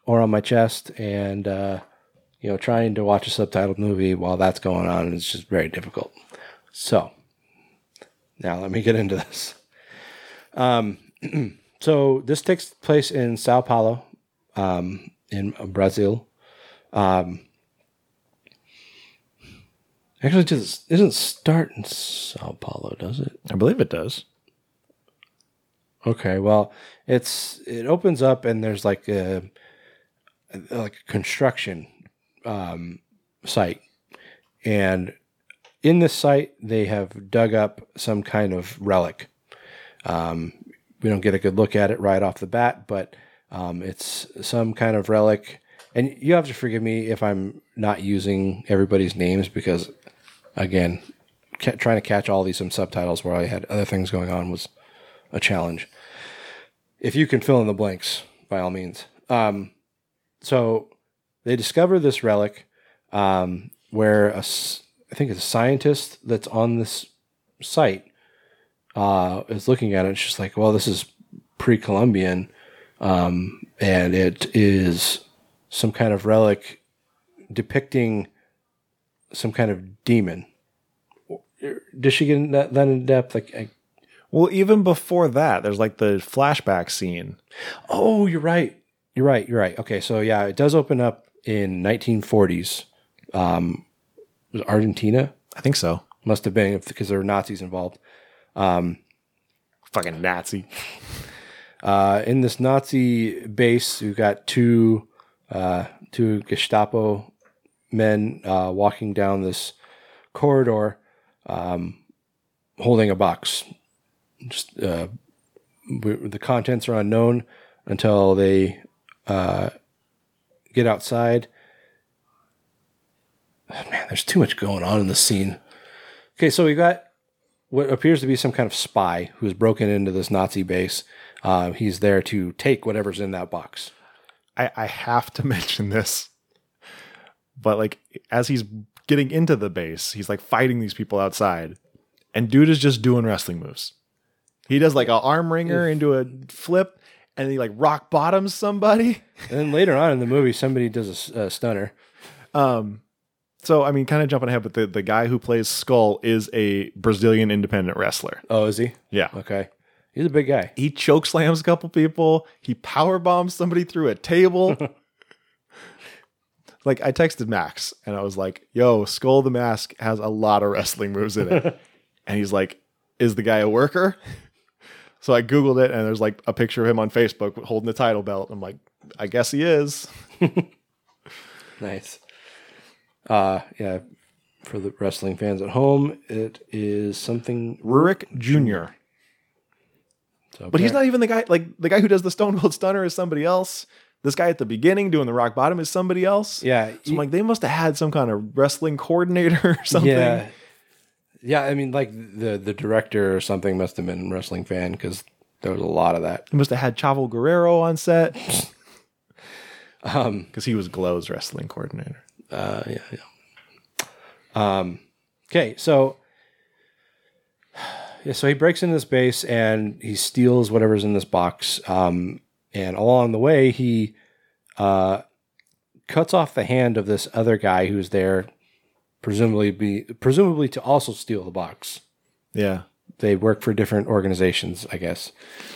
or on my chest, and uh, you know, trying to watch a subtitled movie while that's going on is just very difficult. So now let me get into this. Um, so this takes place in Sao Paulo, um, in Brazil. Um, actually, it does- it doesn't start in Sao Paulo, does it? I believe it does. Okay, well, it's it opens up and there's like a like a construction um, site, and in this site they have dug up some kind of relic. Um, we don't get a good look at it right off the bat, but um, it's some kind of relic. And you have to forgive me if I'm not using everybody's names because, again, ca- trying to catch all these some subtitles where I had other things going on was a challenge. If you can fill in the blanks, by all means. Um, so they discover this relic um, where a I think it's a scientist that's on this site uh, is looking at it. It's just like, well, this is pre-Columbian, um, and it is some kind of relic depicting some kind of demon. Does she get that, that in depth? Like, I, Well, even before that, there's like the flashback scene. oh, you're right. You're right. You're right. Okay, so yeah, it does open up in 1940s. Um, was Argentina? I think so. Must have been because there were Nazis involved. Um, Fucking Nazi. Uh, in this Nazi base, we've got two uh, two Gestapo men uh, walking down this corridor, um, holding a box. Just uh, we, the contents are unknown until they uh, get outside. Oh, man, there's too much going on in the scene. Okay, so we've got what appears to be some kind of spy who's broken into this Nazi base. Uh, he's there to take whatever's in that box. I, I have to mention this. But like as he's getting into the base, he's like fighting these people outside. And dude is just doing wrestling moves. He does like an arm wringer into a flip and he like rock bottoms somebody. And then later on in the movie, somebody does a stunner. Um so I mean kind of jumping ahead, but the, the guy who plays Skull is a Brazilian independent wrestler. Oh, is he? Yeah. Okay. He's a big guy. He choke slams a couple people. He power bombs somebody through a table. like I texted Max and I was like, "Yo, Skull the Mask has a lot of wrestling moves in it." and he's like, "Is the guy a worker?" So I googled it and there's like a picture of him on Facebook holding the title belt. I'm like, "I guess he is." Nice. Uh, yeah. For the wrestling fans at home, it is something. Rurik Jr. So But he's not even the guy like the guy who does the Stone Cold Stunner is somebody else. This guy at the beginning doing the rock bottom is somebody else. Yeah. So I'm like, they must have had some kind of wrestling coordinator or something. Yeah. Yeah, I mean, like the the director or something must have been a wrestling fan because there was a lot of that. He must have had Chavo Guerrero on set. Um, because he was Glow's wrestling coordinator. Uh, yeah, yeah. Um, okay, so yeah, so he breaks into this base and he steals whatever's in this box. Um, and along the way, he uh, cuts off the hand of this other guy who's there, presumably be presumably to also steal the box. Yeah. They work for different organizations, I guess.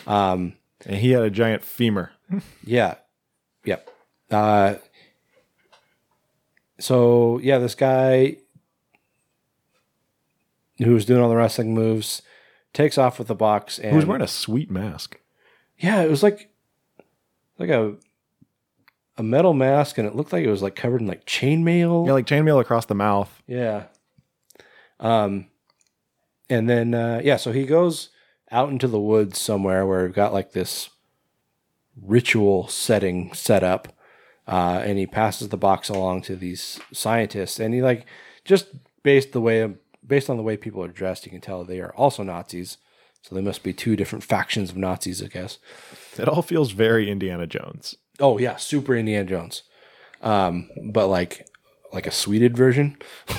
Um, and he had a giant femur. yeah. Yep. Uh, so yeah, this guy who was doing all the wrestling moves takes off with the box and he was wearing a sweet mask. yeah, it was like like a a metal mask, and it looked like it was like covered in like chainmail. Yeah, like chainmail across the mouth. Yeah. Um, and then uh, yeah, so he goes out into the woods somewhere where we've got like this ritual setting set up, uh, and he passes the box along to these scientists, and he like just based the way based on the way people are dressed, you can tell they are also Nazis. So they must be two different factions of Nazis, I guess. It all feels very Indiana Jones. Oh yeah, super Indiana Jones, um, but like like a sweeted version.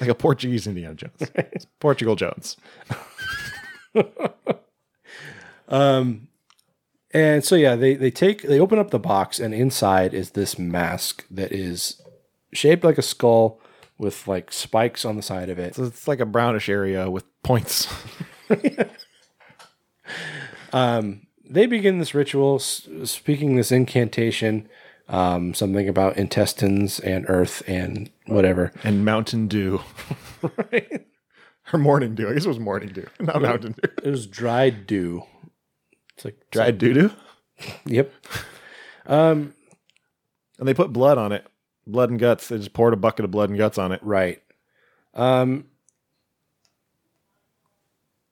Like a Portuguese Indiana Jones. Portugal Jones. Um, and so yeah, they they take they open up the box, and inside is this mask that is shaped like a skull with like spikes on the side of it. So it's like a brownish area with points. Um, they begin this ritual, s- speaking this incantation, um, something about intestines and earth and whatever. And Mountain Dew. Right? Or Morning Dew. I guess it was Morning Dew, not Mountain Dew. It was dried dew. It's like Dried doo doo? Yep. Um, and they put blood on it. Blood and guts. They just poured a bucket of blood and guts on it. Right. Um,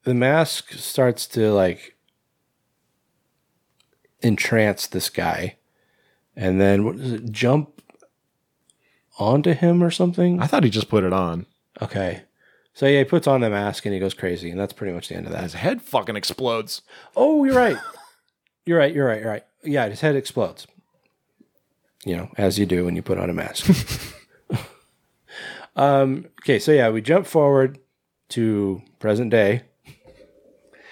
the mask starts to like entrance this guy, and then what does it jump onto him or something? I thought he just put it on. Okay. So yeah, he puts on the mask and he goes crazy, and that's pretty much the end of that. His head fucking explodes. Oh, you're right. you're right. You're right. You're right. Yeah, his head explodes. You know, as you do when you put on a mask. um, okay, so yeah, we jump forward to present day.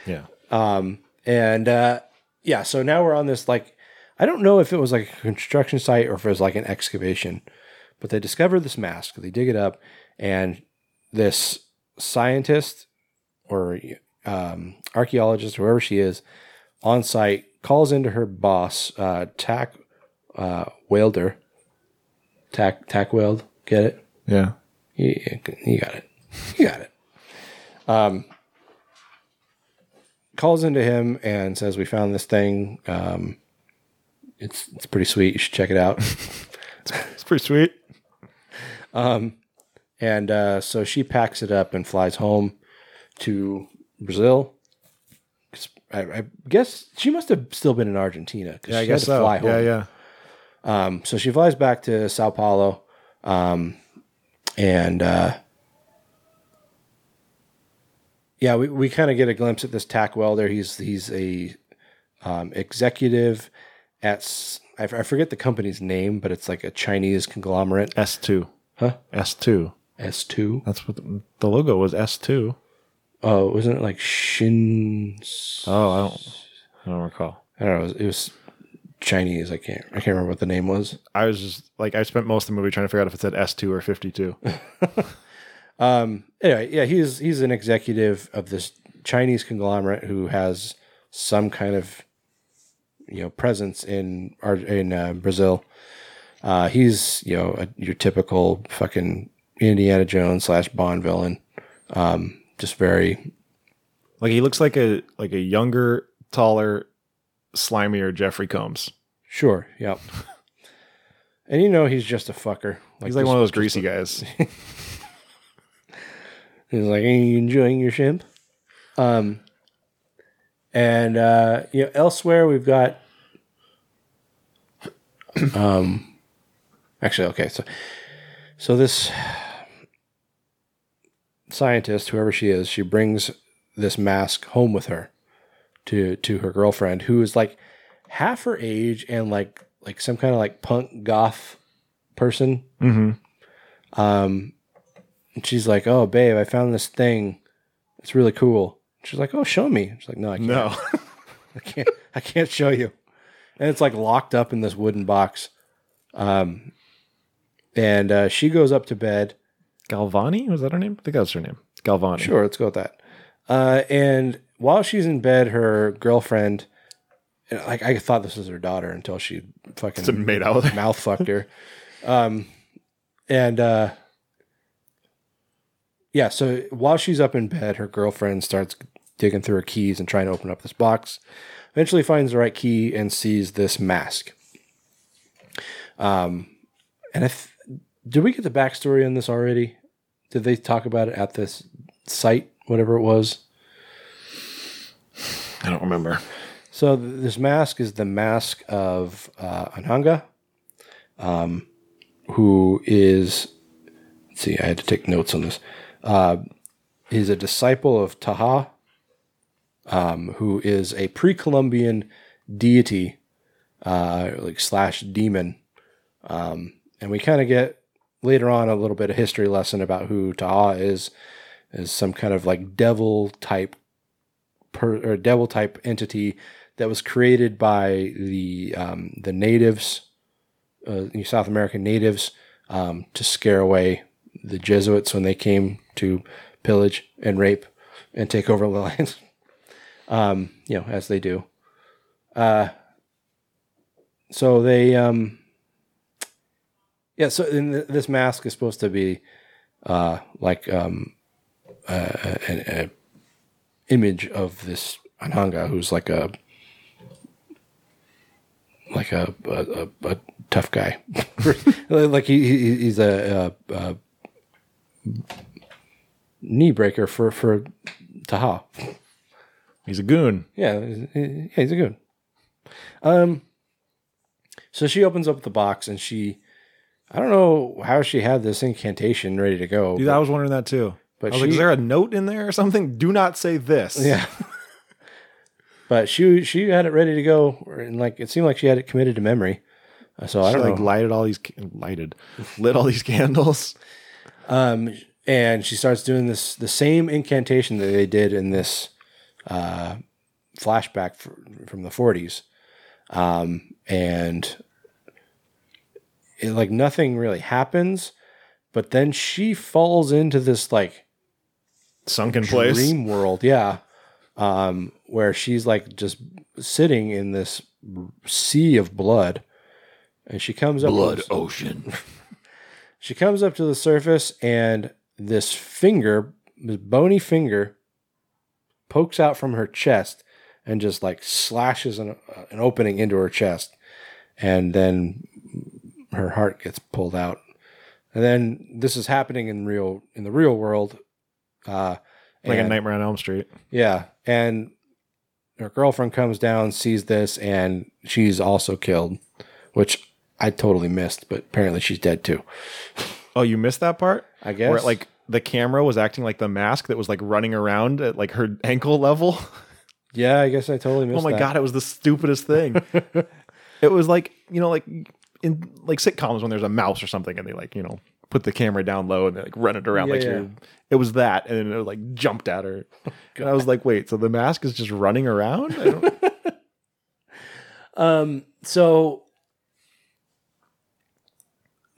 Yeah. Um, and uh, yeah, so now we're on this like I don't know if it was like a construction site or if it was like an excavation, but they discover this mask. They dig it up, and this scientist or um, archaeologist, whoever she is, on site calls into her boss, uh, Tack uh, Welder. Tack Tack Weld, get it? Yeah. You, you got it. You got it. Um, calls into him and says, "We found this thing. Um, it's it's pretty sweet. You should check it out." It's pretty sweet. Um, and uh, so she packs it up and flies home to Brazil. I, I guess she must have still been in Argentina. 'cause Yeah, I guess had to so. fly Yeah, yeah. Um, so she flies back to Sao Paulo, um, and uh, yeah, we, we kind of get a glimpse at this tack welder. He's he's a um, executive at I, f- I forget the company's name, but it's like a Chinese conglomerate. S two. Huh? S two. S two. That's what the, the logo was. S two. Oh, wasn't it like Shin? Oh, I don't. I don't recall. I don't know. It was, it was Chinese. I can't. I can't remember what the name was. I was just like I spent most of the movie trying to figure out if it said S two or fifty two. Um, anyway, yeah, he's he's an executive of this Chinese conglomerate who has some kind of you know presence in in uh, Brazil. Uh, he's you know a, your typical fucking Indiana Jones slash Bond villain. Um, just very like he looks like a like a younger, taller, slimier Jeffrey Combs. sure, yep. and you know he's just a fucker. He's like one of those greasy a- guys. He's like, "Are you enjoying your shrimp?" Um, and uh, you know, elsewhere we've got, um, actually, okay, so so this scientist, whoever she is, she brings this mask home with her to to her girlfriend, who is like half her age and like like some kind of like punk goth person. mm-hmm. Um, and she's like, "Oh, babe, I found this thing. It's really cool." She's like, "Oh, show me." She's like, "No, I can't. No. I can't. I can't show you." And it's like locked up in this wooden box. Um, and uh, she goes up to bed. Galvani was that her name? I think that was her name. Galvani. Sure, let's go with that. Uh, and while she's in bed, her girlfriend, like I thought this was her daughter until she fucking made out with her. mouth fucked her. Um, and uh, yeah, so while she's up in bed, her girlfriend starts digging through her keys and trying to open up this box. Eventually, finds the right key and sees this mask. Um, and if did we get the backstory on this already? Did they talk about it at this site, whatever it was? I don't remember. So th- this mask is the mask of uh, Anhanga, um, who is. Let's see, I had to take notes on this. Uh, he's a disciple of Taha, um, who is a pre-Columbian deity, uh, like slash demon. Um, and we kind of get later on a little bit of history lesson about who Taha is, is some kind of like devil type per, or devil type entity that was created by the um, the natives, uh, the South American natives, um, to scare away the Jesuits when they came to pillage and rape and take over the lands. um, you know, as they do. Uh, so they, um, yeah. So this mask is supposed to be uh, like um, a, a, a image of this Anhanga, who's like a like a a, a, a tough guy, like he he's a, a, a knee breaker for for Taha. He's a goon. Yeah, he's- yeah, he's a goon. Um, so she opens up the box and she, I don't know how she had this incantation ready to go. Dude, but- I was wondering that too. but I was like, is there a note in there or something? Do not say this. Yeah. But she she had it ready to go, and like it seemed like she had it committed to memory. So I She, don't like know. lighted all these lighted, lit all these candles. Um, and she starts doing this the same incantation that they did in this uh, flashback fr from the 40s. Um, and it, like nothing really happens, but then she falls into this like Sunken place. dream world. Yeah. Um, where she's like just sitting in this sea of blood. And she comes up Blood with- ocean. she comes up to the surface and this finger, this bony finger, pokes out from her chest and just like slashes an, uh, an opening into her chest. And then her heart gets pulled out. And then this is happening in real in the real world. Uh, Like a Nightmare on Elm Street. yeah. And her girlfriend comes down, sees this, and she's also killed, which I totally missed, but apparently she's dead too. Oh, you missed that part? I guess. Where like the camera was acting like the mask that was like running around at like her ankle level. Yeah, I guess I totally missed oh my that. god, it was the stupidest thing. it was like, you know, like in like sitcoms when there's a mouse or something and they like, you know, put the camera down low and they like run it around Yeah, like yeah. it was that and then it like jumped at her. and I was like, wait, so the mask is just running around? I don't Um, so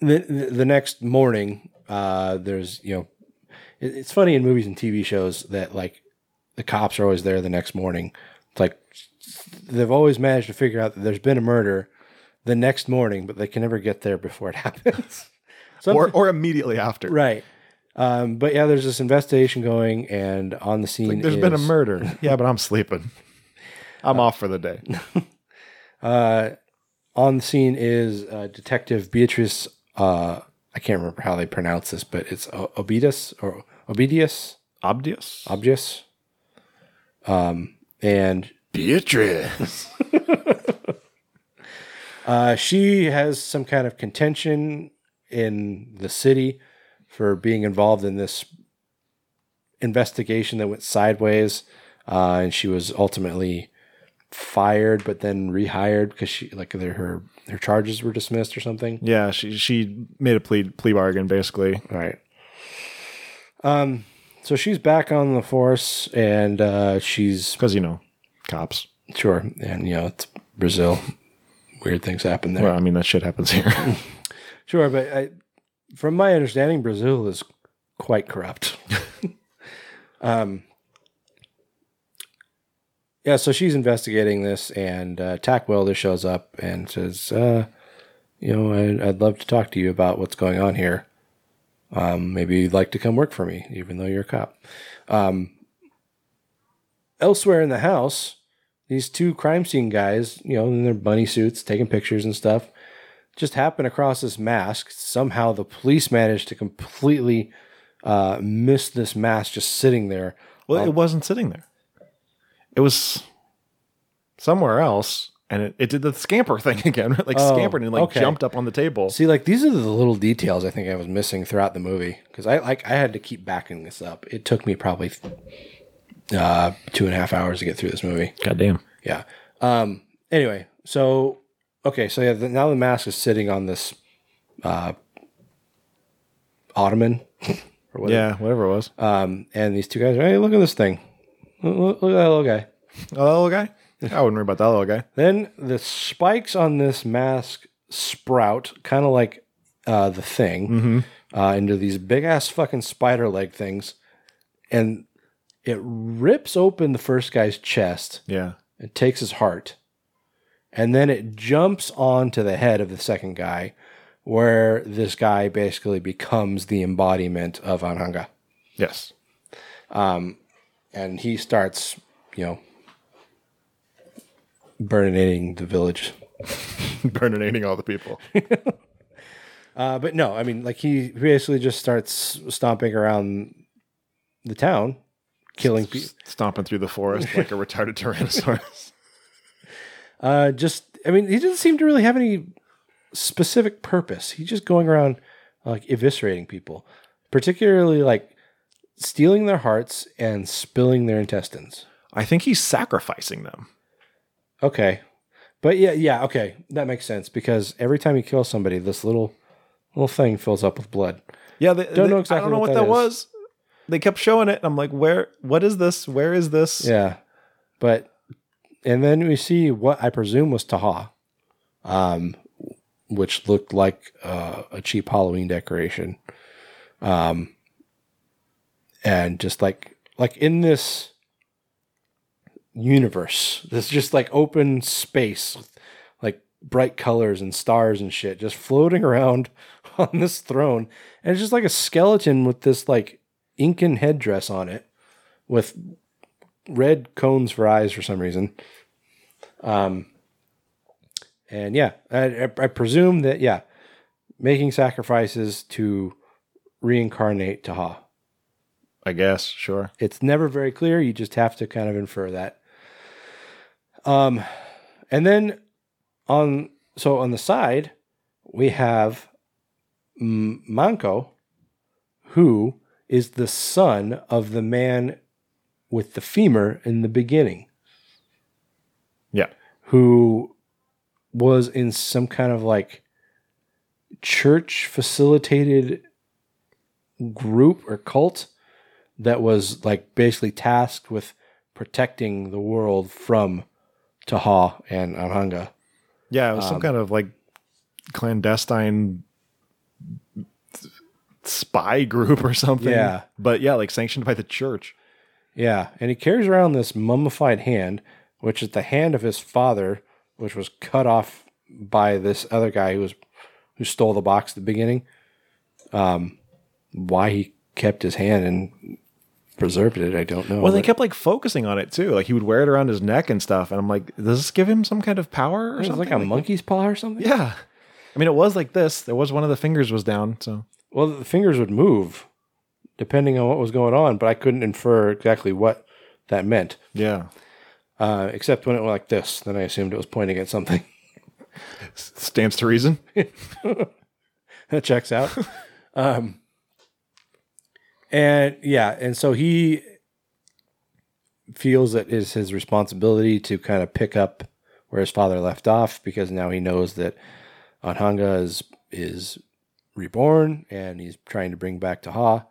the the next morning, uh, there's you know, it, it's funny in movies and TV shows that like the cops are always there the next morning. It's like they've always managed to figure out that there's been a murder the next morning, but they can never get there before it happens. or or immediately after. right. Um, but yeah, there's this investigation going, and on the scene, Like, there's been a murder. yeah, but I'm sleeping. I'm off for the day. Uh, on the scene is uh, Detective Beatrice. Uh, I can't remember how they pronounce this, but it's o- Obedius or Obedius, Obdius, Obdius. Um, and Beatrice. uh, she has some kind of contention in the city for being involved in this investigation that went sideways, uh, and she was ultimately fired, but then rehired because she like her her charges were dismissed or something. Yeah, she she made a plea plea bargain basically. Right. Um. So she's back on the force, and uh, she's because you know cops. Sure, and you know it's Brazil. Weird things happen there. Well, I mean that shit happens here. Sure, but I, from my understanding, Brazil is quite corrupt. um, yeah, so she's investigating this, and uh, Tack Welder shows up and says, uh, "You know, I'd, I'd love to talk to you about what's going on here. Um, maybe you'd like to come work for me, even though you're a cop." Um, elsewhere in the house, these two crime scene guys, you know, in their bunny suits, taking pictures and stuff, just happen across this mask. Somehow the police managed to completely uh, miss this mask just sitting there. Well, Um, it wasn't sitting there. It was somewhere else, and it, it did the scamper thing again, right? like Oh, scampered and like okay. jumped up on the table. See, like these are the little details I think I was missing throughout the movie because I like I had to keep backing this up. It took me probably uh, two and a half hours to get through this movie. Goddamn. Yeah. Um. Anyway, so okay, so yeah, the, now the mask is sitting on this uh, ottoman. or whatever. Yeah, whatever it was. Um, and these two guys are, hey, look at this thing. Look, look at that little guy. Oh, that little guy? I wouldn't worry about that little guy. Then the spikes on this mask sprout, kind of like uh, the thing, Mhm. uh, into these big ass fucking spider leg things, and it rips open the first guy's chest. Yeah. It takes his heart, and then it jumps onto the head of the second guy, where this guy basically becomes the embodiment of Anhanga. Yes. Um, and he starts, you know, burninating the village. Burninating all the people. Uh, but no, I mean, like he basically just starts stomping around the town, killing people. Stomping through the forest like a retarded Tyrannosaurus. Uh, just, I mean, he doesn't seem to really have any specific purpose. He's just going around like eviscerating people, particularly like stealing their hearts and spilling their intestines. I think he's sacrificing them. Okay. But yeah, yeah, okay. That makes sense because every time you kill somebody, this little little thing fills up with blood. Yeah, they, Don't they- know exactly I don't know what what, that was. They kept showing it. And I'm like, where? What is this? Where is this? Yeah. But and then we see what I presume was Taha. Um which looked like uh, a cheap Halloween decoration. Um and just like like in this universe, this just like open space like bright colors and stars and shit just floating around on this throne. And it's just like a skeleton with this like Incan headdress on it with red cones for eyes for some reason. Um, and yeah, I, I presume that yeah, making sacrifices to reincarnate Taha. I guess, sure. It's never very clear. You just have to kind of infer that. Um, and then on so on the side we have Manco, who is the son of the man with the femur in the beginning. Yeah. Who was in some kind of like church facilitated group or cult that was like basically tasked with protecting the world from Taha and Anhanga. Yeah, it was some Um, kind of like clandestine spy group or something. Yeah. But yeah, like sanctioned by the church. Yeah, and he carries around this mummified hand, which is the hand of his father, which was cut off by this other guy who was who stole the box at the beginning. Um, why he kept his hand and preserved it, I don't know. Well, they kept like focusing on it too. Like he would wear it around his neck and stuff. And I'm like, does this give him some kind of power or It was something? like a monkey's paw or something. Yeah. I mean, it was like this. There was one of the fingers was down. So Well, the fingers would move depending on what was going on, but I couldn't infer exactly what that meant. yeah, Uh, except when it went like this, then I assumed it was pointing at something. stands to reason. that checks out. um, and yeah, and so he feels that it is his responsibility to kind of pick up where his father left off because now he knows that Anhanga is is reborn and he's trying to bring back Taha.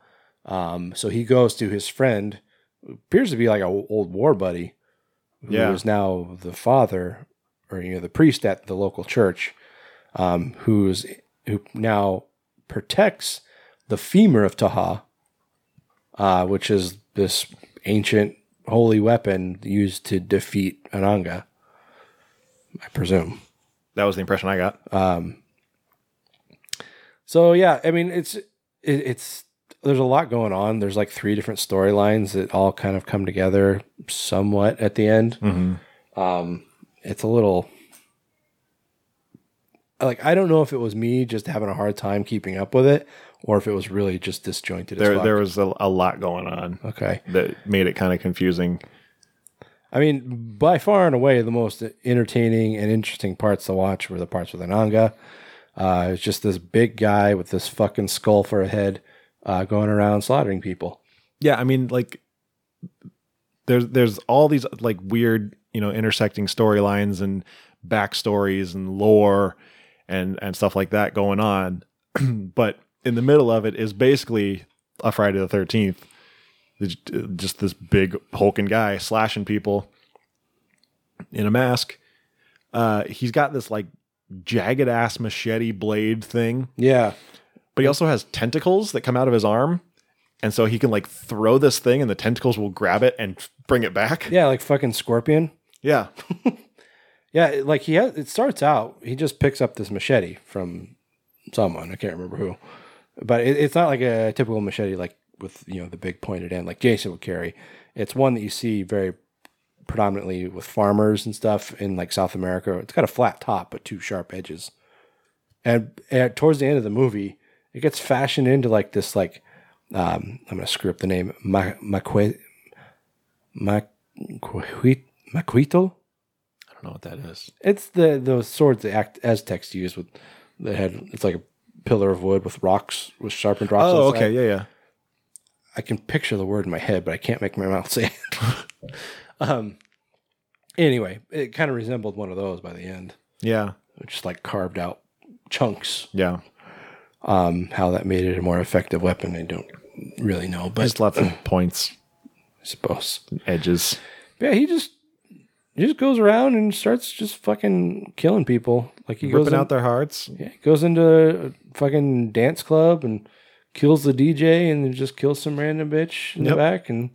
Um, so he goes to his friend, who appears to be like an old war buddy, who Yeah. is now the father or you know the priest at the local church, um, who's who now protects the femur of Taha, uh, which is this ancient holy weapon used to defeat Ananga. I presume. That was the impression I got. Um, so yeah, I mean, it's it, it's there's a lot going on. There's like three different storylines that all kind of come together somewhat at the end. Mhm. Um, it's a little like I don't know if it was me just having a hard time keeping up with it, or if it was really just disjointed. There, there was a, a lot going on. Okay. that made it kind of confusing. I mean, by far and away, the most entertaining and interesting parts to watch were the parts with Ananga. Uh, it's just this big guy with this fucking skull for a head uh, going around slaughtering people. Yeah, I mean, like there's there's all these like weird, you know, intersecting storylines and backstories and lore and and stuff like that going on. but in the middle of it is basically a Friday the Thirteenth. Just this big hulking guy slashing people in a mask. Uh, he's got this like jagged ass machete blade thing. Yeah. But he also has tentacles that come out of his arm. And so he can like throw this thing and the tentacles will grab it and bring it back. Yeah, like fucking Scorpion. Yeah. Yeah, like he has, it starts out, he just picks up this machete from someone. I can't remember who. But it, it's not like a typical machete, like with, you know, the big pointed end, like Jason would carry. It's one that you see very predominantly with farmers and stuff in like South America. It's got a flat top, but two sharp edges. And, and towards the end of the movie, it gets fashioned into like this, like, um, I'm going to screw up the name, Ma- Maquito? I don't know what that is. It's the those swords the Act- Aztecs used with that had it's like a pillar of wood with rocks with sharpened rocks. Oh, okay. Yeah, yeah. I can picture the word in my head, but I can't make my mouth say it. um. Anyway, it kind of resembled one of those by the end. Yeah. Just like carved out chunks. Yeah. Um, how that made it a more effective weapon, I don't really know, but Just lots of points, I suppose. edges. Yeah, he just he just goes around and starts just fucking killing people. Like he goes Ripping in- out their hearts. Yeah, he goes into a fucking dance club and kills the DJ and then just kills some random bitch in the back and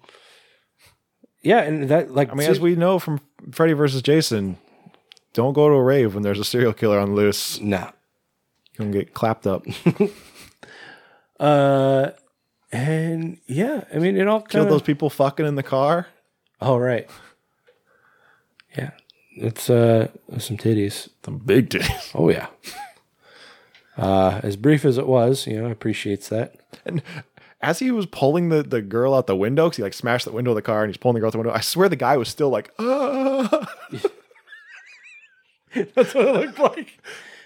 yeah, and that like I mean, as we know from Freddy versus Jason, don't go to a rave when there's a serial killer on loose. Nah. You're gonna get clapped up. uh and yeah, I mean it all Kill kind those people fucking in the car. Oh right. Yeah. It's uh some titties. Some big titties. Oh yeah. Uh as brief as it was, you know, appreciates that. And as he was pulling the, the girl out the window, because he like smashed the window of the car and he's pulling the girl out the window, I swear the guy was still like, ah. That's what it looked like.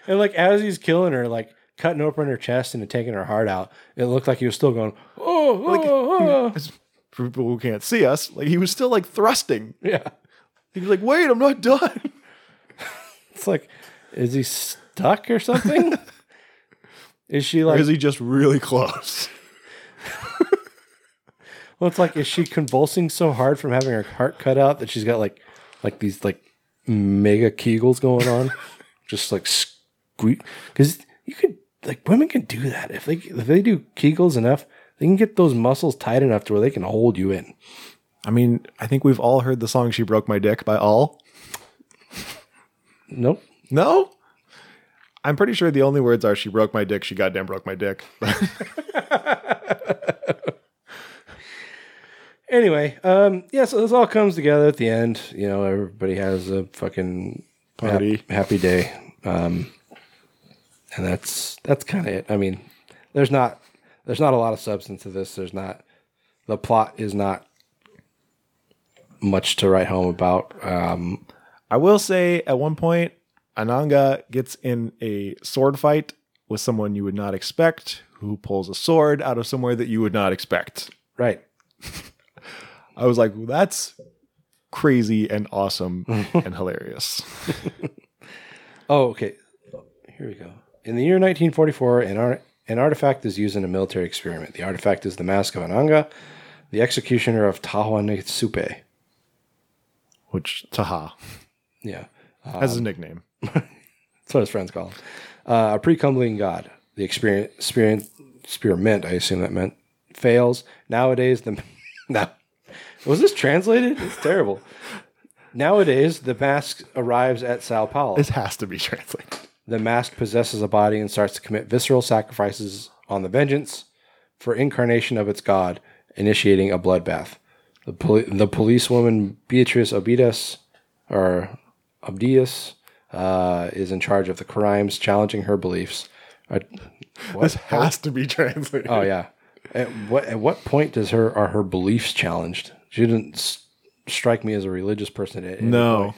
And like as he's killing her, like cutting open her chest and taking her heart out, it looked like he was still going, oh, Like, oh, oh." as- for people who can't see us, like he was still like thrusting. Yeah. He was like, wait, I'm not done. It's like, is he stuck or something? is she Or like? is he just really close? well, it's like, is she convulsing so hard from having her heart cut out that she's got like, like these like mega kegels going on, just like squeak? Because you could like women can do that if they if they do kegels enough, they can get those muscles tight enough to where they can hold you in. I mean, I think we've all heard the song She Broke My Dick by All. Nope. No? I'm pretty sure the only words are She broke my dick, she goddamn broke my dick. Anyway, um, yeah, so this all comes together at the end. You know, everybody has a fucking hap- Party. happy day, um, and that's that's kind of it. I mean, there's not there's not a lot of substance to this. There's not the plot is not much to write home about. Um, I will say at one point, Ananga gets in a sword fight with someone you would not expect, who pulls a sword out of somewhere that you would not expect. right. I was like, well, that's crazy and awesome and hilarious. Oh, okay. Here we go. In the year 1944, an, art, an artifact is used in a military experiment. The artifact is the mask of Ananga, the executioner of Tahuanitsupe. Which Taha Yeah. has a nickname. That's what his friends call him. Uh, a pre-cumbling god. The experience, experience, experiment, I assume that meant, fails. Nowadays, the now was this translated? It's terrible. Nowadays, the mask arrives at Sao Paulo. This has to be translated. The mask possesses a body and starts to commit visceral sacrifices on the vengeance for incarnation of its god, initiating a bloodbath. The, poli- the policewoman Beatrice Obidas, or Obdias, uh, is in charge of the crimes, challenging her beliefs. Uh, what? This has to be translated. Oh yeah. At what at what point does her are her beliefs challenged? She didn't s- strike me as a religious person. At any No. point.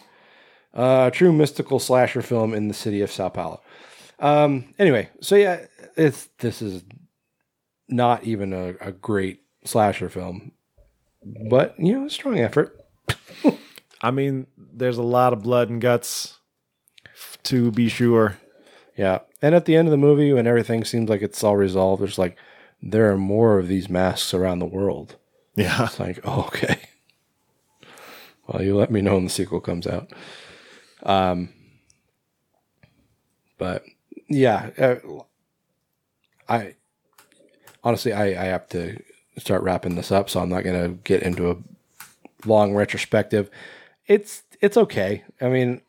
Uh, a true mystical slasher film in the city of Sao Paulo. Um, anyway, so yeah, it's this is not even a, a great slasher film, but you know, a strong effort. I mean, there's a lot of blood and guts to be sure. Yeah. And at the end of the movie, when everything seems like it's all resolved, there's like, there are more of these masks around the world. Yeah. It's like, oh, okay. Well, you let me know when the sequel comes out. Um, but yeah, uh, I honestly, I, I have to start wrapping this up, so I'm not going to get into a long retrospective. It's it's okay. I mean,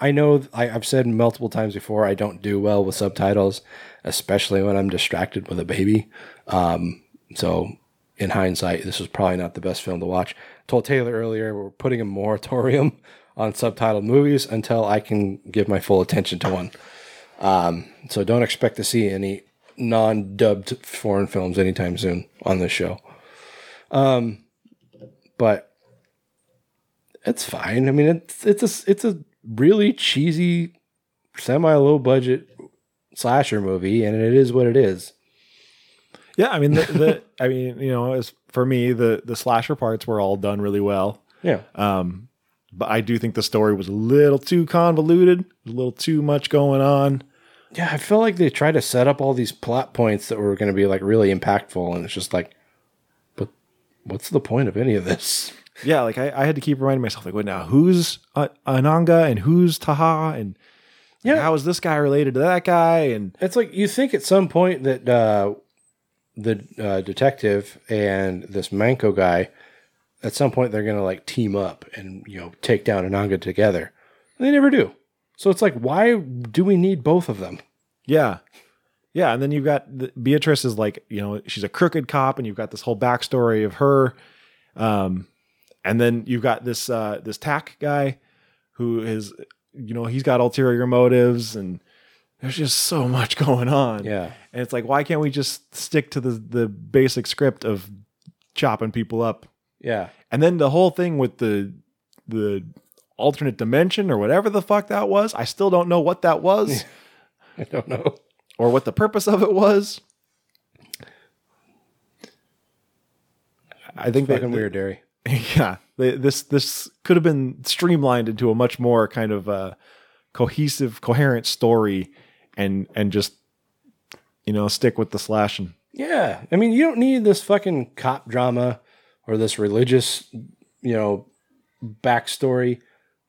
I know I, I've said multiple times before I don't do well with subtitles, especially when I'm distracted with a baby. Um, so in hindsight, this was probably not the best film to watch. I told Taylor earlier we're putting a moratorium on subtitled movies until I can give my full attention to one. Um, so don't expect to see any non-dubbed foreign films anytime soon on this show. Um, but it's fine. I mean, it's it's a it's a really cheesy, semi low budget slasher movie, and it is what it is. Yeah, I mean, the, the I mean, you know, as for me, the the slasher parts were all done really well. Yeah. Um, but I do think the story was a little too convoluted, a little too much going on. Yeah, I feel like they tried to set up all these plot points that were going to be like really impactful, and it's just like, but what's the point of any of this? Yeah, like I, I had to keep reminding myself, like, wait, now who's uh, Ananga and who's Taha, and yeah, how is this guy related to that guy? And It's like you think at some point that uh, the uh, detective and this Manco guy, at some point they're going to like team up and you know take down Ananga together. And they never do. So it's like, why do we need both of them? Yeah. Yeah. And then you've got the, Beatrice is like, you know, she's a crooked cop, and you've got this whole backstory of her. Um, and then you've got this uh this tack guy who is you know, he's got ulterior motives and there's just so much going on. Yeah. And it's like, why can't we just stick to the the basic script of chopping people up? Yeah. And then the whole thing with the the alternate dimension or whatever the fuck that was, I still don't know what that was. I don't know. Or what the purpose of it was. I think fucking weird, Derry. Yeah, they- this this could have been streamlined into a much more kind of uh, cohesive, coherent story, and and just you know stick with the slashing. Yeah. I mean, you don't need this fucking cop drama or this religious, you know, backstory.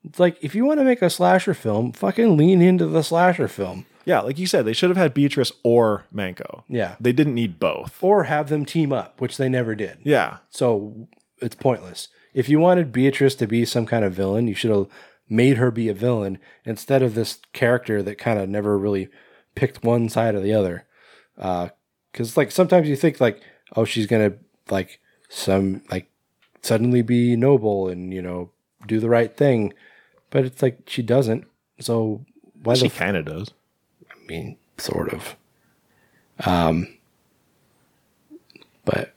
It's like if you want to make a slasher film, fucking lean into the slasher film. Yeah, like you said, they should have had Beatrice or Manco. Yeah. They didn't need both. Or have them team up, which they never did. Yeah. So it's pointless. If you wanted Beatrice to be some kind of villain, you should have made her be a villain instead of this character that kind of never really picked one side or the other. Uh, because like sometimes you think like, oh, she's gonna like some like suddenly be noble and you know do the right thing, but it's like she doesn't. So why She f- kind of does. I mean, sort of. Um, but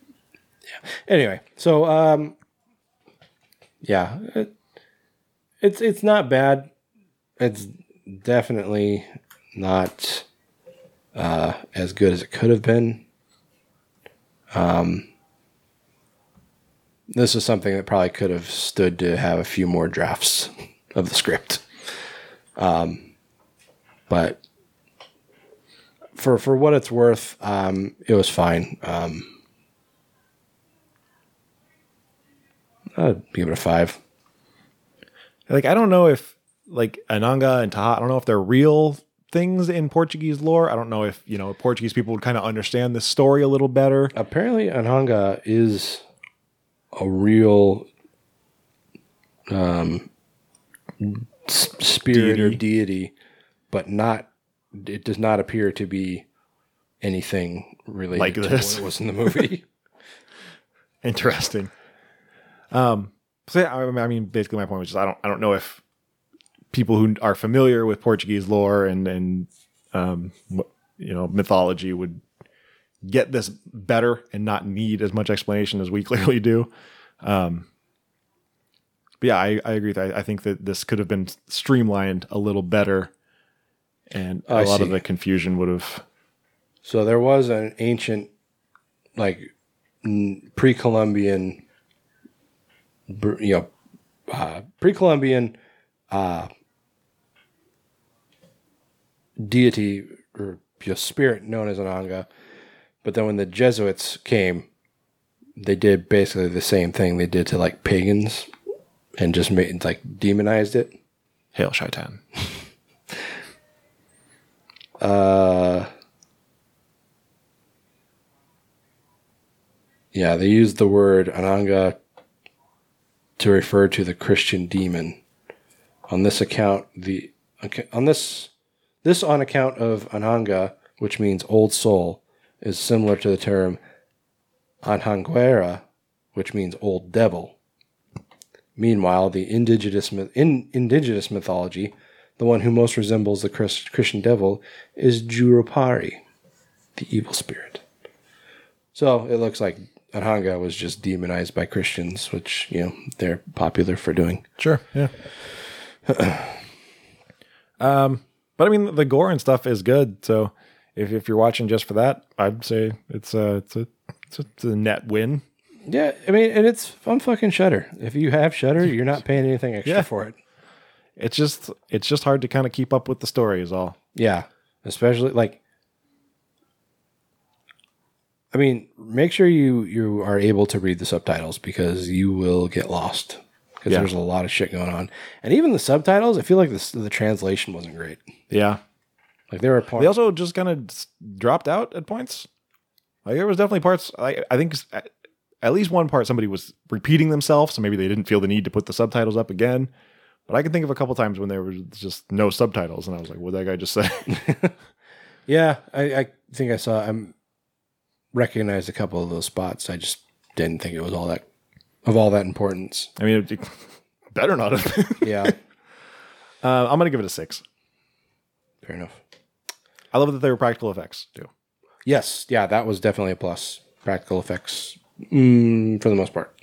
yeah. Anyway, so um, yeah, it, it's it's not bad. It's definitely not uh, as good as it could have been. Um, this is something that probably could have stood to have a few more drafts of the script. Um, but for for what it's worth, um, it was fine. Um, I'd give it a five. Like I don't know if like Ananga and Taha, I don't know if they're real things in Portuguese lore. I don't know if you know Portuguese people would kind of understand this story a little better. Apparently, Ananga is a real um, s- spirit or Deity. deity, but not. It does not appear to be anything related Like to this. what was in the movie. Interesting. Um, so yeah, I I mean, basically, my point was just I don't I don't know if people who are familiar with Portuguese lore and and um, you know mythology would get this better and not need as much explanation as we clearly do. Um, But yeah, I, I agree. With that. I think that this could have been streamlined a little better, and a I lot of the confusion would have. So there was an ancient, like pre-Columbian, you know, uh, pre-Columbian uh, deity or you know, spirit known as Ananga. But then when the Jesuits came, they did basically the same thing they did to like pagans, and just made like demonized it. Hail Shaitan. Uh, yeah, they used the word Ananga to refer to the Christian demon. On this account, the on this this on account of Ananga, which means old soul, is similar to the term Anhanguera, which means old devil. Meanwhile, the indigenous in indigenous mythology, the one who most resembles the Christian devil is Jurupari, the evil spirit. So it looks like Anhanga was just demonized by Christians, which you know they're popular for doing. Sure. Yeah. um, but I mean, the gore and stuff is good. So if, if you're watching just for that, I'd say it's a it's a it's a, it's a net win. Yeah, I mean, and it's fun fucking Shudder. If you have Shudder, you're not paying anything extra Yeah. for it. It's just it's just hard to kind of keep up with the story. Is all. Yeah, especially like I mean, make sure you you are able to read the subtitles because you will get lost because Yeah. there's a lot of shit going on. And even the subtitles, I feel like the the translation wasn't great. Yeah. Like there were points They also just kind of dropped out at points. Like there was definitely parts. I, I think s- at, least one part somebody was repeating themselves, so maybe they didn't feel the need to put the subtitles up again. But I can think of a couple times when there was just no subtitles, and I was like, "What did that guy just say?" Yeah, I, I think I saw. I'm recognized a couple of those spots. I just didn't think it was all that of all that importance. I mean, it, it better not have. Yeah, uh, I'm gonna give it a six. fair enough. I love that they were practical effects too. Yes, yeah, that was definitely a plus. Practical effects, mm, for the most part.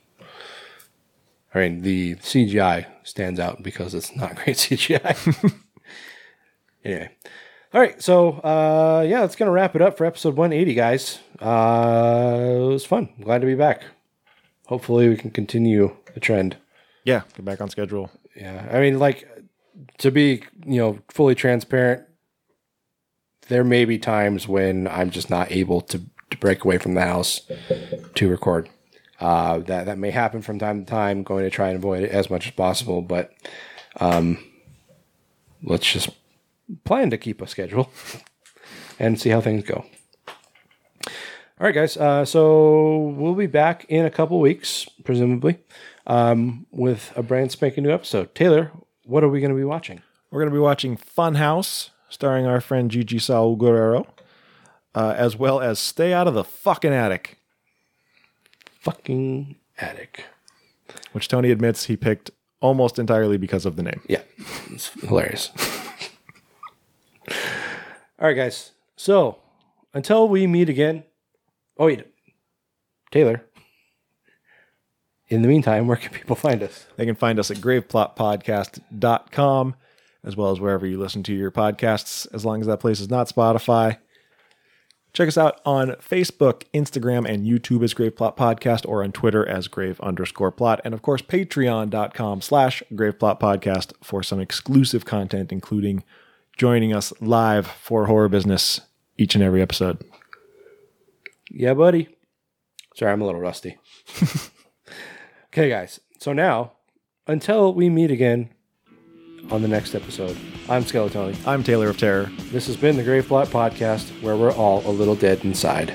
I mean, the CGI stands out because it's not great CGI. anyway, all right, so uh, yeah, that's gonna wrap it up for episode 180, guys. Uh, it was fun. Glad to be back. Hopefully, we can continue the trend. Yeah, get back on schedule. Yeah, I mean, like to be you know fully transparent, there may be times when I'm just not able to, to break away from the house to record. Uh, that that may happen from time to time. Going to try and avoid it as much as possible, but um, let's just plan to keep a schedule and see how things go. All right, guys. Uh, so we'll be back in a couple weeks, presumably, um, with a brand spanking new episode. Taylor, what are we going to be watching? We're going to be watching Funhouse, starring our friend Gigi Saul Guerrero, uh, as well as Stay Out of the Fucking Attic, Fucking attic. which Tony admits he picked almost entirely because of the name. Yeah, it's hilarious. All right, guys. So until we meet again. Oh, wait. Taylor. In the meantime, where can people find us? They can find us at graveplotpodcast.com, as well as wherever you listen to your podcasts, as long as that place is not Spotify. Check us out on Facebook, Instagram, and YouTube as Grave Plot Podcast, or on Twitter as Grave underscore plot. And of course, patreon.com slash Grave Plot Podcast for some exclusive content, including joining us live for horror business each and every episode. Yeah, buddy. Sorry, I'm a little rusty. okay, guys. So now, until we meet again on the next episode, I'm SkeleTony. I'm Taylor of Terror. This has been the Grave Plot Podcast, where we're all a little dead inside.